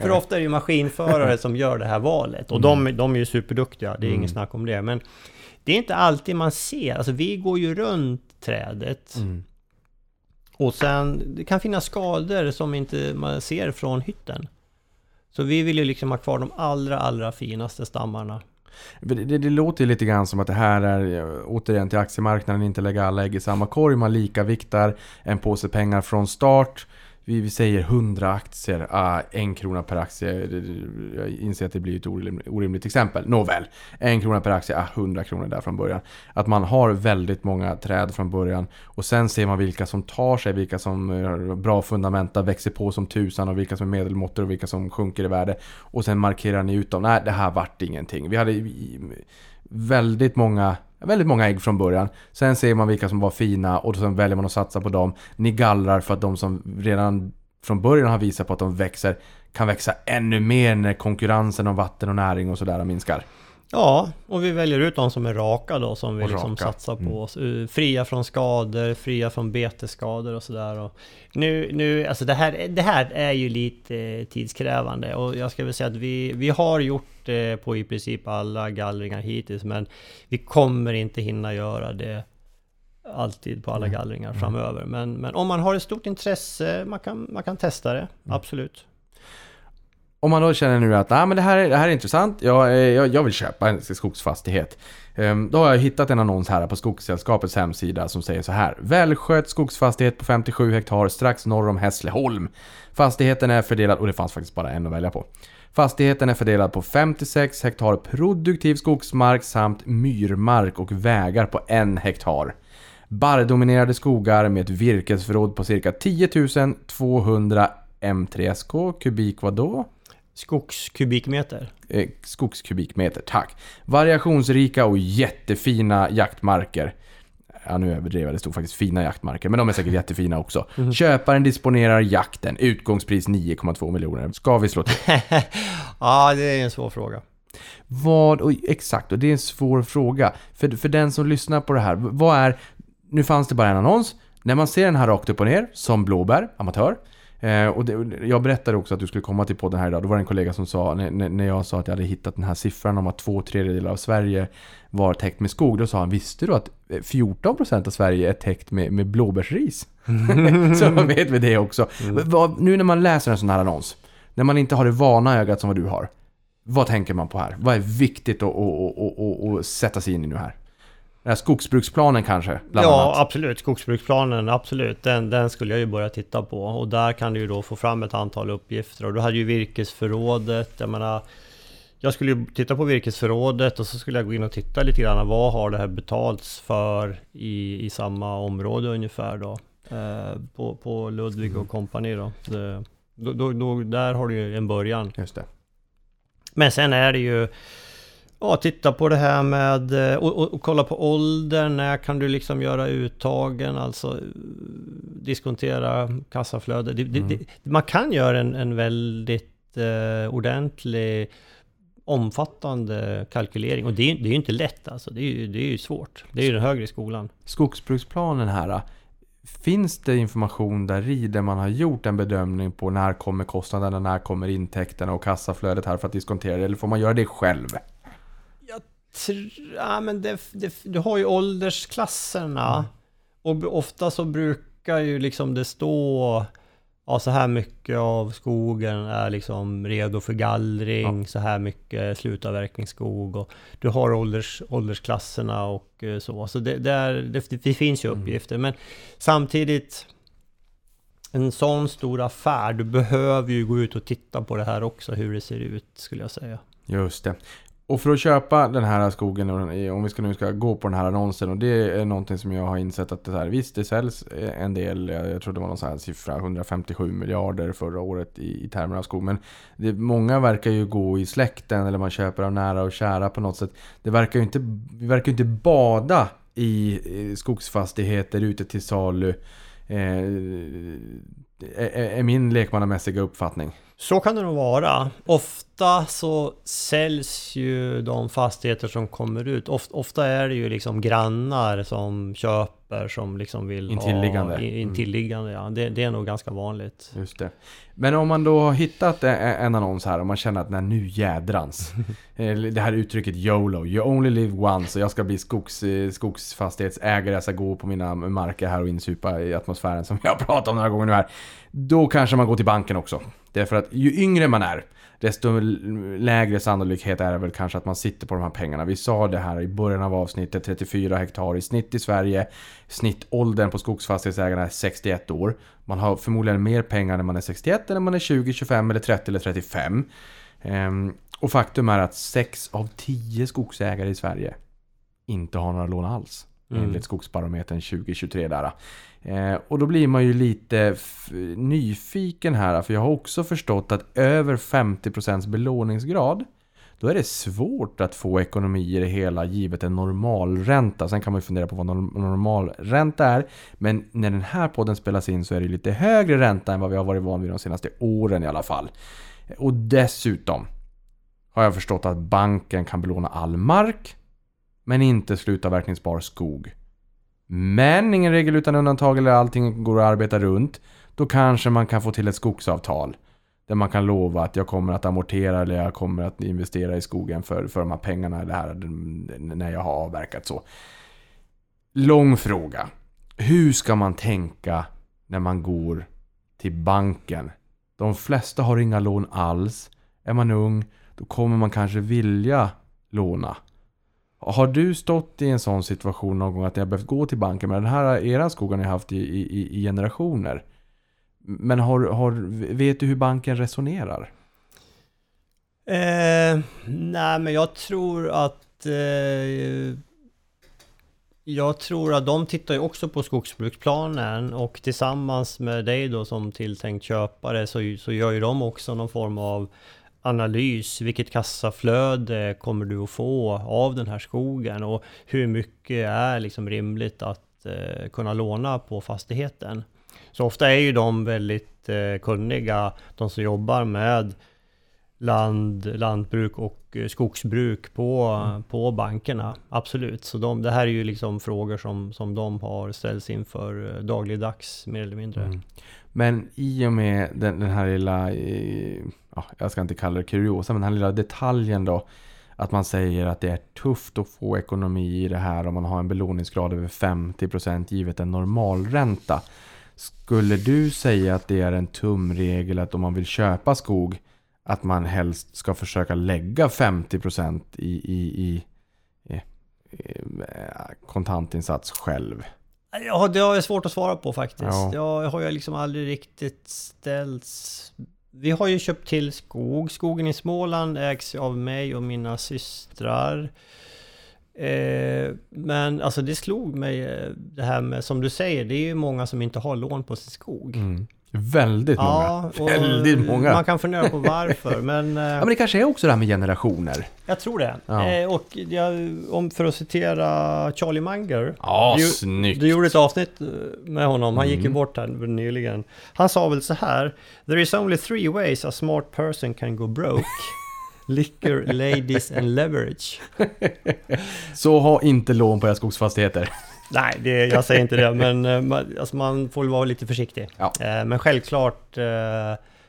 För ofta är det ju maskinförare som gör det här valet. Och de, de är ju superduktiga, det är Mm. inget snack om det. Men det är inte alltid man ser, alltså vi går ju runt trädet. Mm. Och sen, det kan finnas skador som inte man ser från hytten. Så vi vill ju liksom ha kvar de allra, allra finaste stammarna. Det, det, det låter ju lite grann som att det här är, eh, återigen till aktiemarknaden, inte lägga alla ägg i samma korg. Man likaviktar en påse pengar från start. Vi, säger 100 aktier, ah, en krona per aktie. Jag inser att det blir ett orimligt, orimligt exempel. Nåväl, en krona per aktie, ah, 100 kronor där från början. Att man har väldigt många träd från början och sen ser man vilka som tar sig, vilka som har bra fundamenta, växer på som tusan och vilka som är medelmåttor och vilka som sjunker i värde. Och sen markerar ni ut dem. Nej, det här vart ingenting. Vi hade väldigt många Väldigt många ägg från början. Sen ser man vilka som var fina och sen väljer man att satsa på dem. Ni gallrar för att de som redan från början har visat på att de växer kan växa ännu mer när konkurrensen om vatten och näring och sådär minskar. Ja, och vi väljer ut de som är raka då, som vi Och liksom raka. satsar på. Mm. oss. Eh, Fria från skador, fria från betesskador och sådär. Nu, nu, alltså det här, det här är ju lite eh, tidskrävande och jag ska väl säga att vi, vi har gjort det på i princip alla gallringar hittills, men vi kommer inte hinna göra det alltid på alla Mm. gallringar framöver. Men, men om man har ett stort intresse, man kan, man kan testa det, Mm. absolut. Om man då känner nu att ah, men det, här, är- det här är intressant, jag, eh, jag, jag vill köpa en skogsfastighet. Ehm, då har jag hittat en annons här på Skogssällskapets hemsida som säger så här. Välskött skogsfastighet på 57 hektar strax norr om Hässleholm. Fastigheten är fördelad, och det fanns faktiskt bara en att välja på. Fastigheten är fördelad på 56 hektar produktiv skogsmark samt myrmark och vägar på en hektar. Barrdominerade skogar med ett virkesförråd på cirka 10 200 M3SK kubik vadå? Skogskubikmeter. Eh, skogskubikmeter, tack. Variationsrika och jättefina jaktmarker. Ja, nu överdrev jag. Det stod faktiskt fina jaktmarker, men de är säkert jättefina också. Köparen disponerar jakten. Utgångspris 9,2 miljoner. Ska vi slå till? *laughs* ja, det är en svår fråga. Vad, och exakt, och det är en svår fråga. För, för den som lyssnar på det här, vad är... Nu fanns det bara en annons. När man ser den här rakt upp och ner, som blåbär, amatör. Eh, och det, jag berättade också att du skulle komma till podden här idag. Då var det en kollega som sa, när, när jag sa att jag hade hittat den här siffran om att två tredjedelar av Sverige var täckt med skog. Då sa han, visste du att eh, 14% av Sverige är täckt med, med blåbärsris? *laughs* Så vet vi det också. Vad, nu när man läser en sån här annons, när man inte har det vana ögat som vad du har. Vad tänker man på här? Vad är viktigt att, att, att, att sätta sig in i nu här? Den här skogsbruksplanen kanske, ja, annat. absolut. Skogsbruksplanen, absolut. Den, den skulle jag ju börja titta på. Och där kan du ju då få fram ett antal uppgifter. Och du hade ju virkesförrådet. Jag menar, jag skulle ju titta på virkesförrådet och så skulle jag gå in och titta lite grann. Vad har det här betalts för i, i samma område ungefär då? Eh, på, på Ludvig och kompani då. Det, då, då, då. Där har du ju en början. Just det. Men sen är det ju Ja, titta på det här med och, och, och, kolla på åldern. När kan du liksom göra uttagen? Alltså eh, diskontera kassaflöde. Det, mm. det, man kan göra en, en väldigt eh, ordentlig omfattande kalkylering och det är, det är ju inte lätt alltså. Det är ju, det är ju svårt. Det är ju den högre skolan. Skogsbruksplanen här. Finns det information där i där man har gjort en bedömning på när kommer kostnaderna, när kommer intäkterna och kassaflödet här för att diskontera det? Eller får man göra det själv? Ja, men det, det, du har ju åldersklasserna. Mm. Och ofta så brukar ju liksom det stå ja, så här mycket av skogen är liksom redo för gallring, ja. så här mycket slutavverkningsskog och du har ålders, åldersklasserna och eh, så. Så det, det, är, det, det finns ju mm. uppgifter, mm. men samtidigt en sån stor affär, du behöver ju gå ut och titta på det här också, hur det ser ut skulle jag säga. Just det. Och för att köpa den här skogen, om vi ska nu ska gå på den här annonsen, och det är någonting som jag har insett att det här, visst det säljs eh, en del, eh, jag tror det var någon sån här siffra, 157 miljarder förra året i, i termer av skog. Men det, många verkar ju gå i släkten eller man köper av nära och kära på något sätt. Det verkar ju inte, vi verkar ju inte bada i eh, skogsfastigheter ute till salu. Eh, är min lekmannamässiga uppfattning. Så kan det nog vara. Ofta så säljs ju de fastigheter som kommer ut. Ofta är det ju liksom grannar som köper som liksom vill intilliggande. ha... Intilliggande. Mm. Ja. Det, det, är nog ganska vanligt. Just det. Men om man då har hittat en annons här och man känner att nej, nu jädrans. *laughs* Eh, det här uttrycket YOLO, you only live once och jag ska bli skogs, eh, skogsfastighetsägare. Jag ska gå på mina marker här och insupa i atmosfären *laughs* som jag har pratat om några gånger nu här. Då kanske man går till banken också. Därför att ju yngre man är, desto lägre sannolikhet är det väl kanske att man sitter på de här pengarna. Vi sa det här i början av avsnittet, 34 hektar i snitt i Sverige. Snittåldern på skogsfastighetsägarna är 61 år. Man har förmodligen mer pengar när man är 61 än när man är 20, 25 eller 30 eller 35. Ehm, och faktum är att 6 av 10 skogsägare i Sverige inte har några lån alls. Mm. Enligt Skogsbarometern 2023 där. Eh, och då blir man ju lite nyfiken här, för jag har också förstått att över 50% belåningsgrad då är det svårt att få ekonomi i det hela givet en normalränta. Sen kan man ju fundera på vad normalränta är. Men när den här podden spelas in så är det lite högre ränta än vad vi har varit van vid de senaste åren i alla fall. Och dessutom har jag förstått att banken kan belåna all mark men inte slutavverkningsbar skog. Men ingen regel utan undantag eller allting går att arbeta runt. Då kanske man kan få till ett skogsavtal. Där man kan lova att jag kommer att amortera eller jag kommer att investera i skogen för, för de här pengarna eller här, när jag har avverkat så. Lång fråga. Hur ska man tänka när man går till banken? De flesta har inga lån alls. Är man ung, då kommer man kanske vilja låna. Har du stått i en sån situation någon gång att ni har behövt gå till banken? Men den här era skog har ni haft i, i, i generationer. Men har, har, vet du hur banken resonerar? Eh, nej, men jag tror att... Eh, jag tror att de tittar ju också på skogsbruksplanen och tillsammans med dig då som tilltänkt köpare så, så gör ju de också någon form av analys. Vilket kassaflöde kommer du att få av den här skogen och hur mycket är liksom rimligt att eh, kunna låna på fastigheten. Så ofta är ju de väldigt eh, kunniga, de som jobbar med land, lantbruk och eh, skogsbruk på, mm. på bankerna. Absolut. Så de, det här är ju liksom frågor som, som de har ställts inför eh, dagligdags mer eller mindre. Mm. Men i och med den, den här lilla, ja, jag ska inte kalla det kuriosa, men den här lilla detaljen då. Att man säger att det är tufft att få ekonomi i det här om man har en belåningsgrad över 50% givet en normalränta. Skulle du säga att det är en tumregel att om man vill köpa skog att man helst ska försöka lägga 50% i, i, i, i, i kontantinsats själv? Ja, det är svårt att svara på faktiskt. Ja. Jag har ju liksom aldrig riktigt ställts vi har ju köpt till skog. Skogen i Småland ägs av mig och mina systrar. Eh, men alltså det slog mig eh, det här med, som du säger, det är ju många som inte har lån på sin skog. Mm. Väldigt många. Ja, och Väldigt många. Man kan fundera på varför, *laughs* men... eh, Ja men det kanske är också det här med generationer. Jag tror det. Ja. Eh, och jag, om, för att citera Charlie Munger. Ja, du, snyggt. Mm. Du gjorde ett avsnitt eh, med honom, han gick ju bort här nyligen. Han sa väl så här. There is only three ways a smart person can go broke. *laughs* Liquor, ladies and leverage. *laughs* Så ha inte lån på era skogsfastigheter. Nej, det, jag säger inte det, men eh, man, alltså man får väl vara lite försiktig. Ja. Eh, Men självklart eh,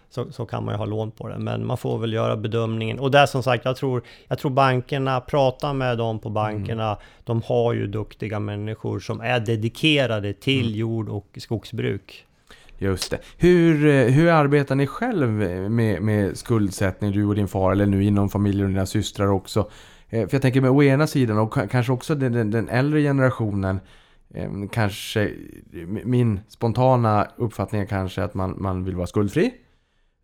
så, så kan man ju ha lån på det, men man får väl göra bedömningen. Och där som sagt, jag tror, jag tror bankerna, prata med dem på bankerna, de har ju duktiga människor som är dedikerade till jord och skogsbruk. Just det. Hur, hur arbetar ni själv med, med skuldsättning, du och din far, eller nu inom familjen och dina systrar också? Eh, för jag tänker med å ena sidan, och kanske också den, den, den äldre generationen, eh, kanske, min spontana uppfattning är kanske att man, man vill vara skuldfri.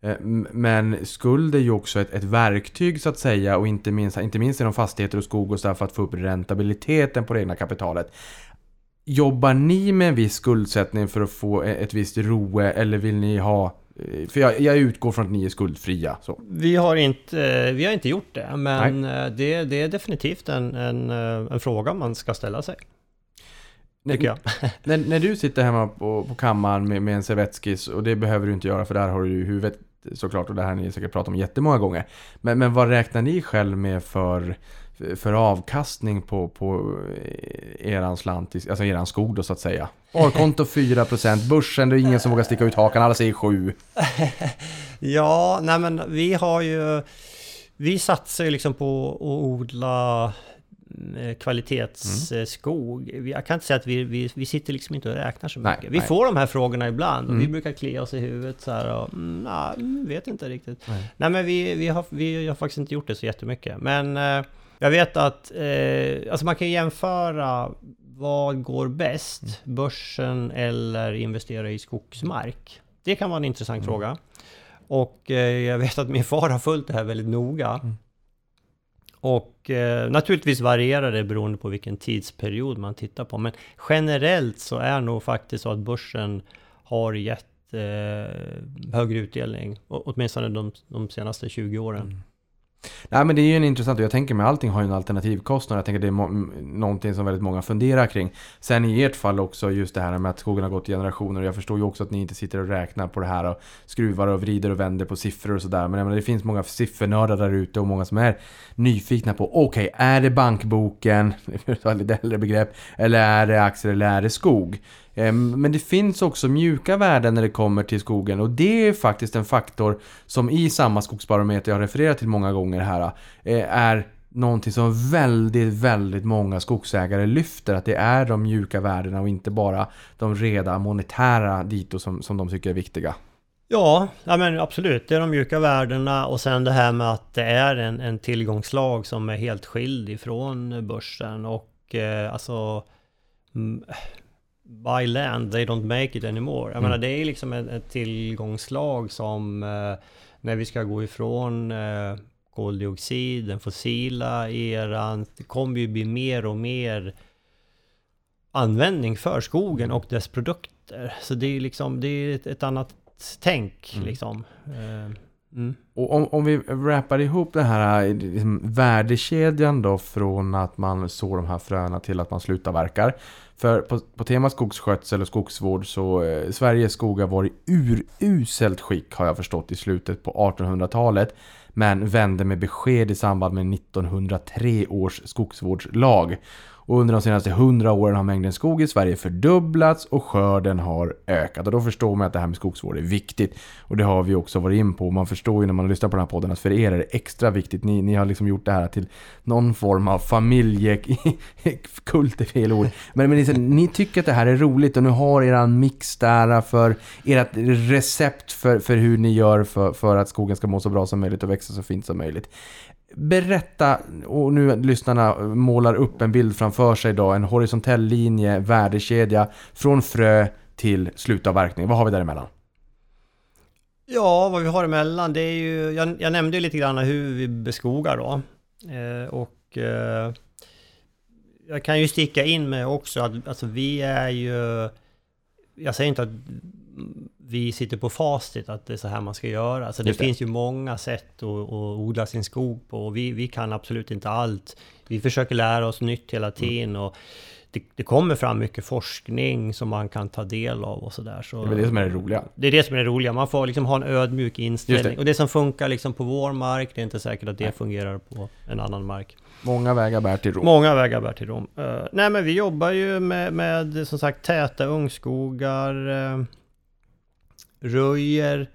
Eh, men skuld är ju också ett, ett verktyg så att säga och inte minst, inte minst inom fastigheter och skog och så där för att få upp räntabiliteten på det egna kapitalet. Jobbar ni med en viss skuldsättning för att få e-, ett visst roe eller vill ni ha eh, För jag, jag utgår från att ni är skuldfria. Så. Vi har inte, vi har inte gjort det, men eh, det, det är definitivt en, en, eh, en fråga man ska ställa sig. Tycker jag. *laughs* När, när du sitter hemma på, på kammaren med, med en servettskiss, och det behöver du inte göra för där har du ju huvudet såklart och det här har ni säkert pratat om jättemånga gånger. Men, men vad räknar ni själv med för, för avkastning på, på eh, eran slant, alltså eran skog då så att säga? *laughs* Sparkonto 4%, börsen det är ingen som vågar sticka ut hakan, alla säger 7. *laughs* Ja, nej men vi har ju... Vi satsar ju liksom på att odla eh, kvalitetsskog. Vi- Jag kan inte säga att vi, vi, vi sitter liksom inte och räknar så Nej, mycket. Vi nej. får de här frågorna ibland och vi Mm. brukar klia oss i huvudet så här och mm, nej, mm, vet inte riktigt. Nej. Nej, men vi, vi, har, vi har faktiskt inte gjort det så jättemycket. Men eh, jag vet att eh, alltså man kan jämföra vad går bäst? Mm. Börsen eller investera i skogsmark? Det kan vara en intressant Mm. fråga. Och eh, jag vet att min far har följt det här väldigt noga. Mm. Och eh, naturligtvis varierar det beroende på vilken tidsperiod man tittar på. Men generellt så är nog faktiskt så att börsen har gett eh, högre utdelning. Åtminstone de, de senaste 20 åren. Nej men det är ju en intressant, och jag tänker mig allting har ju en alternativkostnad. Jag tänker det är någonting som väldigt många funderar kring. Sen i ert fall också just det här med att skogen har gått i generationer. Jag förstår ju också att ni inte sitter och räknar på det här och skruvar och vrider och vänder på siffror och sådär. Men menar, det finns många siffernördar där ute och många som är nyfikna på okej, är det bankboken, för att ta ett lite äldre begrepp, eller är det aktier eller är det skog? Ehm, men det finns också mjuka värden när det kommer till skogen och det är faktiskt en faktor som i samma skogsbarometer jag refererat till många gånger här eh, är någonting som väldigt, väldigt många skogsägare lyfter. Att det är de mjuka värdena och inte bara de reda monetära dito som, som de tycker är viktiga. Ja, ja men absolut. Det är de mjuka värdena och sen det här med att det är en, en tillgångslag som är helt skild ifrån börsen och eh, alltså mm, Buy land, they don't make it anymore. Jag Mm. menar det är liksom ett, ett tillgångslag som eh, när vi ska gå ifrån eh, koldioxid, den fossila eran, det kommer ju bli mer och mer användning för skogen och dess produkter. Så det är liksom, det är ett, ett annat tänk Mm. liksom. Eh, Mm. Och om, om vi wrappar ihop den här eh, liksom, värdekedjan då från att man sår de här fröna till att man slutar verkar. För på, på temat skogsskötsel och skogsvård så eh, Sveriges skogar var i uruselt skick har jag förstått i slutet på 1800-talet. Men vände med besked i samband med 1903 års skogsvårdslag. Och under de senaste 100 åren har mängden skog i Sverige fördubblats och skörden har ökat. Och då förstår man att det här med skogsvård är viktigt. Och det har vi också varit in på. Man förstår ju när man lyssnar på den här podden att för er är det extra viktigt. Ni, ni har liksom gjort det här till någon form av familjekult *laughs* är fel ord. Men, men ni, ni tycker att det här är roligt och nu har eran mix där för ert recept för, för hur ni gör för, för att skogen ska må så bra som möjligt och växa så fint som möjligt. Berätta, och nu lyssnarna målar upp en bild framför sig då, en horisontell linje, värdekedja, från frö till slutavverkning. Vad har vi däremellan? Ja, vad vi har emellan, det är ju... Jag, jag nämnde ju lite grann hur vi beskogar då. Eh, och eh, jag kan ju sticka in med också att alltså, vi är ju... Jag säger inte att vi sitter på facit att det är så här man ska göra. Alltså det, det. finns ju många sätt att, att odla sin skog på och vi, vi kan absolut inte allt. Vi försöker lära oss nytt hela tiden och det, det kommer fram mycket forskning som man kan ta del av och sådär. Så Det är det som är det roliga. det är det som är det roliga. Man får liksom ha en ödmjuk inställning. det. Och det som funkar liksom på vår mark, det är inte säkert att det fungerar på en annan mark. Många vägar bär till Rom. Många vägar bär till Rom. Eh, nej men vi jobbar ju med, med som sagt täta ungskogar, uh, röjer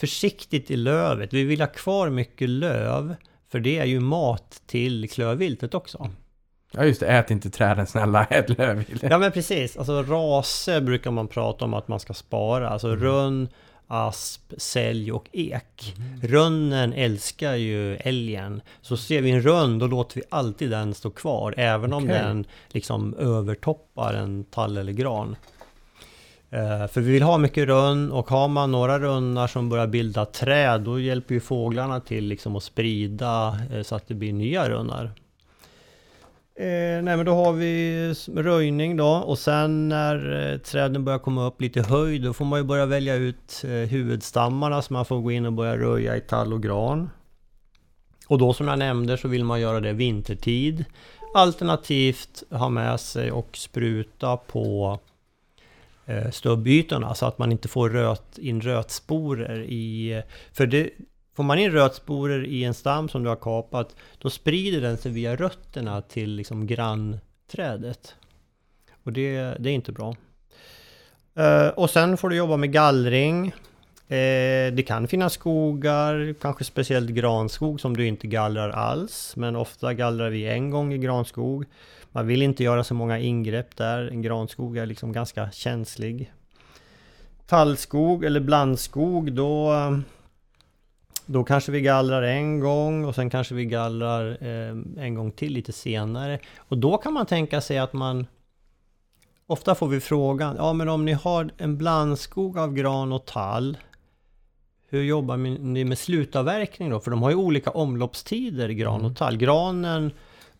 försiktigt i lövet. Vi vill ha kvar mycket löv, för det är ju mat till klövviltet också. Ja just det, ät inte träden snälla, *laughs* ät lövvilt. Ja men precis, alltså raser brukar man prata om att man ska spara. Alltså Mm. rönn, asp, sälj och ek. Rönnen älskar ju älgen. Så ser vi en rönn, då låter vi alltid den stå kvar. Även om Okej. den liksom övertoppar en tall eller gran. Eh, för vi vill ha mycket rönn och har man några rönnar som börjar bilda träd, då hjälper ju fåglarna till liksom att sprida eh, så att det blir nya rönnar. Eh, nej men då har vi röjning då och sen när eh, träden börjar komma upp lite höjd då får man ju börja välja ut eh, huvudstammarna så man får gå in och börja röja i tall och gran. Och då som jag nämnde så vill man göra det vintertid. Alternativt ha med sig och spruta på Eh, stubbytorna så att man inte får röt, in rötsporer i... För det, får man in rötsporer i en stam som du har kapat då sprider den sig via rötterna till liksom grannträdet. Och det, det är inte bra. Eh, och sen får du jobba med gallring. Eh, det kan finnas skogar, kanske speciellt granskog som du inte gallrar alls. Men ofta gallrar vi en gång i granskog. Man vill inte göra så många ingrepp där. En granskog är liksom ganska känslig. Tallskog eller blandskog, då, då kanske vi gallrar en gång och sen kanske vi gallrar eh, en gång till lite senare. Och då kan man tänka sig att man Ofta får vi frågan, ja men om ni har en blandskog av gran och tall Hur jobbar ni med slutavverkning då? För de har ju olika omloppstider, gran och tall. Granen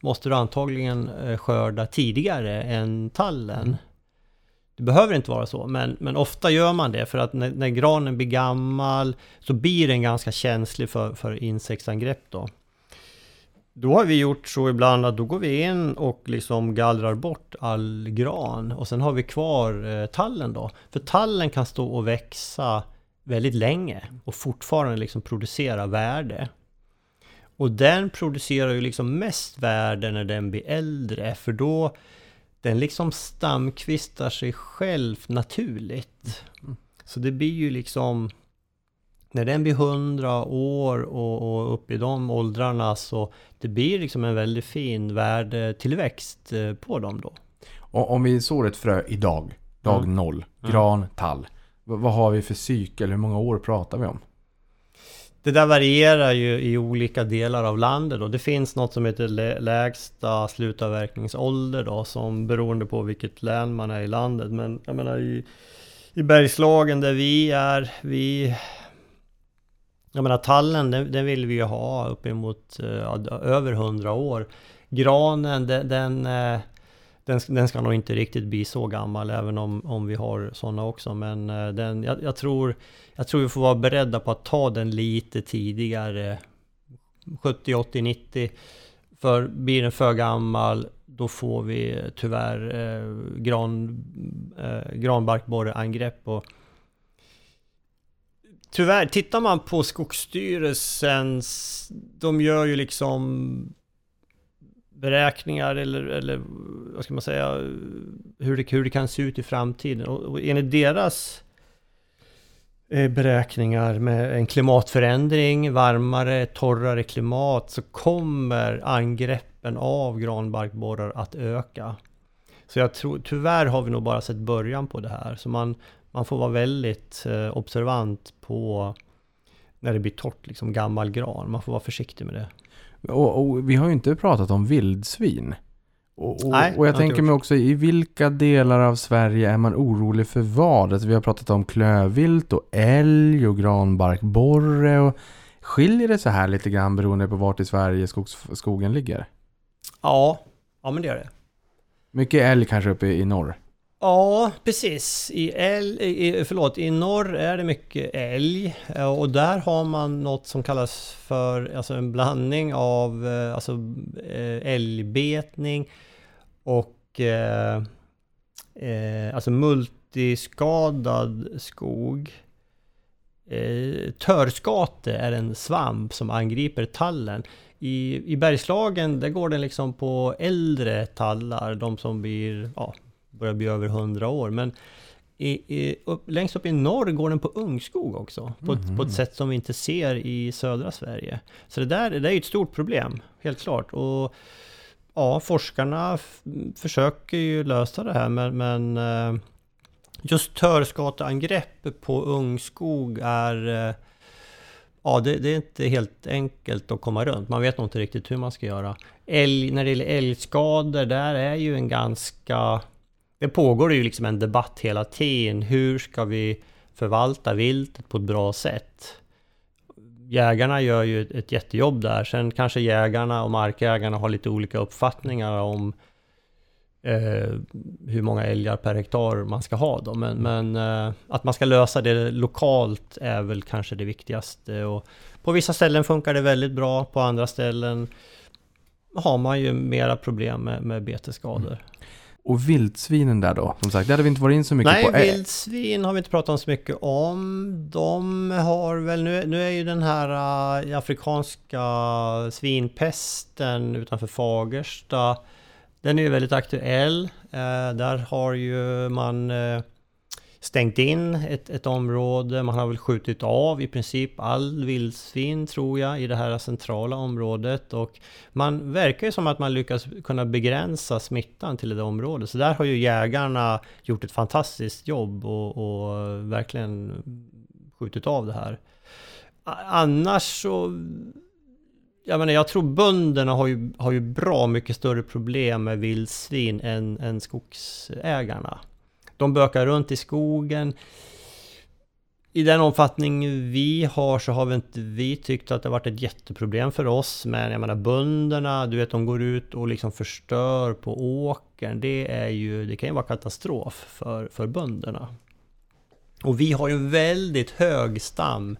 måste du antagligen eh, skörda tidigare än tallen. Det behöver inte vara så, men, men ofta gör man det för att när, när granen blir gammal så blir den ganska känslig för, för insektsangrepp då. Då har vi gjort så ibland att då går vi in och liksom gallrar bort all gran och sen har vi kvar eh, tallen då. För tallen kan stå och växa väldigt länge och fortfarande liksom producera värde. Och den producerar ju liksom mest värde när den blir äldre för då den liksom stamkvistar sig själv naturligt. Så det blir ju liksom när den blir 100 år och, och upp i de åldrarna så det blir liksom en väldigt fin värdetillväxt eh, på dem då. Och om vi sår ett frö idag, dag Mm. noll, gran, tall. Vad har vi för cykel? Hur många år pratar vi om? Det där varierar ju i olika delar av landet och det finns något som heter lä- lägsta slutavverkningsålder då som beroende på vilket län man är i landet. Men jag menar i, i Bergslagen där vi är, vi... Jag menar tallen den, den vill vi ju ha uppemot eh, ja, över 100 år. Granen den, den, eh, den, ska- den ska nog inte riktigt bli så gammal även om, om vi har sådana också. Men eh, den, jag, jag, tror, jag tror vi får vara beredda på att ta den lite tidigare. 70, 80, 90. För blir den för gammal då får vi tyvärr eh, gran, eh, granbarkborreangrepp. Och tyvärr, tittar man på Skogsstyrelsens... De gör ju liksom beräkningar eller, eller vad ska man säga, hur det, hur det kan se ut i framtiden. Och, och enligt deras eh, beräkningar med en klimatförändring, varmare, torrare klimat, så kommer angreppen av granbarkborrar att öka. Så jag tror, tyvärr har vi nog bara sett början på det här. Så man, man får vara väldigt eh, observant på när det blir torrt, liksom gammal gran. Man får vara försiktig med det. Och, och vi har ju inte pratat om vildsvin. Och, och, Nej, och jag tänker mig också, i vilka delar av Sverige är man orolig för vad? Alltså, vi har pratat om klövvilt och älg och granbarkborre. Och skiljer det så här lite grann beroende på vart i Sverige skogs, skogen ligger? Ja, ja men det gör det. Mycket älg kanske uppe i norr. Ja, precis. I, älg, i, förlåt, I norr är det mycket älg eh, och där har man något som kallas för alltså en blandning av eh, alltså, eh, älgbetning och eh, eh, alltså multiskadad skog. Eh, törskate är en svamp som angriper tallen. I, I Bergslagen där går den liksom på äldre tallar, de som blir, ja, börjar bli över 100 år. Men i, i, upp, längst upp i norr går den på ungskog också. På, ett, på ett sätt som vi inte ser i södra Sverige. Så det där det där är ju ett stort problem, helt klart. Och ja, forskarna försöker ju lösa det här men, men eh, just törskateangrepp på ungskog är eh, Ja, det, det är inte helt enkelt att komma runt. Man vet nog inte riktigt hur man ska göra. Älg, när det gäller älgskador, där är ju en ganska... Det pågår ju liksom en debatt hela tiden. Hur ska vi förvalta viltet på ett bra sätt? Jägarna gör ju ett, ett jättejobb där. Sen kanske jägarna och markägarna har lite olika uppfattningar om eh, hur många älgar per hektar man ska ha då. Men, men eh, att man ska lösa det lokalt är väl kanske det viktigaste. Och på vissa ställen funkar det väldigt bra, på andra ställen har man ju mera problem med, med betesskador. Mm. Och vildsvinen där då? Som sagt, det hade vi inte varit in så mycket Nej, på. Ä- vildsvin har vi inte pratat om så mycket om. De har väl, nu, nu är ju den här äh, afrikanska svinpesten utanför Fagersta, den är ju väldigt aktuell. Eh, där har ju man eh, stängt in ett, ett område, man har väl skjutit av i princip all vildsvin tror jag i det här centrala området och man verkar ju som att man lyckas kunna begränsa smittan till det området. Så där har ju jägarna gjort ett fantastiskt jobb och, och verkligen skjutit av det här. Annars så jag menar, jag tror bönderna har ju, har ju bra mycket större problem med vildsvin än, än skogsägarna. De bökar runt i skogen. I den omfattning vi har så har vi inte vi tyckt att det har varit ett jätteproblem för oss. Men jag menar bönderna, du vet de går ut och liksom förstör på åkern. Det är ju, det kan ju vara katastrof för, för bönderna. Och vi har ju en väldigt hög stam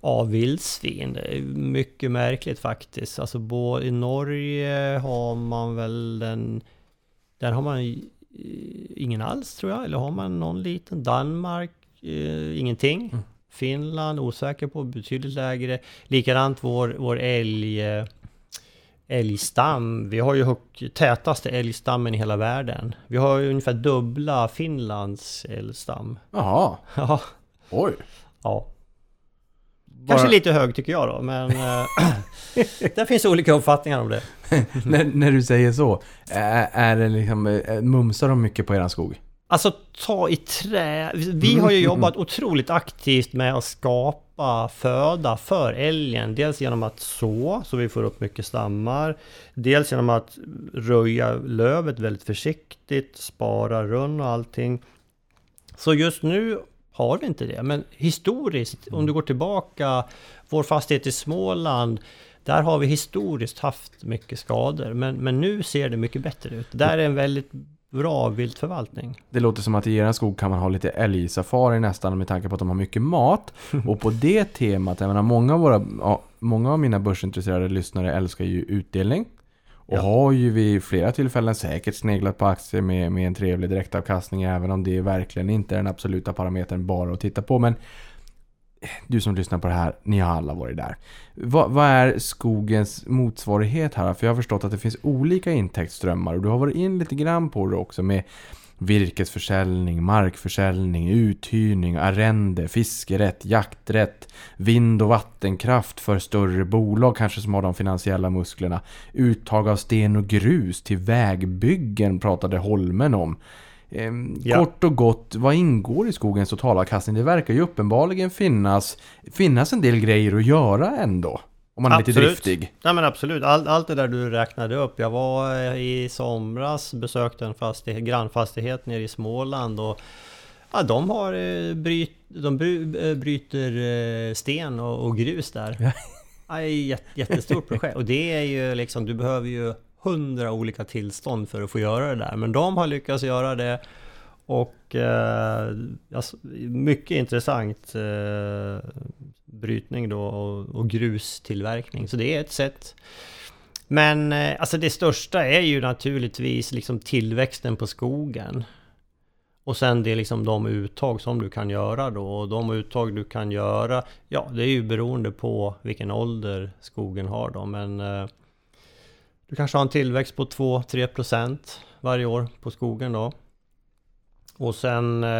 av vildsvin. Det är mycket märkligt faktiskt. Alltså både i Norge har man väl den... Där har man ingen alls tror jag. Eller har man någon liten? Danmark? Eh, ingenting. Finland osäker på, betydligt lägre. Likadant vår, vår älg... eh, Älgstam. Vi har ju hög, tätaste älgstammen i hela världen. Vi har ju ungefär dubbla Finlands älgstam. Jaha, *laughs* Ja, oj. ja. Kanske Bara- lite hög tycker jag då, men eh, *laughs* där finns olika uppfattningar om det. *laughs* när, när du säger så, är, är det liksom, eh, mumsar de mycket på eran skog? Alltså ta i trä. Vi har ju jobbat otroligt aktivt med att skapa föda för älgen. Dels genom att så, så vi får upp mycket stammar. Dels genom att röja lövet väldigt försiktigt, spara rönn och allting. Så just nu har vi inte det. Men historiskt, om du går tillbaka, vår fastighet i Småland, där har vi historiskt haft mycket skador. Men, men nu ser det mycket bättre ut. Där är en väldigt bra viltförvaltning. Det låter som att i er skog kan man ha lite älgsafari nästan med tanke på att de har mycket mat. *laughs* Och på det temat, jag menar många av, våra, många av mina börsintresserade lyssnare älskar ju utdelning. Och Ja. har ju vid flera tillfällen säkert sneglat på aktier med, med en trevlig direktavkastning även om det verkligen inte är den absoluta parametern bara att titta på. Men eh, du som lyssnar på det här, ni har alla varit där. Vad, vad är skogens motsvarighet här? För jag har förstått att det finns olika intäktsströmmar och du har varit in lite grann på det också med virkesförsäljning, markförsäljning, uthyrning, arrende, fiskerätt, jakträtt, vind och vattenkraft för större bolag kanske som har de finansiella musklerna. Uttag av sten och grus till vägbyggen pratade Holmen om. Ehm, Ja. Kort och gott, vad ingår i skogens totalavkastning? Det verkar ju uppenbarligen finnas, finnas en del grejer att göra ändå. Om man är lite Absolut. driftig. Nej men absolut, All, allt det där du räknade upp. Jag var eh, i somras, besökte en fastighet, grannfastighet nere i Småland och ja, de har eh, bryt, de eh, bryter sten och, och grus där. Ja. Ja, jättestort projekt och det är ju liksom, du behöver ju hundra olika tillstånd för att få göra det där. Men de har lyckats göra det och eh, alltså, mycket intressant eh, brytning då och, och grustillverkning. Så det är ett sätt. Men eh, alltså det största är ju naturligtvis liksom tillväxten på skogen. Och sen det är liksom de uttag som du kan göra då. Och de uttag du kan göra, ja det är ju beroende på vilken ålder skogen har då. Men eh, du kanske har en tillväxt på 2-3% varje år på skogen då. Och sen, eh,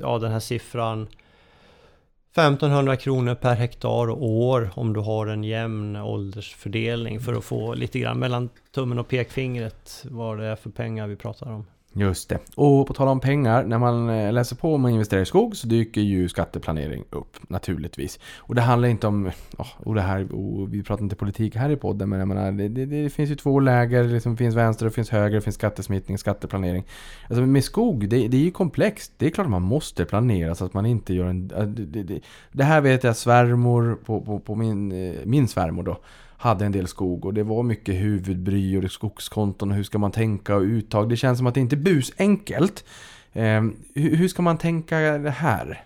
ja den här siffran 1500 kronor per hektar och år om du har en jämn åldersfördelning för att få lite grann mellan tummen och pekfingret vad det är för pengar vi pratar om. Just det. Och på tal om pengar, när man eh, läser på om man investerar i skog så dyker ju skatteplanering upp naturligtvis. Och det handlar inte om, och oh, det här, och vi pratar inte politik här i podden, men jag menar, det, det, det finns ju två läger, det liksom finns vänster och finns höger, det finns skattesmitning, skatteplanering. Alltså med skog, det, det är ju komplext. Det är klart att man måste planera så att man inte gör en... Äh, det, det, det, här vet jag svärmor på, på, på min, eh, min svärmor då hade en del skog och det var mycket huvudbry och skogskonton och hur ska man tänka och uttag. Det känns som att det inte är busenkelt. Eh, hur, ska man tänka det här?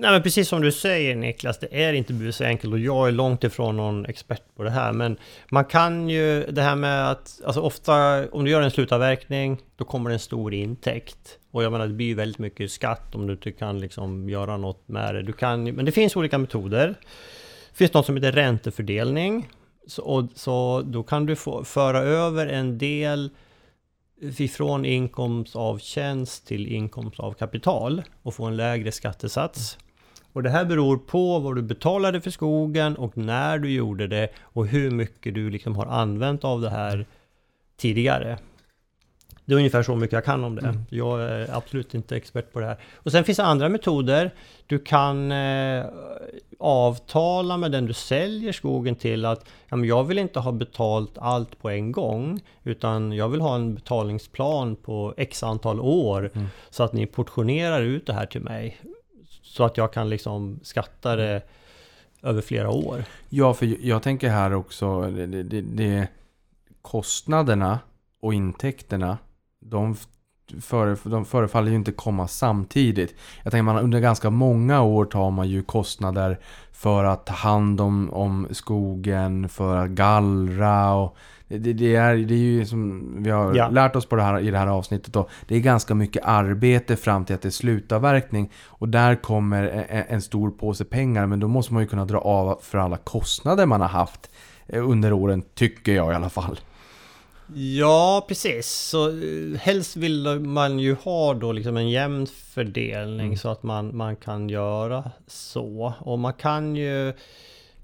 Nej men precis som du säger Niklas, det är inte busenkelt och jag är långt ifrån någon expert på det här. Men man kan ju, det här med att, alltså ofta om du gör en slutavverkning, då kommer det en stor intäkt. Och jag menar det blir ju väldigt mycket skatt om du inte kan liksom göra något med det. Du kan, men det finns olika metoder. Det finns något som heter räntefördelning. Så, och, så då kan du få föra över en del ifrån inkomst av tjänst till inkomst av kapital och få en lägre skattesats. Och det här beror på vad du betalade för skogen och när du gjorde det och hur mycket du liksom har använt av det här tidigare. Det är ungefär så mycket jag kan om det. Jag är absolut inte expert på det här. Och sen finns det andra metoder. Du kan eh, avtala med den du säljer skogen till att ja, jag vill inte ha betalt allt på en gång utan jag vill ha en betalningsplan på x antal år så att ni portionerar ut det här till mig. Så att jag kan liksom skatta det över flera år. Ja, för jag tänker här också, det, det, det kostnaderna och intäkterna, de, före, de förefaller ju inte komma samtidigt. Jag tänker man under ganska många år tar man ju kostnader för att ta hand om, om skogen, för att gallra och det, det, är, det är ju som vi har Ja. lärt oss på det här, i det här avsnittet då. Det är ganska mycket arbete fram till att det är slutavverkning. Och där kommer en, en stor påse pengar. Men då måste man ju kunna dra av för alla kostnader man har haft eh, under åren, tycker jag i alla fall. Ja, precis. Så eh, helst vill man ju ha då liksom en jämn fördelning så att man, man kan göra så. Och man kan ju...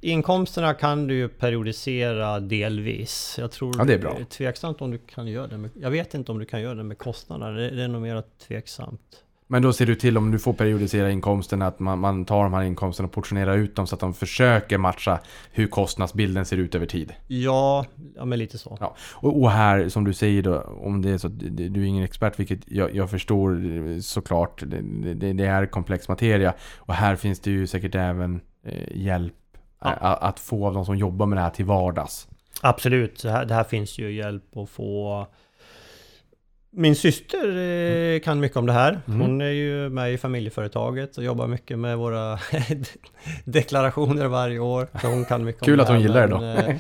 Inkomsterna kan du ju periodisera delvis. Jag tror Ja, det är bra. tveksamt om du kan göra det med... Jag vet inte om du kan göra det med kostnaderna. Det, det är nog mer tveksamt. Men då ser du till om du får periodisera inkomsterna att man, man tar de här inkomsterna och portionerar ut dem så att de försöker matcha hur kostnadsbilden ser ut över tid. Ja, ja men lite så. Ja. Och, och här, som du säger då, om det är så att du är ingen expert, vilket jag, jag förstår såklart, det, det, det är komplex materia. Och här finns det ju säkert även eh, hjälp Ja. eh, a- att få av de som jobbar med det här till vardags. Absolut, det här, det här finns ju hjälp att få. Min syster eh, kan mycket om det här. Mm. Hon är ju med i familjeföretaget och jobbar mycket med våra *laughs* deklarationer varje år. Så hon kan mycket Kul att hon här, gillar det men, då. eh,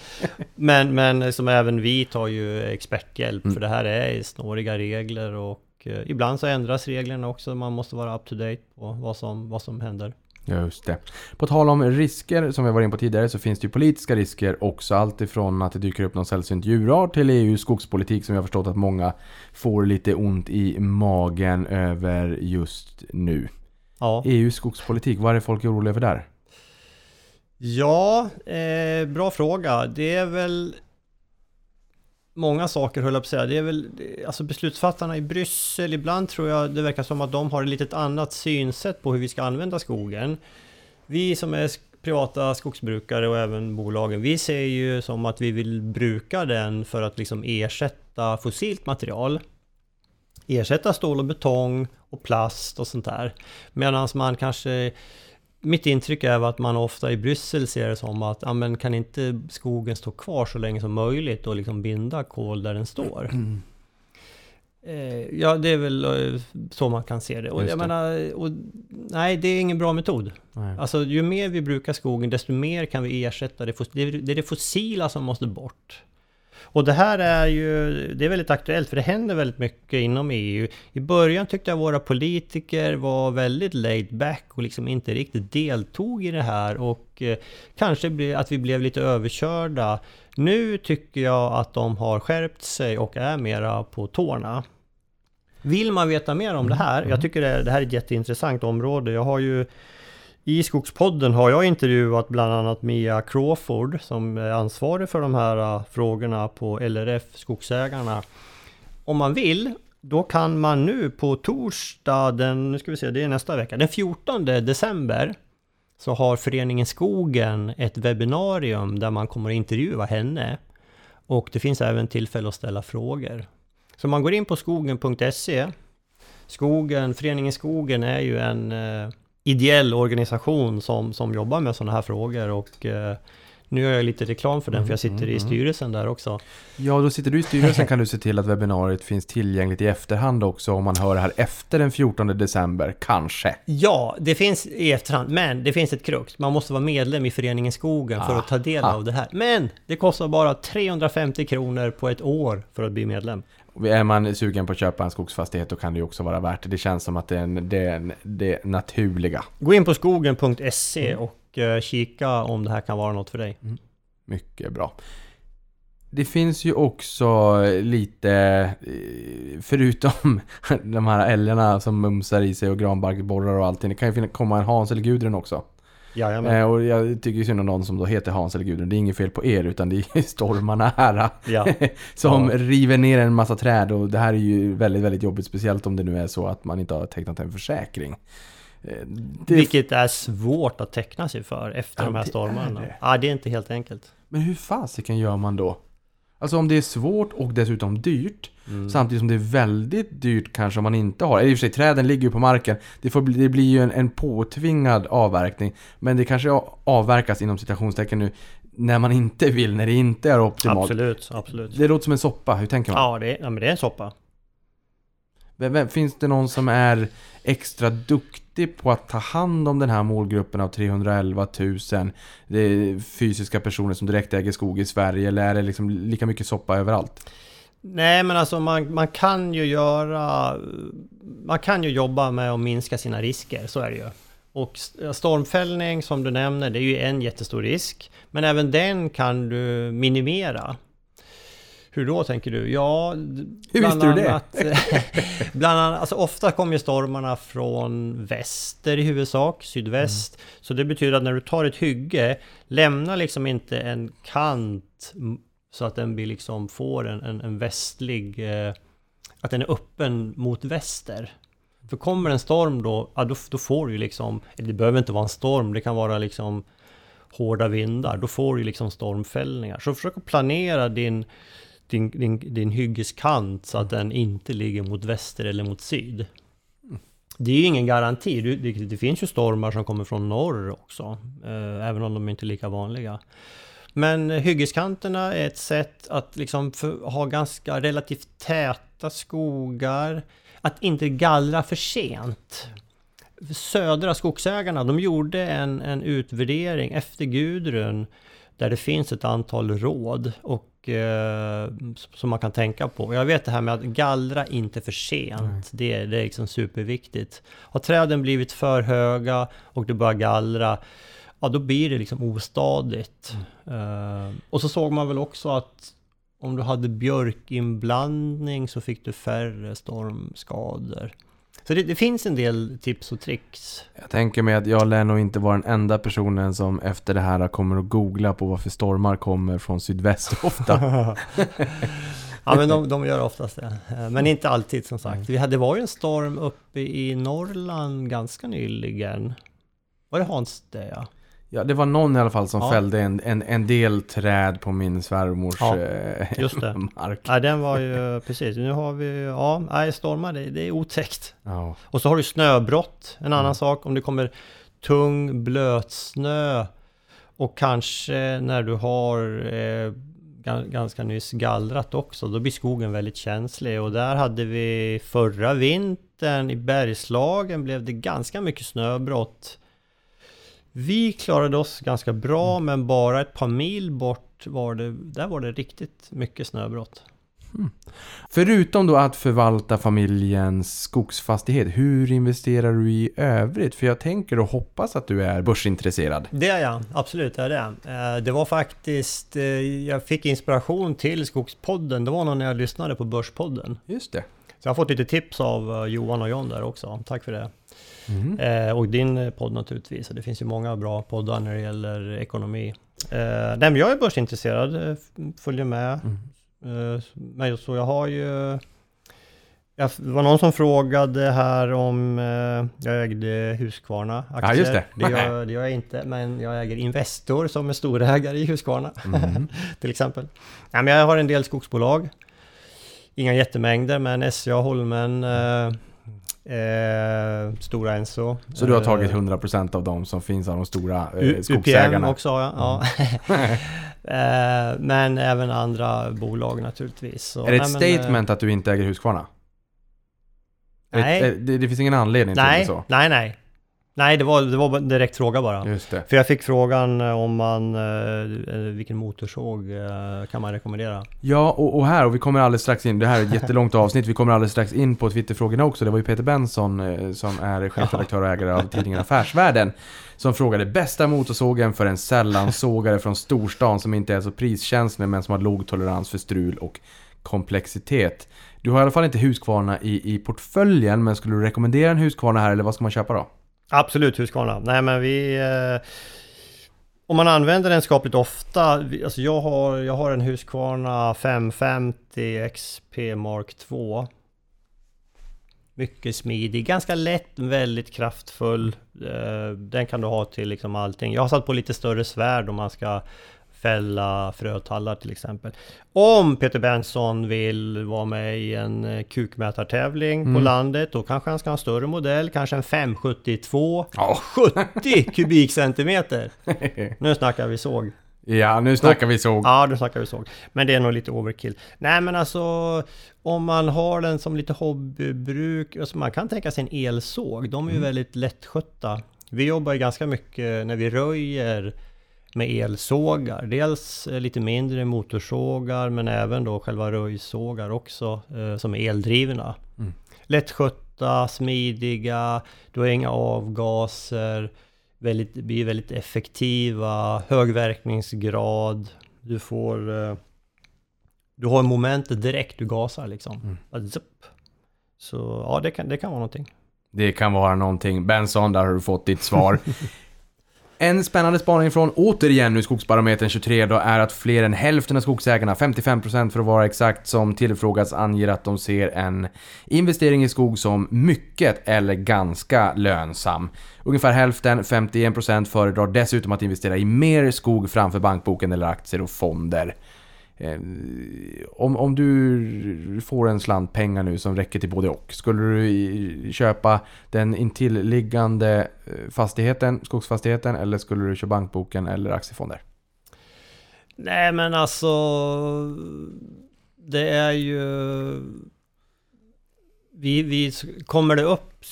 Men, men som även vi tar ju experthjälp Mm. för det här är snåriga regler och eh, ibland så ändras reglerna också. Man måste vara up to date på vad som, vad som händer. Just det. På tal om risker som vi var inne på tidigare så finns det ju politiska risker också. Allt ifrån att det dyker upp någon sällsynt djurart till EUs skogspolitik som jag har förstått att många får lite ont i magen över just nu. Ja. EUs skogspolitik, vad är det folk är oroliga för där? Ja, eh, bra fråga. Det är väl många saker höll jag på att säga. Det är väl alltså beslutsfattarna i Bryssel. Ibland tror jag det verkar som att de har ett litet annat synsätt på hur vi ska använda skogen. Vi som är privata skogsbrukare och även bolagen, vi ser ju som att vi vill bruka den för att liksom ersätta fossilt material. Ersätta stål och betong och plast och sånt där. Medan man kanske mitt intryck är att man ofta i Bryssel ser det som att ja, men kan inte skogen stå kvar så länge som möjligt och liksom binda kol där den står. Eh, ja, det är väl eh, så man kan se det. Och det. menar, och, nej, det är ingen bra metod. Nej. Alltså, ju mer vi brukar skogen, desto mer kan vi ersätta det. det, är det fossila som måste bort. Och det här är ju, det är väldigt aktuellt för det händer väldigt mycket inom EU. I början tyckte jag våra politiker var väldigt laid back och liksom inte riktigt deltog i det här och eh, kanske att vi blev lite överkörda. Nu tycker jag att de har skärpt sig och är mera på tårna. Vill man veta mer om det här? Jag tycker det, det här är ett jätteintressant område. Jag har ju i Skogspodden har jag intervjuat bland annat Mia Crawford som är ansvarig för de här äh, frågorna på LRF Skogsägarna. Om man vill, då kan man nu på torsdag, den, nu ska vi se, det är nästa vecka, den 14 december så har föreningen Skogen ett webbinarium där man kommer att intervjua henne. Och det finns även tillfälle att ställa frågor. Så man går in på skogen.se. Skogen, föreningen Skogen är ju en eh, ideell organisation som, som jobbar med sådana här frågor och eh, nu gör jag lite reklam för den för jag sitter i styrelsen där också. Ja, då sitter du i *laughs* styrelsen kan du se till att webbinariet finns tillgängligt i efterhand också om man hör det här efter den 14 december, kanske. Ja, det finns i efterhand, men det finns ett krux. Man måste vara medlem i föreningen Skogen för att ta del Aha. av det här. Men det kostar bara 350 kronor på ett år för att bli medlem. Är man sugen på att köpa en skogsfastighet då kan det ju också vara värt det. Det känns som att det är en, det, är en, det naturliga. Gå in på skogen.se och eh, kika om det här kan vara något för dig. Mycket bra. Det finns ju också lite, eh, förutom *laughs* de här älgarna som mumsar i sig och granbarkborrar och allting. Det kan ju komma en Hans eller Gudrun också. Jajamän. Eh, och jag tycker synd om någon som då heter Hans eller Gudrun. Det är inget fel på er utan det är *laughs* stormarna här. Ja. *laughs* som Ja. river ner en massa träd och det här är ju väldigt, väldigt jobbigt. Speciellt om det nu är så att man inte har tecknat en försäkring. Eh, Det, Vilket är svårt att teckna sig för efter Ja, de här stormarna. det. Ja, det är inte helt enkelt. Men hur fasiken gör man då? Alltså om det är svårt och dessutom dyrt. Mm. Samtidigt som det är väldigt dyrt kanske om man inte har. I och för sig, träden ligger ju på marken. Det, får det blir ju en, en påtvingad avverkning. Men det kanske avverkas inom citationstecken nu. När man inte vill, när det inte är optimalt. Absolut, absolut. Det låter som en soppa, hur tänker man? Ja, det ja, men det är en soppa. Vem, finns det någon som är extra duktig på att ta hand om den här målgruppen av 311 000 det är fysiska personer som direkt äger skog i Sverige? Eller är det liksom lika mycket soppa överallt? Nej, men alltså man, man kan ju göra... Man kan ju jobba med att minska sina risker, så är det ju. Och stormfällning som du nämner, det är ju en jättestor risk. Men även den kan du minimera. Hur då tänker du? Ja, Hur bland visste du det? annat, *laughs* bland annat, alltså ofta kommer ju stormarna från väster i huvudsak, sydväst. Mm. Så det betyder att när du tar ett hygge, lämna liksom inte en kant så att den blir liksom får en, en, en västlig... Eh, att den är öppen mot väster. För kommer en storm då, ja, då, då får du liksom... Det behöver inte vara en storm, det kan vara liksom hårda vindar. Då får du liksom stormfällningar. Så försök att planera din, din, din, din hyggeskant så att den inte ligger mot väster eller mot syd. Det är ju ingen garanti. Det, det finns ju stormar som kommer från norr också. Eh, även om de inte är lika vanliga. Men hyggeskanterna är ett sätt att liksom för, ha ganska relativt täta skogar. Att inte gallra för sent. Södra skogsägarna, de gjorde en, en utvärdering efter Gudrun där det finns ett antal råd och eh, som man kan tänka på. Jag vet det här med att gallra inte för sent. Det, är- det är liksom superviktigt. Har träden blivit för höga och du börjar gallra, ja då blir det liksom ostadigt. Eh, och så såg man väl också att om du hade björkinblandning så fick du färre stormskador. Så det, det finns en del tips och tricks. Jag tänker mig att jag lär nog inte vara den enda personen som efter det här kommer att googla på varför stormar kommer från sydväst *laughs* ofta. *laughs* Ja men de, de gör oftast det. Men inte alltid som sagt. Vi hade, det var ju en storm uppe i Norrland ganska nyligen. Var det Hans det ja? Ja, det var någon i alla fall som Ja. fällde en, en, en del träd på min svärmors Ja, eh, just det. *laughs* mark. Nej, den var ju precis. Nu har vi, ja, nej, stormar det, det är otäckt. Ja. Och så har du snöbrott, en annan sak. Om det kommer tung blötsnö och kanske när du har eh, ga- ganska nyss gallrat också, då blir skogen väldigt känslig. Och där hade vi förra vintern i Bergslagen blev det ganska mycket snöbrott. Vi klarade oss ganska bra, men bara ett par mil bort var det, där var det riktigt mycket snöbrott. Förutom då att förvalta familjens skogsfastighet, hur investerar du i övrigt? För jag tänker och hoppas att du är börsintresserad. Det är jag, absolut det är det. Eh, Det var faktiskt, eh, jag fick inspiration till Skogspodden, det var när jag lyssnade på Börspodden. Just det. Så jag har fått lite tips av eh, Johan och John där också, tack för det. Mm. Eh, och din eh, podd naturligtvis, det finns ju många bra poddar när det gäller ekonomi. Eh, nej, jag är börsintresserad, eh, följer med. Eh, men så jag har ju... Jag, det var någon som frågade här om eh, jag ägde Husqvarna-aktier. Ja, just det. Det gör, det gör jag inte, men jag äger Investor som är storägare i Husqvarna. Mm. *laughs* till exempel. Ja, men jag har en del skogsbolag. Inga jättemängder, men SCA, Holmen, eh, eh, Stora Enso. Så du har eh, tagit 100% av de som finns av de stora eh, UPM skogsägarna? också har jag. Ja. *laughs* Eh, men även andra bolag naturligtvis. Så, Är det ett nej, men, eh, statement att du inte äger Husqvarna? Nej. Det, det, det finns ingen anledning till det Nej, så? nej, nej. Nej, det var, det var en direkt fråga bara. Just det. För jag fick frågan eh, om man, eh, vilken motorsåg eh, kan man rekommendera? Ja, och, och här, och vi kommer alldeles strax in, det här är ett jättelångt avsnitt, vi kommer alldeles strax in på Twitterfrågorna också. Det var ju Peter Benson eh, som är chefredaktör och ägare av tidningen Affärsvärlden. Som frågade bästa motorsågen för en sällansågare från storstan som inte är så priskänslig men som har låg tolerans för strul och komplexitet. Du har i alla fall inte Husqvarna i, i portföljen, men skulle du rekommendera en Husqvarna här eller vad ska man köpa då? Absolut Husqvarna. Nej men vi... Eh, om man använder den skapligt ofta, vi- alltså jag har, jag har en Husqvarna 550 XP Mark 2. Mycket smidig, ganska lätt, väldigt kraftfull. Eh, den kan du ha till liksom allting. Jag har satt på lite större svärd om man ska fälla frötallar till exempel. Om Peter Benson vill vara med i en eh, kukmätartävling på landet, då kanske han ska ha en större modell, kanske en 572. Ja. 70 *laughs* kubikcentimeter! Nu snackar vi såg. Ja, nu snackar vi såg. Ja, nu snackar vi såg. Men det är nog lite overkill. Nej, men alltså om man har den som lite hobbybruk, alltså man kan tänka sig en elsåg. De är ju väldigt lättskötta. Vi jobbar ju ganska mycket när vi röjer med elsågar. Dels eh, lite mindre motorsågar, men även då själva röjsågar också, eh, som är eldrivna. Lättskötta, smidiga, du har inga avgaser, väldigt, blir väldigt effektiva, hög verkningsgrad, du får... eh, Du har momentet direkt du gasar liksom. Zup. Så ja, det kan, det kan vara någonting. Det kan vara någonting. Benson, där har du fått ditt svar. *laughs* En spännande spaning från, återigen nu Skogsbarometern 23 då, är att fler än hälften av skogsägarna, 55% för att vara exakt, som tillfrågats anger att de ser en investering i skog som mycket eller ganska lönsam. Ungefär hälften, 51% föredrar dessutom att investera i mer skog framför bankboken eller aktier och fonder. Eh, om, om du får en slant pengar nu som räcker till både och. Skulle du köpa den intilliggande eh, fastigheten, skogsfastigheten eller skulle du köpa bankboken eller aktiefonder? Nej men alltså... Det är ju... Vi, vi, kommer det upp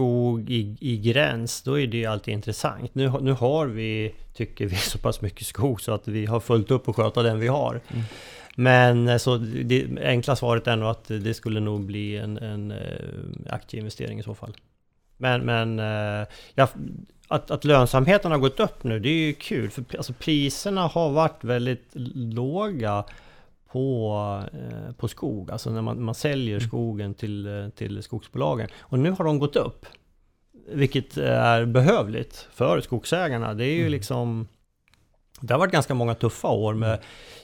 skog i, i gräns, då är det ju alltid intressant. Nu, nu har vi, tycker vi, *laughs* så pass mycket skog så att vi har fullt upp och sköta den vi har. Men eh, så det enkla svaret är nog att det skulle nog bli en, en eh, aktieinvestering i så fall. Men, men eh, ja, att, att lönsamheten har gått upp nu, det är ju kul. För alltså, priserna har varit väldigt låga på, eh, på skog. Alltså när man, man säljer skogen till, eh, till skogsbolagen. Och nu har de gått upp. Vilket är behövligt för skogsägarna. Det är ju liksom... Det har varit ganska många tuffa år med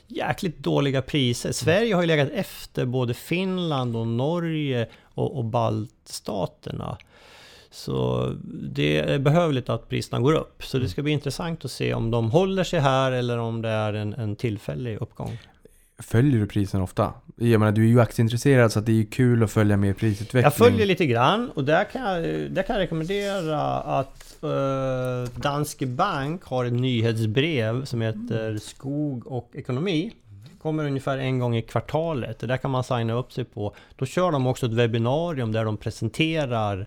jäkligt dåliga priser. Sverige har ju legat efter både Finland och Norge och, och baltstaterna. Så det är behövligt att priserna går upp. Så det ska bli intressant att se om de håller sig här eller om det är en, en tillfällig uppgång. Följer du prisen ofta? Jag menar, du är ju aktieintresserad så att det är ju kul att följa med prisutvecklingen. Jag följer lite grann och där kan jag, där kan jag rekommendera att eh, Danske Bank har ett nyhetsbrev som heter Skog och ekonomi. Kommer ungefär en gång i kvartalet. Det där kan man signa upp sig på. Då kör de också ett webbinarium där de presenterar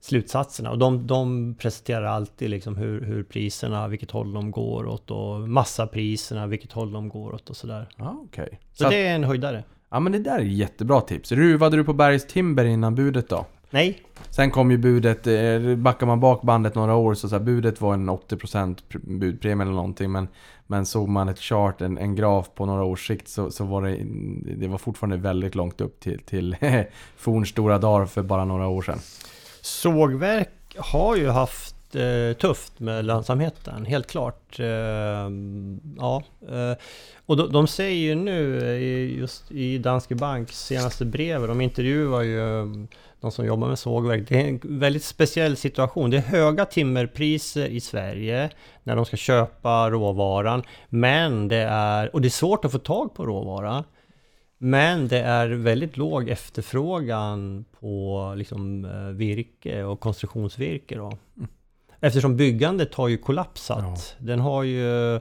slutsatserna. Och de, de presenterar alltid liksom hur, hur priserna, vilket håll de går åt och massapriserna, vilket håll de går åt och sådär. Ja, okej. Så, Så att- det är en höjdare. Ja, men det där är jättebra tips. Ruvade du på Bergs Timber innan budet då? Nej, Sen kom ju budet, eh, backar man bak bandet några år så, så här, budet var en 80% pr- budpremie eller någonting men, men såg man ett chart, en, en graf på några års sikt så, så var det, det var fortfarande väldigt långt upp till, till *laughs* forns stora dagar för bara några år sedan sågverk har ju haft eh, tufft med lönsamheten, helt klart. Eh, ja, eh, och de, de säger ju nu, just i Danske Banks senaste brev, de intervjuar ju mm, de som jobbar med sågverk. Det är en väldigt speciell situation. Det är höga timmerpriser i Sverige när de ska köpa råvaran. Men det är, och det är svårt att få tag på råvara. Men det är väldigt låg efterfrågan på liksom, eh, virke och konstruktionsvirke. Då. Eftersom byggandet har ju kollapsat. Den har ju...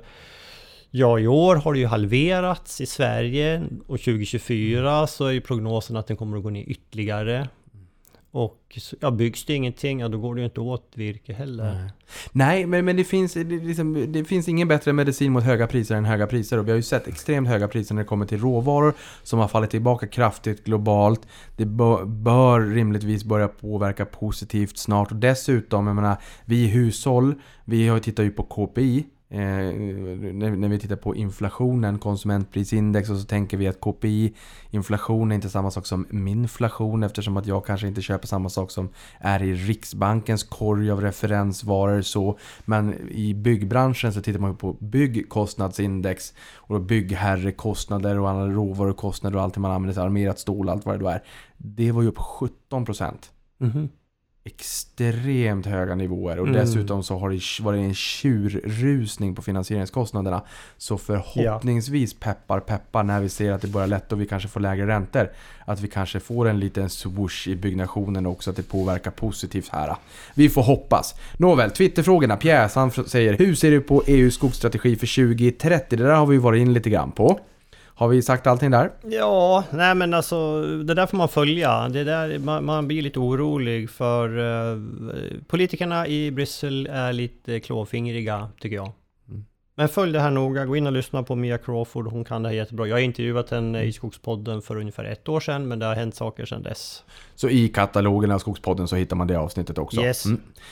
Ja, i år har det ju halverats i Sverige och 2024 så är ju prognosen att den kommer att gå ner ytterligare. Och ja, byggs det ingenting, ja då går det ju inte åt virke heller. Nej, men, men det, finns, det, liksom, det finns ingen bättre medicin mot höga priser än höga priser. Och vi har ju sett extremt höga priser när det kommer till råvaror som har fallit tillbaka kraftigt globalt. Det bör, bör rimligtvis börja påverka positivt snart. Och dessutom, jag menar, vi hushåll, vi har ju tittat ju på KPI. Eh, när, när vi tittar på inflationen, konsumentprisindex och så tänker vi att KPI, inflation är inte samma sak som minflation eftersom att jag kanske inte köper samma sak som är i Riksbankens korg av referensvaror så. Men i byggbranschen så tittar man på byggkostnadsindex och då byggherrekostnader och andra råvarukostnader och allt man använder, armerat stål och allt vad det då är. Det var ju upp 17%. Mhm. Extremt höga nivåer och Mm. dessutom så har det varit en tjurrusning på finansieringskostnaderna. Så förhoppningsvis peppar peppar när vi ser att det börjar lätta och vi kanske får lägre räntor. Att vi kanske får en liten swoosh i byggnationen också, att det påverkar positivt här. Vi får hoppas. Nåväl, Twitterfrågorna. Pjäs han säger Hur ser du på EUs skogsstrategi för 2030? Det där har vi varit in lite grann på. Har vi sagt allting där? Ja, nej men alltså det där får man följa. Det där, man, man blir lite orolig för eh, politikerna i Bryssel är lite klåfingriga tycker jag. Men följ det här noga, gå in och lyssna på Mia Crawford, hon kan det här jättebra. Jag har intervjuat henne i Skogspodden för ungefär ett år sedan, men det har hänt saker sedan dess. Så i katalogen av Skogspodden så hittar man det avsnittet också. Yes.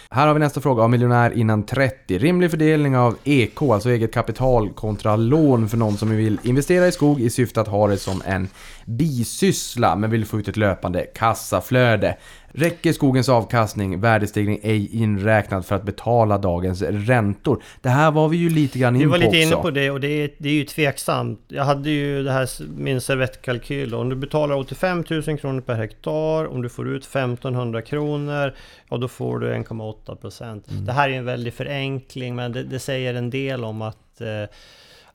Här har vi nästa fråga av miljonär innan 30. Rimlig fördelning av EK, alltså eget kapital kontra lån för någon som vill investera i skog i syfte att ha det som en bisyssla men vill få ut ett löpande kassaflöde. Räcker skogens avkastning, värdestegring ej inräknad för att betala dagens räntor? Det här var vi ju lite grann Vi in var på lite inne också. på det och det är, det är ju tveksamt. Jag hade ju det här, min servettkalkyl. Om du betalar 85 000 kronor per hektar, om du får ut 1500 kronor, ja då får du 1,8 procent. Mm. Det här är en väldig förenkling men det, det säger en del om att eh,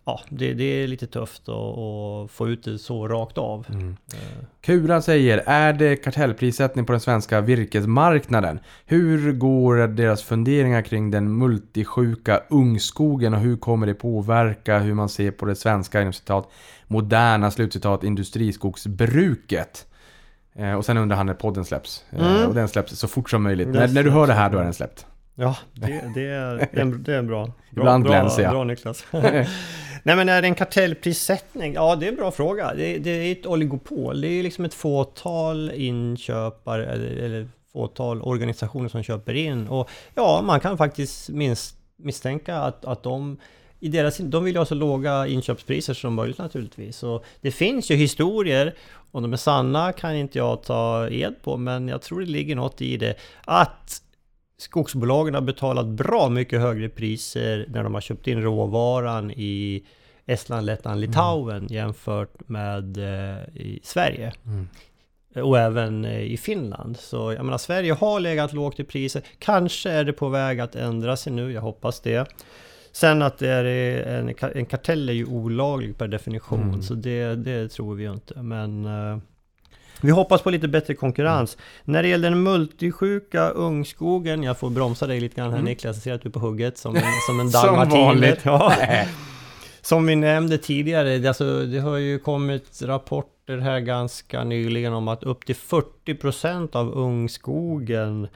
ja, det, det är lite tufft att, få ut det så rakt av. Mm. Eh, Kura säger, är det kartellprissättning på den svenska virkesmarknaden? Hur går deras funderingar kring den multisjuka ungskogen och hur kommer det påverka hur man ser på det svenska inom citat, moderna slutcitat industriskogsbruket? Eh, och sen undrar han när podden släpps. Eh, Mm. och den släpps så fort som möjligt. När, när du hör det här då är den släppt. Ja, det, det, är, en, det är en bra. *laughs* bra Ibland glänser jag. Bra Niklas. *laughs* *laughs* Nej men är det en kartellprissättning? Ja det är en bra fråga. Det, det är ett oligopol. Det är liksom ett fåtal inköpare eller, eller fåtal organisationer som köper in. Och ja, man kan faktiskt minst, misstänka att, att de i deras, de vill ju ha så låga inköpspriser som möjligt naturligtvis. Så det finns ju historier, om de är sanna kan inte jag ta ed på, men jag tror det ligger något i det. Att skogsbolagen har betalat bra mycket högre priser när de har köpt in råvaran i Estland, Lettland, Litauen jämfört med eh, i Sverige. Och även eh, i Finland. Så jag menar, Sverige har legat lågt i priser. Kanske är det på väg att ändra sig nu, jag hoppas det. Sen att det är en, en kartell är ju olaglig per definition, Mm. så det, det tror vi ju inte. Men eh, vi hoppas på lite bättre konkurrens. När det gäller den multisjuka ungskogen, jag får bromsa dig lite grann här Niklas, jag ser att du är på hugget som en, som en *laughs* Som vanligt. Ja. Som vi nämnde tidigare, det, alltså, det har ju kommit rapporter här ganska nyligen om att upp till 40% av ungskogen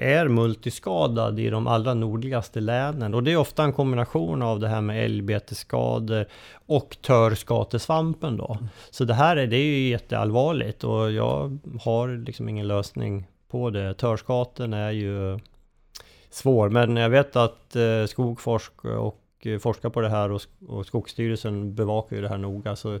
är multiskadad i de allra nordligaste länen. Och det är ofta en kombination av det här med älgbetesskador och törskatesvampen då. Så det här är, det är ju jätteallvarligt och jag har liksom ingen lösning på det. Törskaten är ju svår, men jag vet att eh, Skogforsk och eh, forskar på det här och Skogsstyrelsen bevakar ju det här noga. Så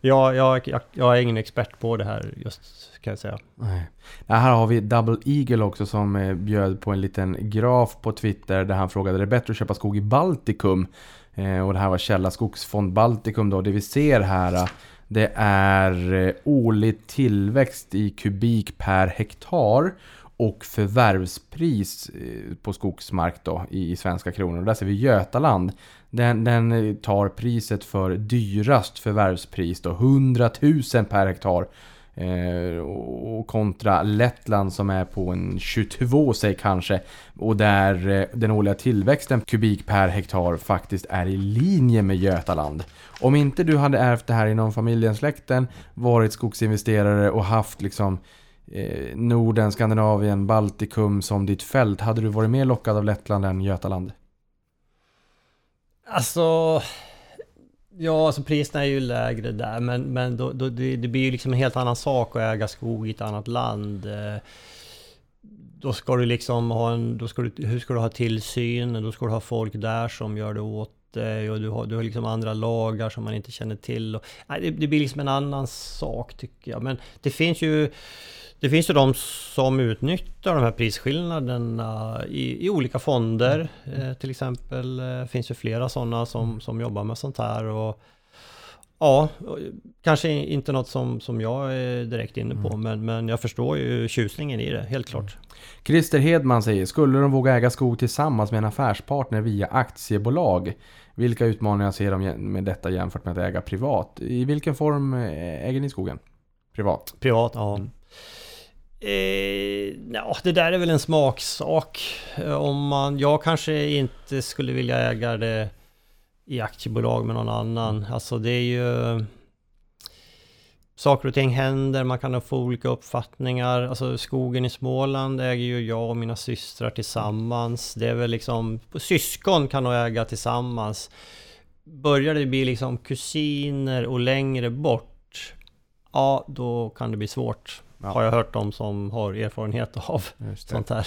jag, jag, jag, jag är ingen expert på det här just kan jag säga. Nej. Här har vi Double Eagle också som eh, bjöd på en liten graf på Twitter där han frågade är det bättre att köpa skog i Baltikum? Eh, och det här var källa Skogsfond Baltikum då. Det vi ser här eh, det är eh, årlig tillväxt i kubik per hektar och förvärvspris eh, på skogsmark då i, svenska kronor. Och där ser vi Götaland. Den, den eh, tar priset för dyrast förvärvspris då, 100 000 per hektar. Eh, och kontra Lettland som är på en 22 säg kanske. Och där eh, den årliga tillväxten kubik per hektar faktiskt är i linje med Götaland. Om inte du hade ärvt det här inom familjen, släkten, varit skogsinvesterare och haft liksom eh, Norden, Skandinavien, Baltikum som ditt fält. Hade du varit mer lockad av Lettland än Götaland? Alltså... Ja, alltså priserna är ju lägre där, men, men då, då, det, det blir ju liksom en helt annan sak att äga skog i ett annat land. Eh, då ska du liksom ha en... Då ska du, hur ska du ha tillsyn? Då ska du ha folk där som gör det åt dig och du har, du har liksom andra lagar som man inte känner till. Och, nej, det, det blir liksom en annan sak tycker jag. Men det finns ju... Det finns ju de som utnyttjar de här prisskillnaderna i, i olika fonder. Eh, till exempel eh, finns ju flera sådana som, som jobbar med sånt här. Och, ja, kanske inte något som, som jag är direkt inne på, men, men jag förstår ju tjusningen i det, helt klart. Christer Hedman säger, skulle de våga äga skog tillsammans med en affärspartner via aktiebolag? Vilka utmaningar ser de med detta jämfört med att äga privat? I vilken form eh, äger ni skogen? Privat? Privat, ja. Eh, ja, det där är väl en smaksak. Eh, om man, jag kanske inte skulle vilja äga det i aktiebolag med någon annan. Alltså det är ju... Saker och ting händer, man kan få olika uppfattningar. Alltså skogen i Småland äger ju jag och mina systrar tillsammans. Det är väl liksom... Syskon kan nog äga tillsammans. Börjar det bli liksom kusiner och längre bort, ja då kan det bli svårt. Ja. Har jag hört om som har erfarenhet av sånt här.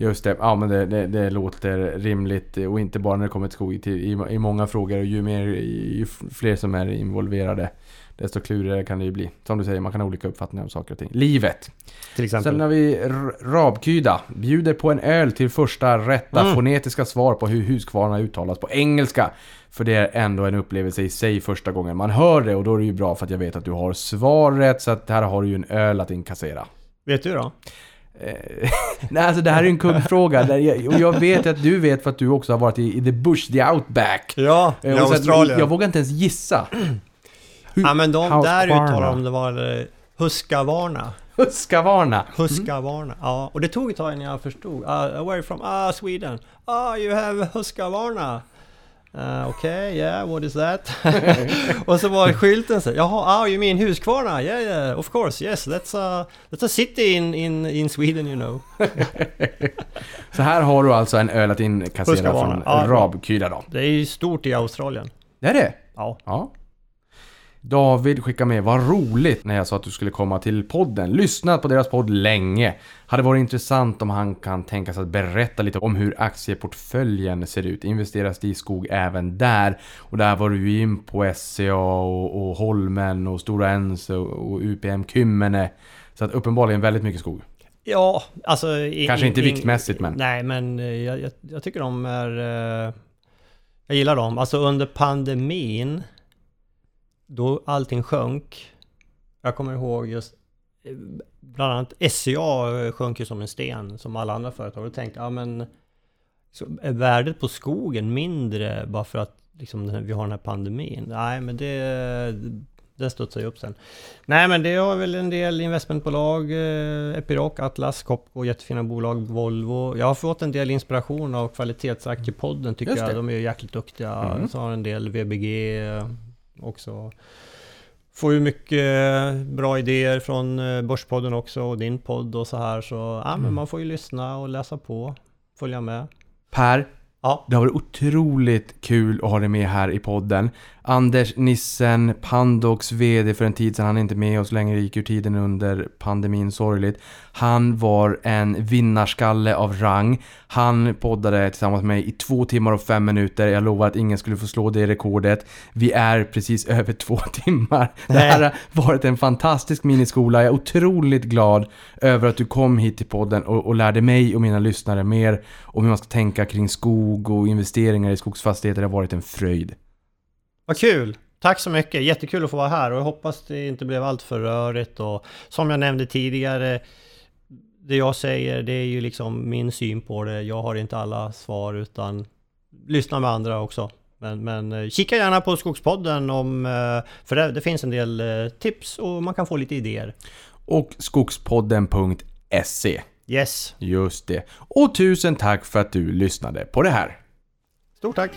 Just det, ja men det, det, det låter rimligt och inte bara när det kommer till skog till, i, i många frågor och ju, mer, ju fler som är involverade desto klurigare kan det ju bli. Som du säger, man kan ha olika uppfattningar om saker och ting. Livet! Till exempel. Sen har vi Rabkyda. Bjuder på en öl till första rätta Mm. fonetiska svar på hur Huskvarna uttalas på engelska. För det är ändå en upplevelse i sig första gången man hör det och då är det ju bra för att jag vet att du har svaret så att här har du ju en öl att inkassera. Vet du då? Eh, *laughs* Nej, alltså det här är en. Där jag, och jag vet att du vet för att du också har varit i, i the bush, the outback. Ja, Eh, och så att Jag vågar inte ens gissa. *clears throat* Hu- Ja men de där Husqvarna. uttalar de det var eh, Husqvarna. Husqvarna. Husqvarna. Ja, och det tog ett tag innan jag förstod. Uh, where from? Ah, Sweden. Ah, you have Husqvarna. Uh, Okej, yeah, what is that? *laughs* *laughs* och så var skylten så jaha, ah, you mean Husqvarna? Yeah, yeah, of course, yes, that's a, that's a city in, in, in Sweden, you know. *laughs* Så här har du alltså en öl att inkassera från Ja. Rabkyda då. Det är ju stort i Australien. Det är det? Ja. Ja. David skickar med, vad roligt när jag sa att du skulle komma till podden. Lyssnat på deras podd länge. Hade varit intressant om han kan tänka sig att berätta lite om hur aktieportföljen ser ut. Investeras det i skog även där? Och där var du ju in på SCA och, och Holmen och Stora Enso och UPM Kymmene. Så att uppenbarligen väldigt mycket skog. Ja, alltså... Kanske inte i- viktmässigt, men- Nej, men eh, jag, jag, jag tycker de är... eh, Jag gillar dem. Alltså under pandemin, då allting sjönk, Jag kommer ihåg just eh, bland annat SCA sjönk ju som en sten som alla andra företag och tänkte ja men så är värdet på skogen mindre bara för att liksom, vi har den här pandemin? Nej men det den studsar ju upp sen. Nej men det har väl en del investmentbolag, eh, Epiroc, Atlas, Copco, jättefina bolag, Volvo. Jag har fått en del inspiration av kvalitetsaktiepodden tycker jag. De är ju jäkligt duktiga. Mm. Så har en del VBG också. Får ju mycket bra idéer från eh, Börspodden också och din podd och så här. Så ja, men man får ju lyssna och läsa på, följa med. Per, Ja, det har varit otroligt kul att ha dig med här i podden. Anders Nissen, Pandox VD för en tid sedan, han är inte med oss längre, gick ur tiden under pandemin, sorgligt. Han var en vinnarskalle av rang. Han poddade tillsammans med mig i två timmar och fem minuter. Jag lovar att ingen skulle få slå det rekordet. Vi är precis *laughs* över två timmar. Det här har varit en fantastisk miniskola. Jag är otroligt glad över att du kom hit till podden och, och lärde mig och mina lyssnare mer om hur man ska tänka kring skog och investeringar i skogsfastigheter. Det har varit en fröjd. Vad kul! Tack så mycket! Jättekul att få vara här och jag hoppas det inte blev allt för rörigt och som jag nämnde tidigare det jag säger det är ju liksom min syn på det. Jag har inte alla svar utan lyssna med andra också. Men, men eh, kika gärna på Skogspodden om, eh, för det, det finns en del eh, tips och man kan få lite idéer. Och skogspodden.se. Yes, Just det. Och tusen tack för att du lyssnade på det här stort tack!